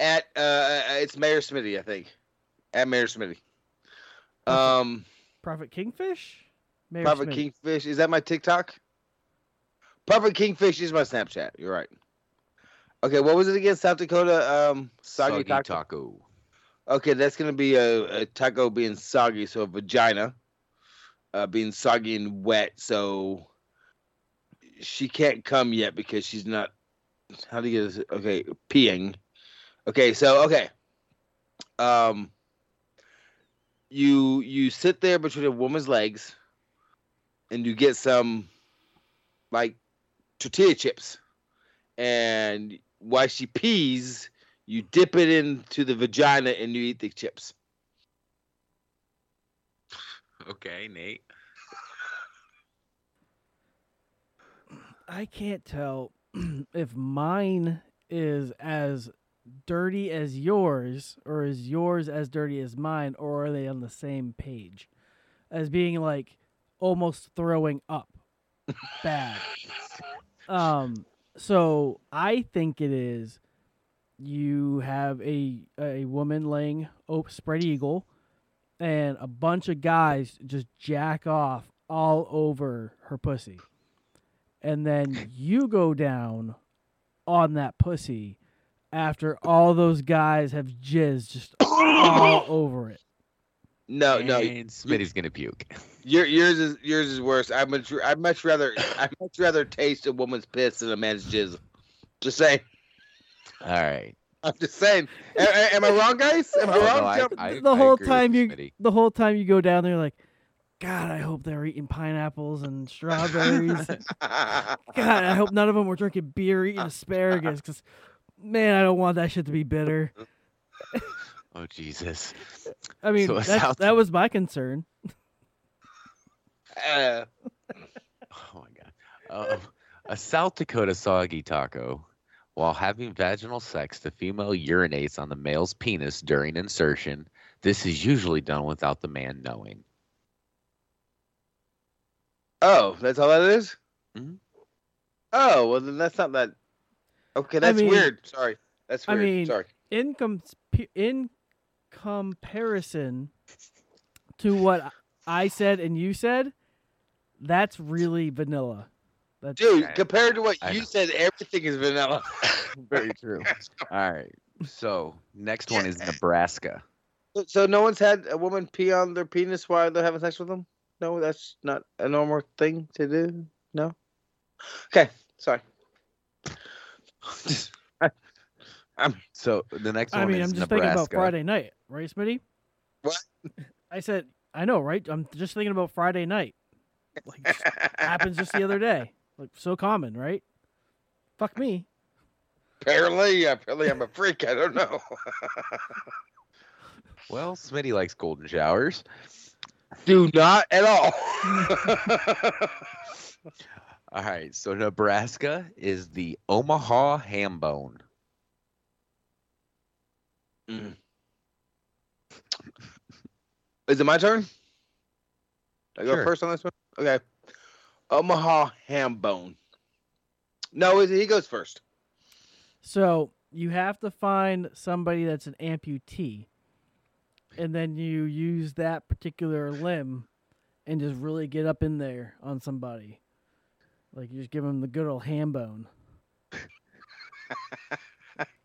S3: at uh it's Mayor Smitty, I think. At Mayor Smitty. Um,
S2: Prophet Kingfish? Mayor
S3: Prophet
S2: Smitty.
S3: Kingfish. Is that my TikTok? Prophet Kingfish is my Snapchat. You're right. Okay, what was it again? South Dakota um soggy,
S6: Soggy
S3: taco.
S6: taco.
S3: Okay, that's gonna be a, a taco being soggy, so a vagina uh being soggy and wet, so she can't come yet because she's not how do you get this? Okay, peeing. Okay, so okay. Um you you sit there between a woman's legs and you get some like tortilla chips and while she pees, you dip it into the vagina and you eat the chips.
S6: Okay, Nate.
S2: I can't tell <clears throat> if mine is as dirty as yours or is yours as dirty as mine or are they on the same page? As being like almost throwing up bad. <laughs> Um so i think it is you have a a woman laying op- spread eagle and a bunch of guys just jack off all over her pussy and then you go down on that pussy after all those guys have jizzed just all <coughs> over it.
S3: No, no,
S6: And Smitty's gonna puke. <laughs>
S3: your, yours is yours is worse. I much I much rather <coughs> I much rather taste a woman's piss than a man's jizz. Just saying.
S6: All right.
S3: I'm just saying. A- a- am I wrong, guys? Am I
S6: Oh, no,
S3: wrong?
S6: I-
S3: Tell-
S6: I-
S2: the whole time
S6: you,
S2: you,
S6: Smitty.
S2: the whole time you go down there, like, God, I hope they're eating pineapples and <laughs> strawberries. God, I hope none of them were drinking beer, eating asparagus, because man, I don't want that shit to be bitter. <laughs>
S6: Oh Jesus.
S2: I mean,
S6: So
S2: that's, that was my concern.
S3: Uh, <laughs>
S6: Oh my god. Um, a South Dakota soggy taco. While having vaginal sex, the female urinates on the male's penis during insertion. This is usually done without the man knowing.
S3: Oh, that's all that is?
S6: Mhm.
S3: Oh, well then that's not that. Okay,
S2: I
S3: that's
S2: mean-
S3: weird. Sorry, that's
S2: I
S3: weird.
S2: mean,
S3: Sorry.
S2: in com- in comparison to what I said and you said, that's really vanilla. That's,
S3: Dude, compared to what
S6: I
S3: you
S6: know.
S3: said, everything is vanilla. <laughs>
S6: Very true. <laughs> All right. So next one is <laughs> Nebraska.
S3: So- So no one's had a woman pee on their penis while they're having sex with them? No, that's not a normal thing to do. No. Okay, sorry. <laughs> I, am
S6: So the next
S2: I
S6: one
S2: mean,
S6: is
S2: I'm just
S6: Nebraska.
S2: thinking about Friday night, right, Smitty?
S3: What?
S2: I said, I know, right? I'm just thinking about Friday night. Like, just <laughs> happens just the other day. Like, so common, right? Fuck me.
S3: apparently, apparently, I'm a freak. I don't know. <laughs>
S6: Well, Smitty likes golden showers.
S3: Do not at all. <laughs>
S6: All right. So Nebraska is the Omaha ham bone.
S3: Mm. Is it my turn? I go
S6: Sure.
S3: first on this one. Okay. Omaha ham bone. No, is- he goes first.
S2: So you have to find somebody that's an amputee, and then you use that particular limb and just really get up in there on somebody. Like you just give them the good old ham bone. <laughs>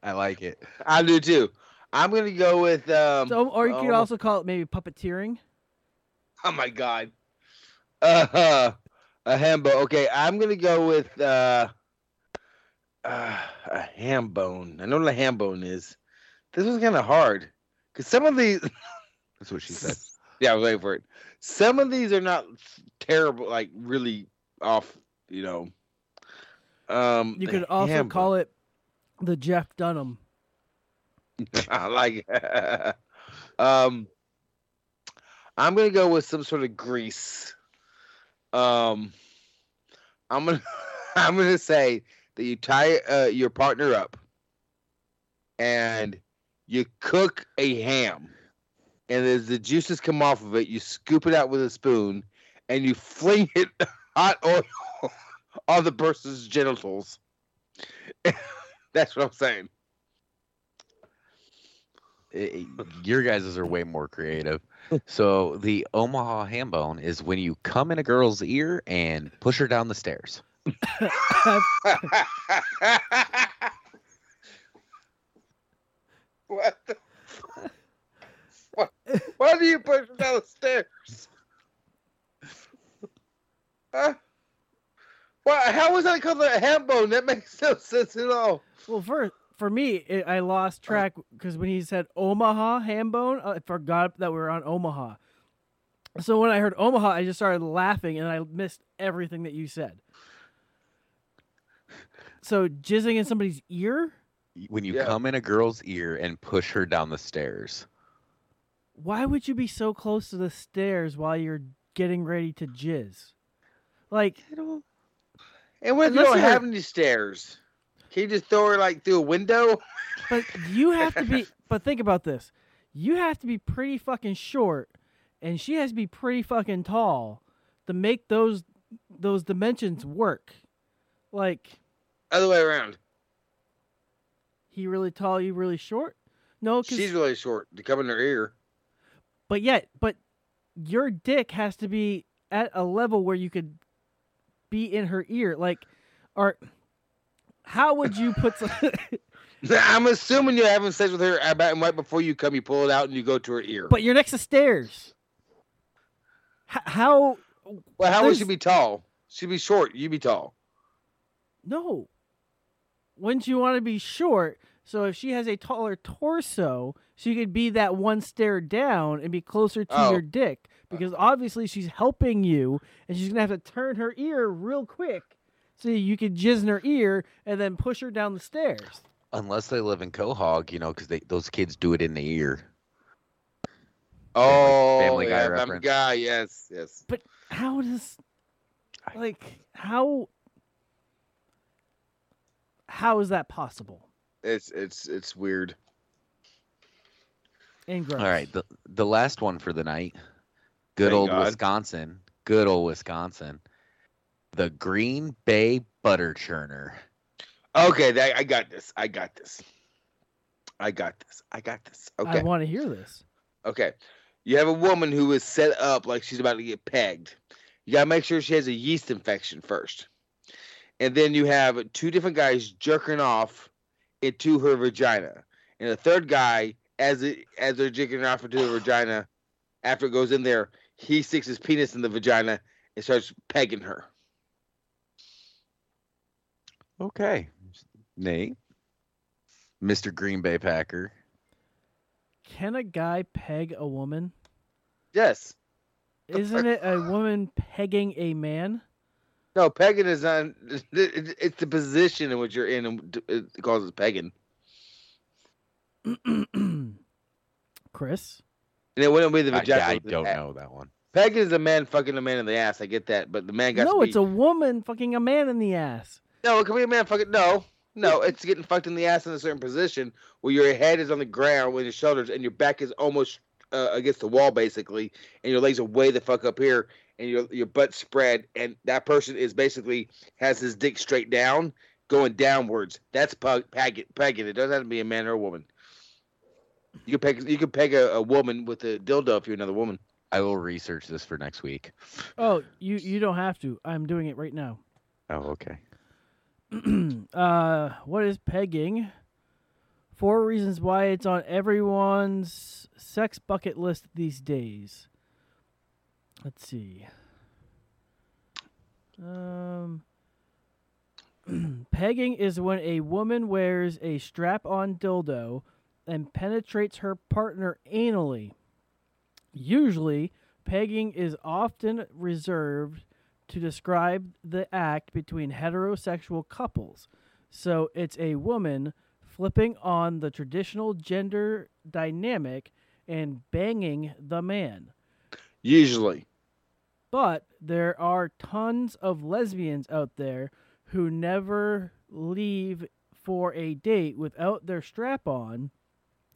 S6: I like it.
S3: I do too. I'm gonna go with um.
S2: So, or you could
S3: Oma-
S2: also call it maybe puppeteering.
S3: Oh my god. Uh, a hambo. Okay, I'm gonna go with uh, uh a ham bone. I know what a ham bone is. This was kind of hard because some of these.
S6: That's what she said. <laughs>
S3: yeah, I was waiting for it. Some of these are not terrible, like really off. You know. Um,
S2: You could also call it the Jeff Dunham. <laughs>
S3: I like it. <laughs> um, I'm gonna go with some sort of grease. Um, I'm gonna I'm gonna say that you tie uh, your partner up, and you cook a ham, and as the juices come off of it, you scoop it out with a spoon, and you fling it <laughs> hot oil <laughs> on the person's genitals. <laughs> That's what I'm saying.
S6: It- your guys' are way more creative. So the Omaha ham bone is when you come in a girl's ear and push her down the stairs.
S3: What? The... What? Why do you push him down the stairs? Huh? Why? How was that called a ham bone? That makes no sense at all.
S2: Well, for for me, it, I lost uh-huh. track because when he said Omaha ham bone, I forgot that we were on Omaha. So when I heard Omaha, I just started laughing and I missed everything that you said. So jizzing in somebody's ear?
S6: When you
S3: Yeah.
S6: come in a girl's ear and push her down the stairs.
S2: Why would you be so close to the stairs while you're getting ready to jizz? Like,
S3: And what if you
S2: Unless
S3: don't
S2: you're-
S3: have any stairs? Can you just throw her like through a window? <laughs>
S2: but you have to be. But think about this: you have to be pretty fucking short, and she has to be pretty fucking tall to make those those dimensions work. Like
S3: Other way around.
S2: He really tall, you really short. No, cause,
S3: She's really short to come in her ear.
S2: but yet, but your dick has to be at a level where you could be in her ear. Like, or how would you put? Some, <laughs> <laughs>
S3: I'm assuming you're having sex with her about right before you come. You pull it out and you go to her ear.
S2: but you're next to stairs. H- how?
S3: well, how would she be tall? She'd be short. You'd be tall.
S2: No. Wouldn't you want to be short? So if she has a taller torso, she could be that one stair down and be closer to
S3: Oh.
S2: your dick. Because obviously she's helping you and she's gonna have to turn her ear real quick so you could jizz in her ear and then push her down the stairs.
S6: Unless they live in Quahog, you know, because those kids do it in the ear.
S3: Oh,
S6: Family Guy
S3: yeah, Family
S6: reference.
S3: Guy. Yes, yes.
S2: But how does like how how is that possible?
S3: It's it's it's weird.
S2: And gross.
S6: All right, the the last one for the night. Good
S3: Thank
S6: old
S3: God.
S6: Wisconsin. Good old Wisconsin. The Green Bay Butter Churner.
S3: Okay, that, I got this. I got this. I got this. I got this. Okay.
S2: I want to hear this.
S3: Okay. You have a woman who is set up like she's about to get pegged. You got to make sure she has a yeast infection first. And then you have two different guys jerking off into her vagina. And the third guy, as it as they're jerking off into her vagina, after it goes in there, he sticks his penis in the vagina and starts pegging her.
S6: Okay. Nate. Mr. Green Bay Packer.
S2: Can a guy peg a woman?
S3: Yes.
S2: Isn't it a woman pegging a man?
S3: No, pegging is on. It's the position in which you're in, and it causes pegging. <clears throat>
S2: Chris?
S3: And it wouldn't be the
S6: I,
S3: vagina.
S6: I
S3: it was
S6: don't
S3: ass.
S6: know that one.
S3: Pegging is a man fucking a man in the ass. I get that, but the man got
S2: No,
S3: to be,
S2: it's a woman fucking a man in the ass.
S3: no. It can be a man fucking no, no. It's getting fucked in the ass in a certain position where your head is on the ground with your shoulders and your back is almost uh, against the wall, basically, and your legs are way the fuck up here, and your your butt spread, and that person is basically has his dick straight down, going downwards. That's pug, pegging. Pegging. It doesn't have to be a man or a woman. You can peg. You can peg a, a woman with a dildo if you're another woman.
S6: I will research this for next week.
S2: Oh, you you don't have to. I'm doing it right now.
S6: Oh, okay. <clears throat>
S2: uh, what is pegging? Four reasons why it's on everyone's sex bucket list these days. Let's see. Um, <clears throat> pegging is when a woman wears a strap-on dildo and penetrates her partner anally. Usually, pegging is often reserved to describe the act between heterosexual couples. So it's a woman flipping on the traditional gender dynamic and banging the man.
S3: Usually.
S2: But there are tons of lesbians out there who never leave for a date without their strap on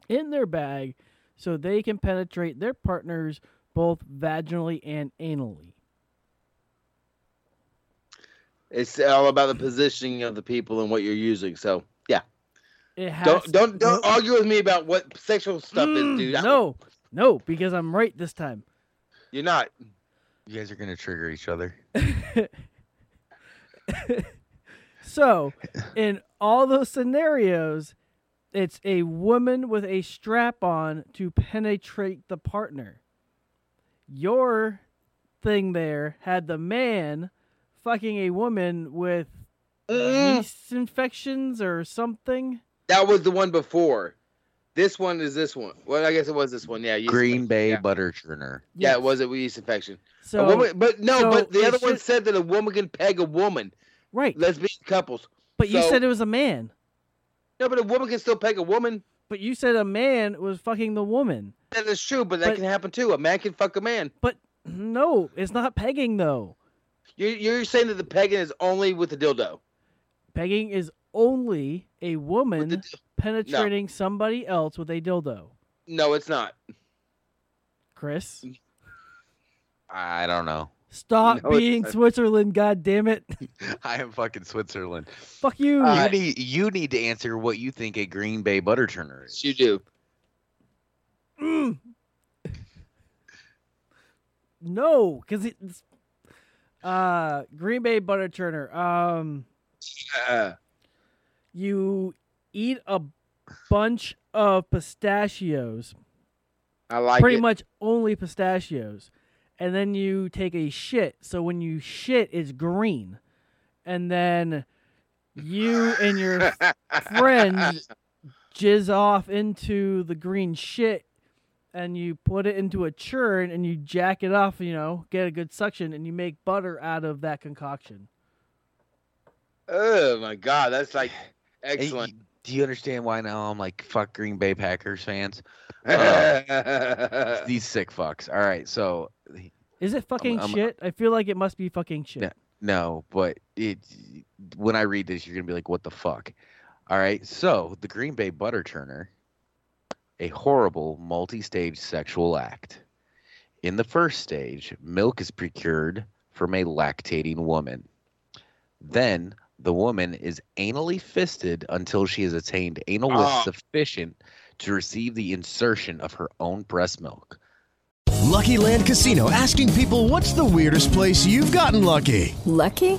S2: in their bag so they can penetrate their partners both vaginally and anally.
S3: It's all about the positioning of the people and what you're using. So yeah,
S2: It has
S3: don't don't don't
S2: no-
S3: argue with me about what sexual stuff
S2: Mm,
S3: is, dude.
S2: No, no, because I'm right this time.
S3: you're not.
S6: You guys are gonna trigger each other. <laughs>
S2: So, in all those scenarios, it's a woman with a strap on to penetrate the partner. Your thing there had the man fucking a woman with mm-hmm. yeast infections or something.
S3: That was the one before. This one is this one. Well, I guess it was this one. Yeah, yeast
S6: Green
S3: infection.
S6: Bay
S3: Yeah,
S6: Butter Churner.
S3: yeah it was a yeast infection.
S2: So,
S3: woman, but no,
S2: so
S3: but the
S2: it
S3: other one said that a woman can peg a woman.
S2: Right.
S3: Lesbian couples.
S2: But you said it was a man.
S3: No, but a woman can still peg a woman.
S2: But you said a man was fucking the woman.
S3: That is true, but that
S2: But-
S3: can happen too. A man can fuck a man.
S2: But no, it's not pegging though.
S3: You're, you're saying that the pegging is only with the dildo.
S2: Pegging is only a woman penetrating somebody else with a dildo.
S3: No, it's not.
S2: Chris,
S6: I don't know.
S2: stop
S6: No,
S2: being. Switzerland. God damn it!
S6: I am fucking Switzerland.
S2: Fuck you.
S6: you need you need to answer what you think a Green Bay butter turner is.
S3: You do.
S2: Mm. <clears throat> No, because it's uh Green Bay butter churner. Um,
S3: Uh,
S2: you eat a bunch of pistachios.
S3: I like
S2: pretty
S3: it.
S2: much only pistachios, and then you take a shit. So when you shit, it's green, and then you and your <laughs> friends jizz off into the green shit and you put it into a churn and you jack it off, you know, get a good suction and you make butter out of that concoction.
S3: Oh my god, that's like <sighs> <laughs>
S6: Hey,
S3: excellent.
S6: do you understand why now I'm like fuck Green Bay Packers fans? <laughs> Uh, these sick fucks. All right, so
S2: Is it fucking
S6: I'm-
S2: shit? I feel like it must be fucking shit.
S6: No, no, but it when I read this, you're gonna be like, "What the fuck?" All right, so the Green Bay butter churner, a horrible multi-stage sexual act. In the first stage, milk is procured from a lactating woman. Then the woman is anally fisted until she has attained anal width
S9: Ah.
S6: sufficient to receive the insertion of her own breast milk.
S9: Lucky Land Casino asking people what's the weirdest place you've gotten lucky?
S8: Lucky?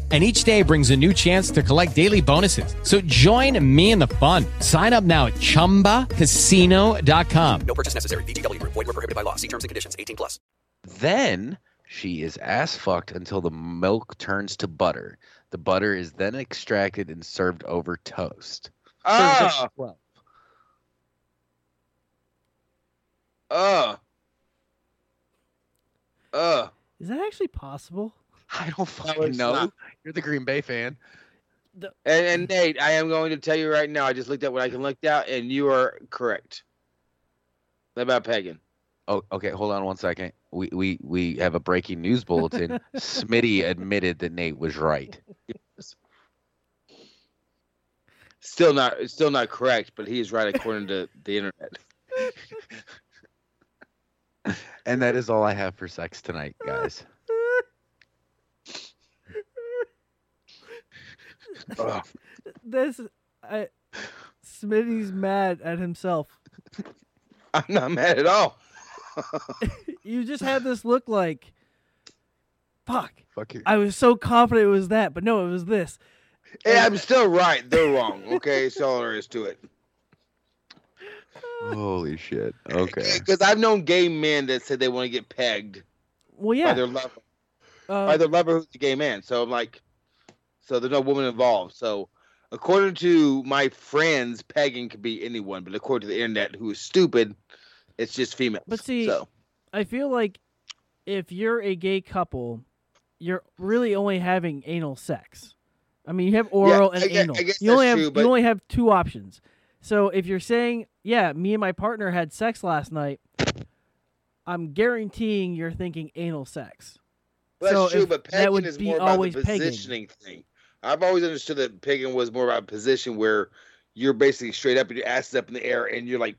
S15: And each day brings a new chance to collect daily bonuses. So join me in the fun. Sign up now at chumbacasino.com.
S16: No purchase necessary. VGW Group. Void were prohibited by law. See terms and conditions. 18 plus.
S6: Then she is ass fucked until the milk turns to butter. The butter is then extracted and served over toast. Serves
S3: Ah.
S6: up.
S3: Uh. Uh.
S2: Is that actually possible?
S6: I don't fucking
S3: it's
S6: know.
S3: not.
S6: You're the Green Bay fan.
S3: And, and Nate, I am going to tell you right now. I just looked at what I can look at, and you are correct about pegging.
S6: Oh, okay. Hold on one second. We we we have a breaking news bulletin. <laughs> Smitty admitted that Nate was right.
S3: Still not, still not correct, but he is right according to the internet. <laughs>
S6: And that is all I have for sex tonight, guys.
S2: This, I, Smitty's mad at himself.
S3: I'm not mad at all. <laughs>
S2: You just had this look like, fuck.
S6: Fuck you.
S2: I was so confident it was that, but no, it was this.
S3: Hey, I'm still right. They're wrong. Okay, that's all there is to it. <laughs>
S6: Holy shit. Okay.
S3: Because I've known gay men that said they want to get pegged
S2: Well, yeah.
S3: by their lover,
S2: Uh,
S3: by their lover who's a gay man. So I'm like, so there's no woman involved. So according to my friends, pegging could be anyone, but according to the internet, who is stupid, it's just females.
S2: But see,
S3: so
S2: I feel like if you're a gay couple, you're really only having anal sex. I mean, you have oral
S3: I
S2: and
S3: guess-
S2: anal.
S3: I guess
S2: you only have
S3: true,
S2: you only have two options. So if you're saying, "Yeah, me and my partner had sex last night," I'm guaranteeing you're thinking anal sex.
S3: Well, that's
S2: so
S3: true, but
S2: that would
S3: is
S2: be
S3: more about
S2: always
S3: the
S2: pegging.
S3: positioning thing. I've always understood that pegging was more about a position where you're basically straight up and your ass is up in the air and you're like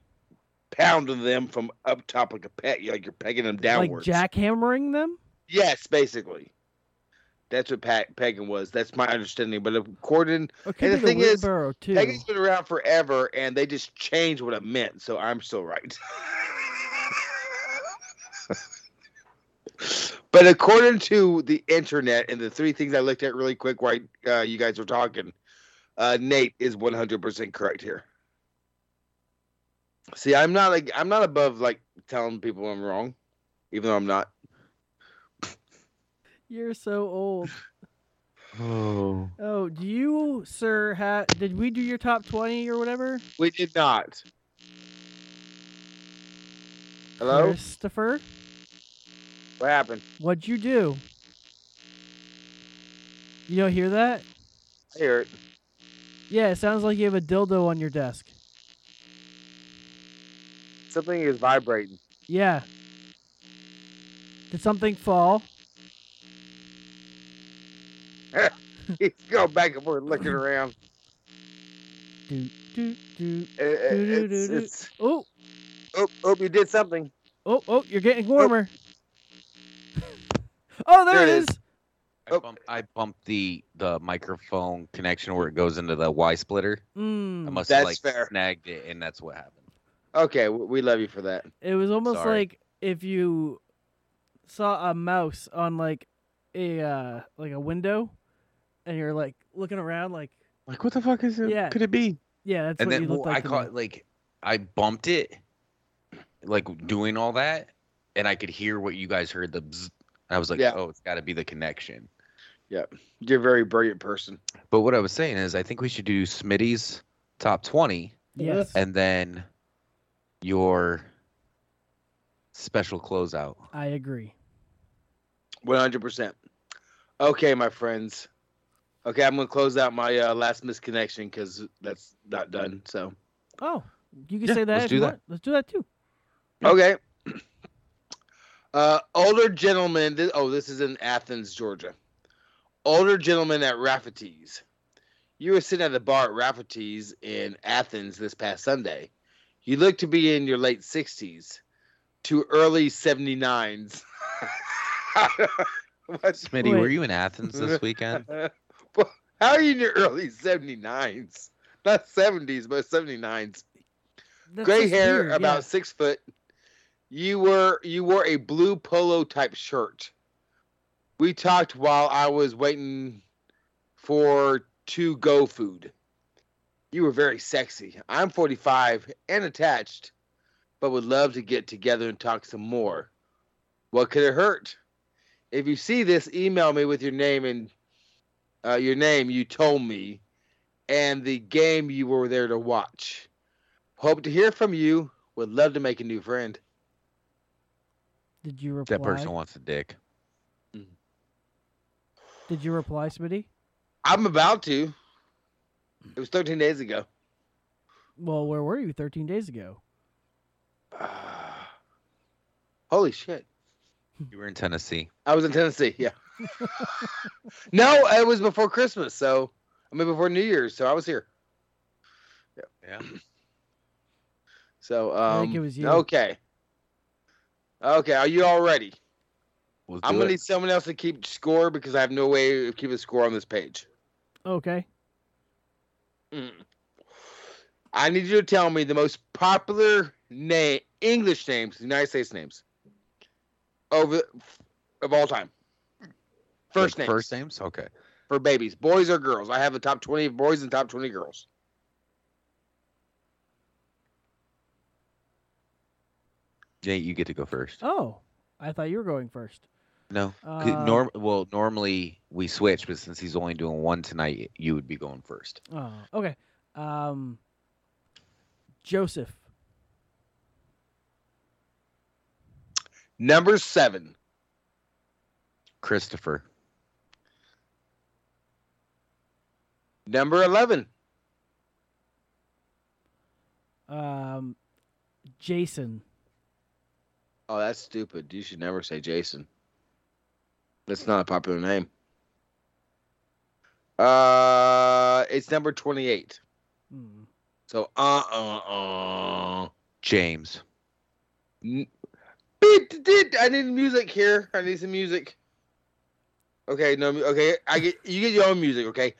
S3: pounding them from up top like a pet. You're like you're pegging them downwards.
S2: Like jackhammering them.
S3: Yes, basically. That's what Pat Pagan was. That's my understanding. But uh, according
S2: Or it
S3: and the thing is,
S2: wheelbarrow, too.
S3: Pagan's been around forever, and they just changed what it meant. So I'm still right. <laughs> but according to the internet and the three things I looked at really quick while uh, you guys were talking, uh, Nate is 100% correct here. See, I'm not like I'm not above like telling people I'm wrong, even though I'm not.
S2: You're so old. <sighs>
S6: Oh.
S2: Oh, do you, sir, ha- did we do your top 20 or whatever?
S3: We did not. Hello?
S2: Christopher?
S3: What happened?
S2: What'd you do? You don't hear that?
S3: I hear it.
S2: Yeah, it sounds like you have a dildo on your desk.
S3: Something is vibrating.
S2: Yeah. Did something fall? <laughs>
S3: He's going back and forth looking around.
S2: Do, do, do,
S3: Uh, uh,
S2: do, do, do, do. Oh,
S3: Oh, oh, you did something.
S2: oh, oh, you're getting warmer. oh, there,
S3: There
S2: it
S3: it
S2: is.
S3: is.
S6: I bumped, I bumped the the microphone connection where it goes into the Y splitter. I
S2: Mm.
S6: must
S3: That's
S6: have like
S3: fair.
S6: snagged it, and that's what happened.
S3: Okay, we love you for that.
S2: It was almost
S6: Sorry.
S2: like if you saw a mouse on like a uh like a window and you're like looking around like
S6: Like, what the fuck is it?
S2: Yeah.
S6: Could it be?
S2: yeah, that's
S6: and
S2: what
S6: then
S2: you look
S6: well,
S2: like.
S6: I
S2: to me.
S6: caught like I bumped it, like doing all that, and I could hear what you guys heard. The bzz, and I was like,
S3: Yeah.
S6: oh, it's got to be the connection.
S3: Yeah, You're a very brilliant person.
S6: But what I was saying is, I think we should do Smitty's top twenty,
S2: Yes.
S6: and then your special closeout.
S2: I agree.
S3: 100%. Okay, my friends. Okay, I'm going to close out my uh, last misconnection because that's not done. So,
S2: Oh, you can
S6: Yeah,
S2: say that
S6: let's do that.
S2: want. Let's do that too.
S3: okay. Uh, older gentleman. This, oh, this is in Athens, Georgia. Older gentleman at Rafferty's. You were sitting at the bar at Rafferty's in Athens this past Sunday. You look to be in your late 60s to early 79s. <laughs> What's
S6: Smitty, were you in Athens this <laughs> weekend?
S3: Well, How are you in your early 79s? Not 70s, but 79s.
S2: That's
S3: Gray hair,
S2: weird,
S3: about
S2: yeah.
S3: six foot. You were you wore a blue polo type shirt. We talked while I was waiting for to go food. You were very sexy. I'm 45 and attached, but would love to get together and talk some more. What could it hurt? If you see this, email me with your name and uh, your name you told me, and the game you were there to watch. Hope to hear from you. Would love to make a new friend.
S2: Did you reply?
S6: That person wants a dick.
S2: Did you reply, Smitty?
S3: I'm about to. It was 13 days ago.
S2: Well, where were you 13 days ago? <sighs>
S3: Holy shit.
S6: You were in Tennessee.
S3: I was in Tennessee. Yeah. <laughs> no, it was before Christmas. So, I mean, before New Year's. So I was here.
S6: Yeah. Yeah. <clears throat>
S3: So,
S2: I
S3: um,
S2: think it was you.
S3: Okay. Okay. Are you all ready?
S6: Let's
S3: I'm going to
S6: it.
S3: need someone else to keep score because I have no way of keeping score on this page.
S2: Okay.
S3: Mm. I need you to tell me the most popular name, English names, United States names, over of all time. First
S6: Like
S3: names
S6: First names? Okay.
S3: for babies, boys or girls. I have the top twenty boys and top twenty girls.
S6: Jay, you get to go first.
S2: Oh, I thought you were going first.
S6: No,
S2: Uh,
S6: Norm, well, normally we switch, but since he's only doing one tonight, you would be going first.
S2: Oh, okay. Um, Joseph.
S3: Number seven,
S6: Christopher.
S3: number eleven,
S2: Um, Jason.
S3: Oh, that's stupid. You should never say Jason. That's not a popular name. Uh, it's number twenty-eight.
S2: Hmm.
S3: So, uh, uh, uh.
S6: James.
S3: N- I need music here. I need some music. Okay, no, okay. I get you get your own music. Okay.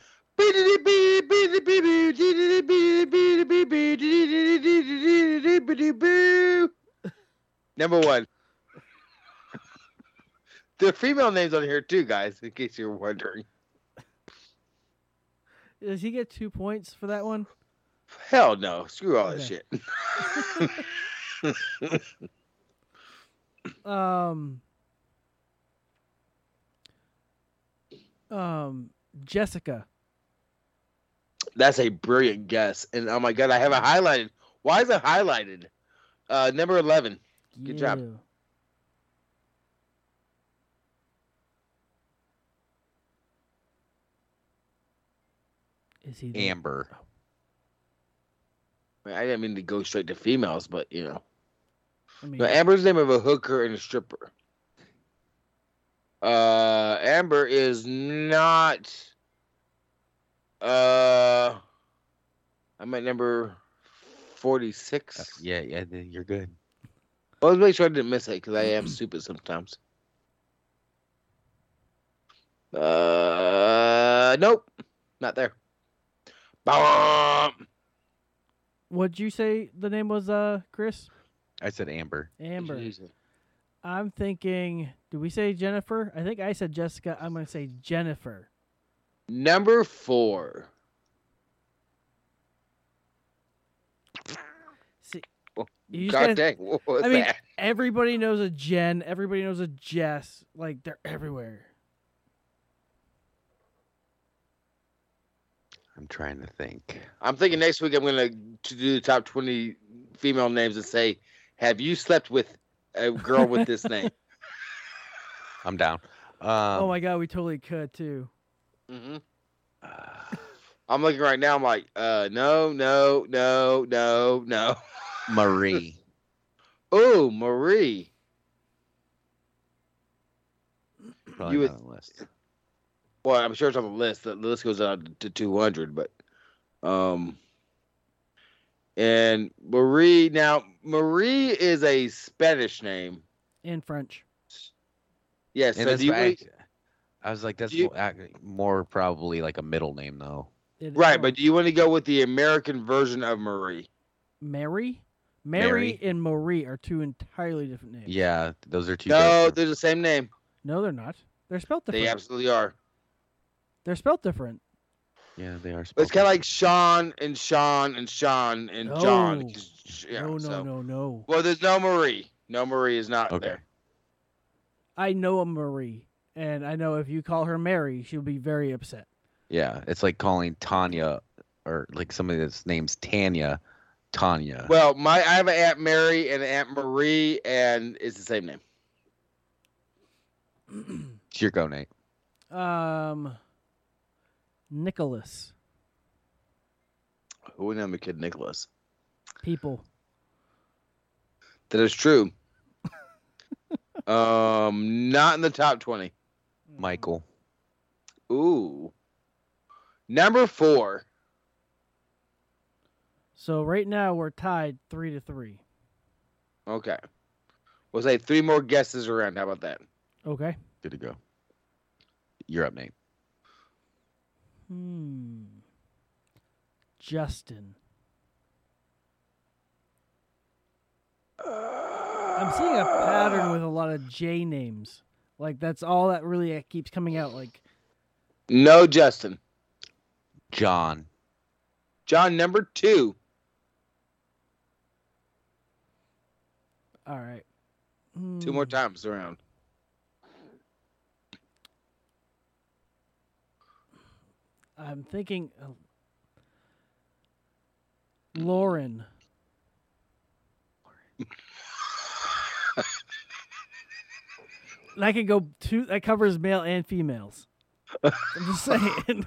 S3: Number one. There are female names on here too, guys. In case you're wondering.
S2: Does he get two points for that one?
S3: Hell no! Screw all that shit. <laughs>
S2: Um. Um, Jessica.
S3: That's a brilliant guess. And oh my god, I have it highlighted. Why is it highlighted? Uh, number eleven. Good job.
S2: Is he the-
S6: Amber.
S3: I mean, I didn't mean to go straight to females, but you know,
S2: I
S3: no, Amber's name of a hooker and a stripper. Uh, Amber is not. Uh, I'm at number forty-six.
S6: Yeah, yeah, th- you're good.
S3: I was making sure I didn't miss it because I am stupid sometimes. Uh, nope, not there. Bum.
S2: What'd you say the name was, uh, Chris?
S6: I said Amber.
S2: Amber. I'm thinking. Did we say Jennifer? I think I said Jessica. I'm gonna say Jennifer.
S3: Number four.
S2: See,
S3: Oh,
S2: you just
S3: God
S2: gotta-
S3: dang, <laughs> what was
S2: I mean,
S3: that?
S2: everybody knows a Jen. Everybody knows a Jess. Like they're everywhere.
S6: I'm trying to think.
S3: I'm thinking next week I'm gonna to do the top 20 female names and say, "Have you slept with a girl with this name?" <laughs>
S6: I'm down. Um,
S2: oh my god, we totally could too.
S3: hmm <sighs> I'm looking right now. I'm like, uh, no, no, no, no, no. <laughs>
S6: Marie. <laughs>
S3: Oh, Marie.
S6: Probably
S3: You would-
S6: on the list.
S3: Well, I'm sure it's on the list. The list goes out to 200, but um, and Marie. Now, Marie is a Spanish name.
S2: In French.
S3: Yes.
S6: And
S3: so do you,
S6: why I, I was like, that's
S3: do you-
S6: more, more probably like a middle name though.
S3: Right, but do you want to go with the American version of Marie?
S2: Mary, Mary,
S6: Mary.
S2: and Marie are two entirely different names.
S6: Yeah, those are two.
S3: No,
S6: different-
S3: they're the same name.
S2: No, they're not. They're spelled different.
S3: They absolutely are.
S2: They're spelled different.
S6: Yeah, they are.
S3: But it's kind of like Sean and Sean and Sean and John.
S2: No.
S3: 'cause- Yeah,
S2: no, no,
S3: so-
S2: no, no.
S3: Well, there's no Marie. No Marie is not
S6: Okay.
S3: there.
S2: I know a Marie, and I know if you call her Mary, she'll be very upset.
S6: Yeah, it's like calling Tanya or like somebody that's name's Tanya, Tanya.
S3: Well, my I have an Aunt Mary and an Aunt Marie, and it's the same name. <clears throat>
S6: it's your go, Nate.
S2: Um, Nicholas.
S3: Who would name a kid Nicholas?
S2: People.
S3: That is true. <laughs> um, not in the top twenty.
S6: Michael.
S3: Ooh. Number four.
S2: So right now we're tied three to three.
S3: Okay. We'll say three more guesses around. How about that?
S2: Okay.
S6: Good to go. You're up, Nate.
S2: Hmm. Justin. I'm seeing a pattern with a lot of J names. Like that's all that really uh, keeps coming out. Like
S3: No, Justin.
S6: John.
S3: John, number two.
S2: All right.
S3: Two more
S2: Hmm.
S3: times around.
S2: I'm thinking uh, Lauren. that can go two. That covers male and females. I'm just <laughs> saying.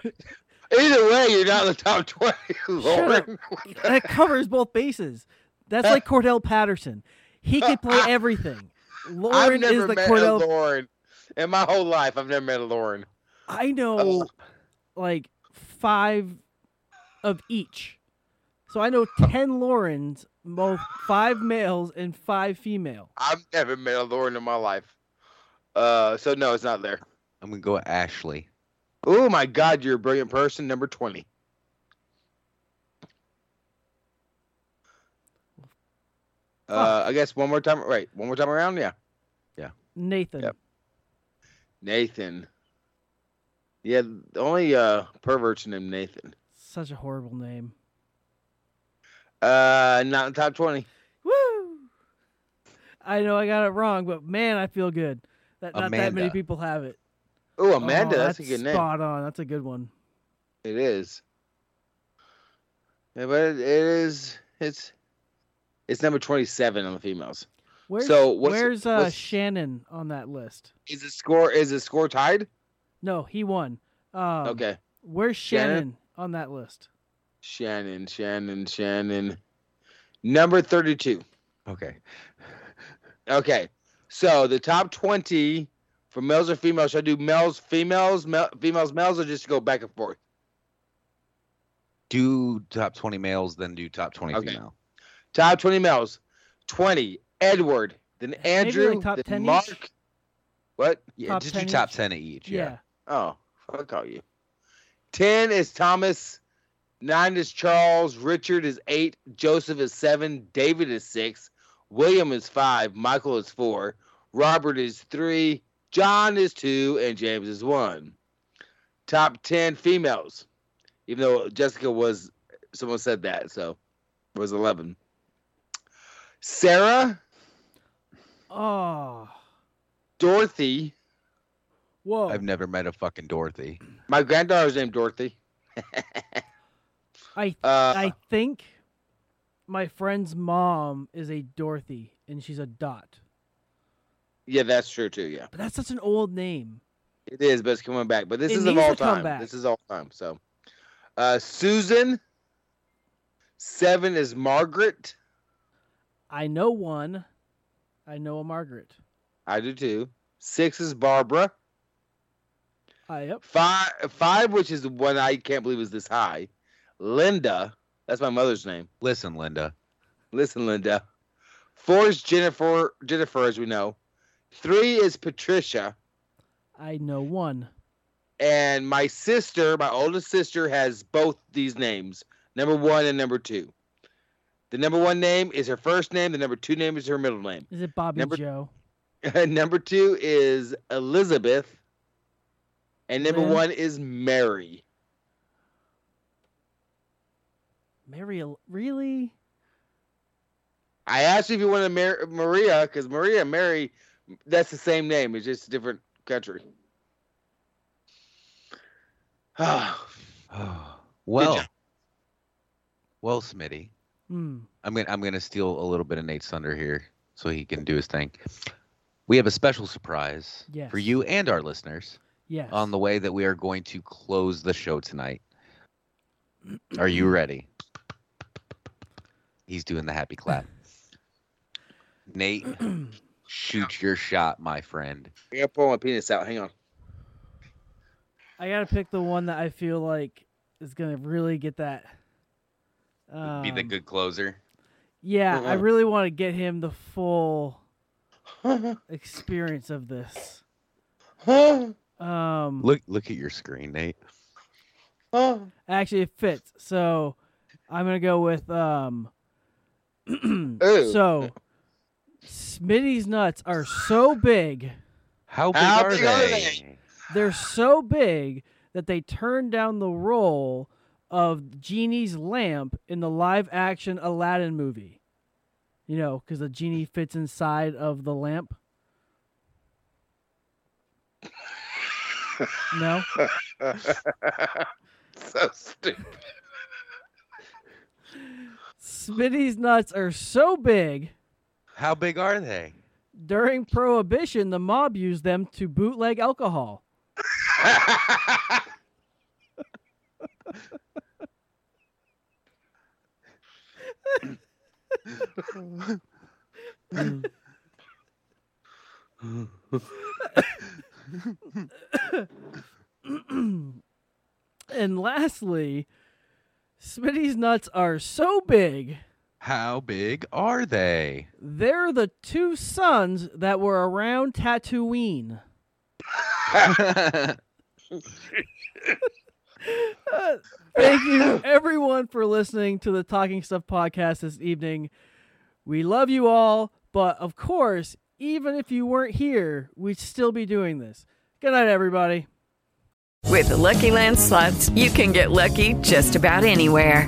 S3: Either way, you're not in the top twenty, Lauren.
S2: that covers both bases. That's like <laughs> Cordell Patterson. He could play <laughs> everything.
S3: I've never
S2: is the
S3: met
S2: Cordell.
S3: a Lauren in my whole life. I've never met a Lauren.
S2: I know like five of each. So I know ten Laurens, both five males and five female.
S3: I've never met a Lauren in my life. Uh, so no, it's not there.
S6: I'm gonna go with Ashley.
S3: Oh my God, you're a brilliant person. Number twenty. Uh, I guess one more time. Right, one more time around. Yeah, yeah.
S2: Nathan.
S3: Yep. Nathan. Yeah, the only uh perverts named Nathan.
S2: Such a horrible name.
S3: Uh, not in top twenty.
S2: Woo! I know I got it wrong, but man, I feel good that not that many people have it.
S3: Oh, Amanda,
S2: Oh,
S3: that's, a good name.
S2: Spot on. That's a good one.
S3: It is. Yeah, but it is. It's. It's number twenty-seven on the females.
S2: Where's,
S3: so what's,
S2: where's uh,
S3: what's-
S2: Shannon on that list?
S3: is the score? Is the score tied?
S2: No, he won. Um,
S3: okay.
S2: Where's
S3: Shannon?
S2: Shannon on that list?
S3: Shannon, Shannon, Shannon. Number thirty-two.
S6: Okay.
S3: Okay. So the top twenty for males or females. Should I do males, females, male, females, males, or just go back and forth?
S6: Do top 20 males, then do top 20
S3: Okay.
S6: female.
S3: Top twenty males. Twenty. Edward. Then Andrew.
S2: like
S3: then
S2: 10 each?
S3: Mark. What?
S6: Yeah,
S2: Top
S6: just do top
S2: each?
S6: 10 of each.
S2: Yeah.
S6: Yeah.
S3: Oh, fuck all you. Ten is Thomas. Nine is Charles. Richard is eight. Joseph is seven. David is six. William is five. Michael is four. Robert is three. John is two. And James is one. Top ten females. Even though Jessica was, someone said that, so it was 11. Sarah,
S2: Oh,
S3: Dorothy.
S2: whoa!
S6: I've never met a fucking Dorothy.
S3: My granddaughter's named Dorothy.
S2: I <laughs>
S3: Uh,
S2: I think my friend's mom is a Dorothy, and she's a Dot.
S3: Yeah, that's true too. Yeah.
S2: But that's such an old name.
S3: It is, but it's coming back. But this
S2: It
S3: is of all time.
S2: back.
S3: This is all time. So, uh, Susan. Seven is Margaret.
S2: I know one. I know a Margaret.
S3: I do too. Six is Barbara.
S2: Uh, yep.
S3: Five, five, which is the one I can't believe is this high. Linda. That's my mother's name.
S6: Listen, Linda.
S3: Listen, Linda. Four is Jennifer. Jennifer, as we know. Three is Patricia.
S2: I know one.
S3: And my sister, my oldest sister, has both these names number one and number two. The number one name is her first name, the number two name is her middle name.
S2: Is it Bobby
S3: Number-
S2: Joe? <laughs>
S3: number two is Elizabeth. And number
S2: Lynn?
S3: one is Mary.
S2: Mary? Really?
S3: I asked you if you wanted Mar- Maria, because Maria and Mary, that's the same name. It's just a different country. <sighs> <sighs> <sighs>
S6: Well, well, Smitty.
S2: Hmm.
S6: I'm gonna I'm gonna steal a little bit of Nate's thunder here so he can do his thing. We have a special surprise for you and our listeners
S2: Yes.
S6: on the way that we are going to close the show tonight. Are you ready? He's doing the happy clap. <clears throat> Nate, shoot your shot, my friend.
S3: I gotta pull my penis out. Hang on.
S2: I gotta pick the one that I feel like is gonna really get that. Um,
S6: Be the good closer.
S2: Yeah, I
S3: Mhm.
S2: really want to get him the full <laughs> experience of this. <laughs> Um,
S6: Look look at your screen, Nate. <laughs>
S2: actually, it fits. So I'm gonna go with um. <clears throat> So, Smitty's nuts are so big.
S6: How big
S3: How
S6: are
S3: big
S6: they?
S3: are they?
S2: They're so big that they turn down the role of Genie's lamp in the live action Aladdin movie. You know, because the genie fits inside of the lamp. No? <laughs>
S3: so stupid.
S2: Smitty's nuts are so big.
S6: How big are they?
S2: During Prohibition, the mob used them to bootleg alcohol. <laughs> Mm. and lastly, Smitty's nuts are so big,
S6: How big are they?
S2: they're the two suns that were around Tatooine. <laughs> <laughs> Thank you, everyone, for listening to the Talking Stuff podcast this evening. We love you all, but of course, even if you weren't here, we'd still be doing this. Good night, everybody.
S14: With the Lucky Land slots, you can get lucky just about anywhere.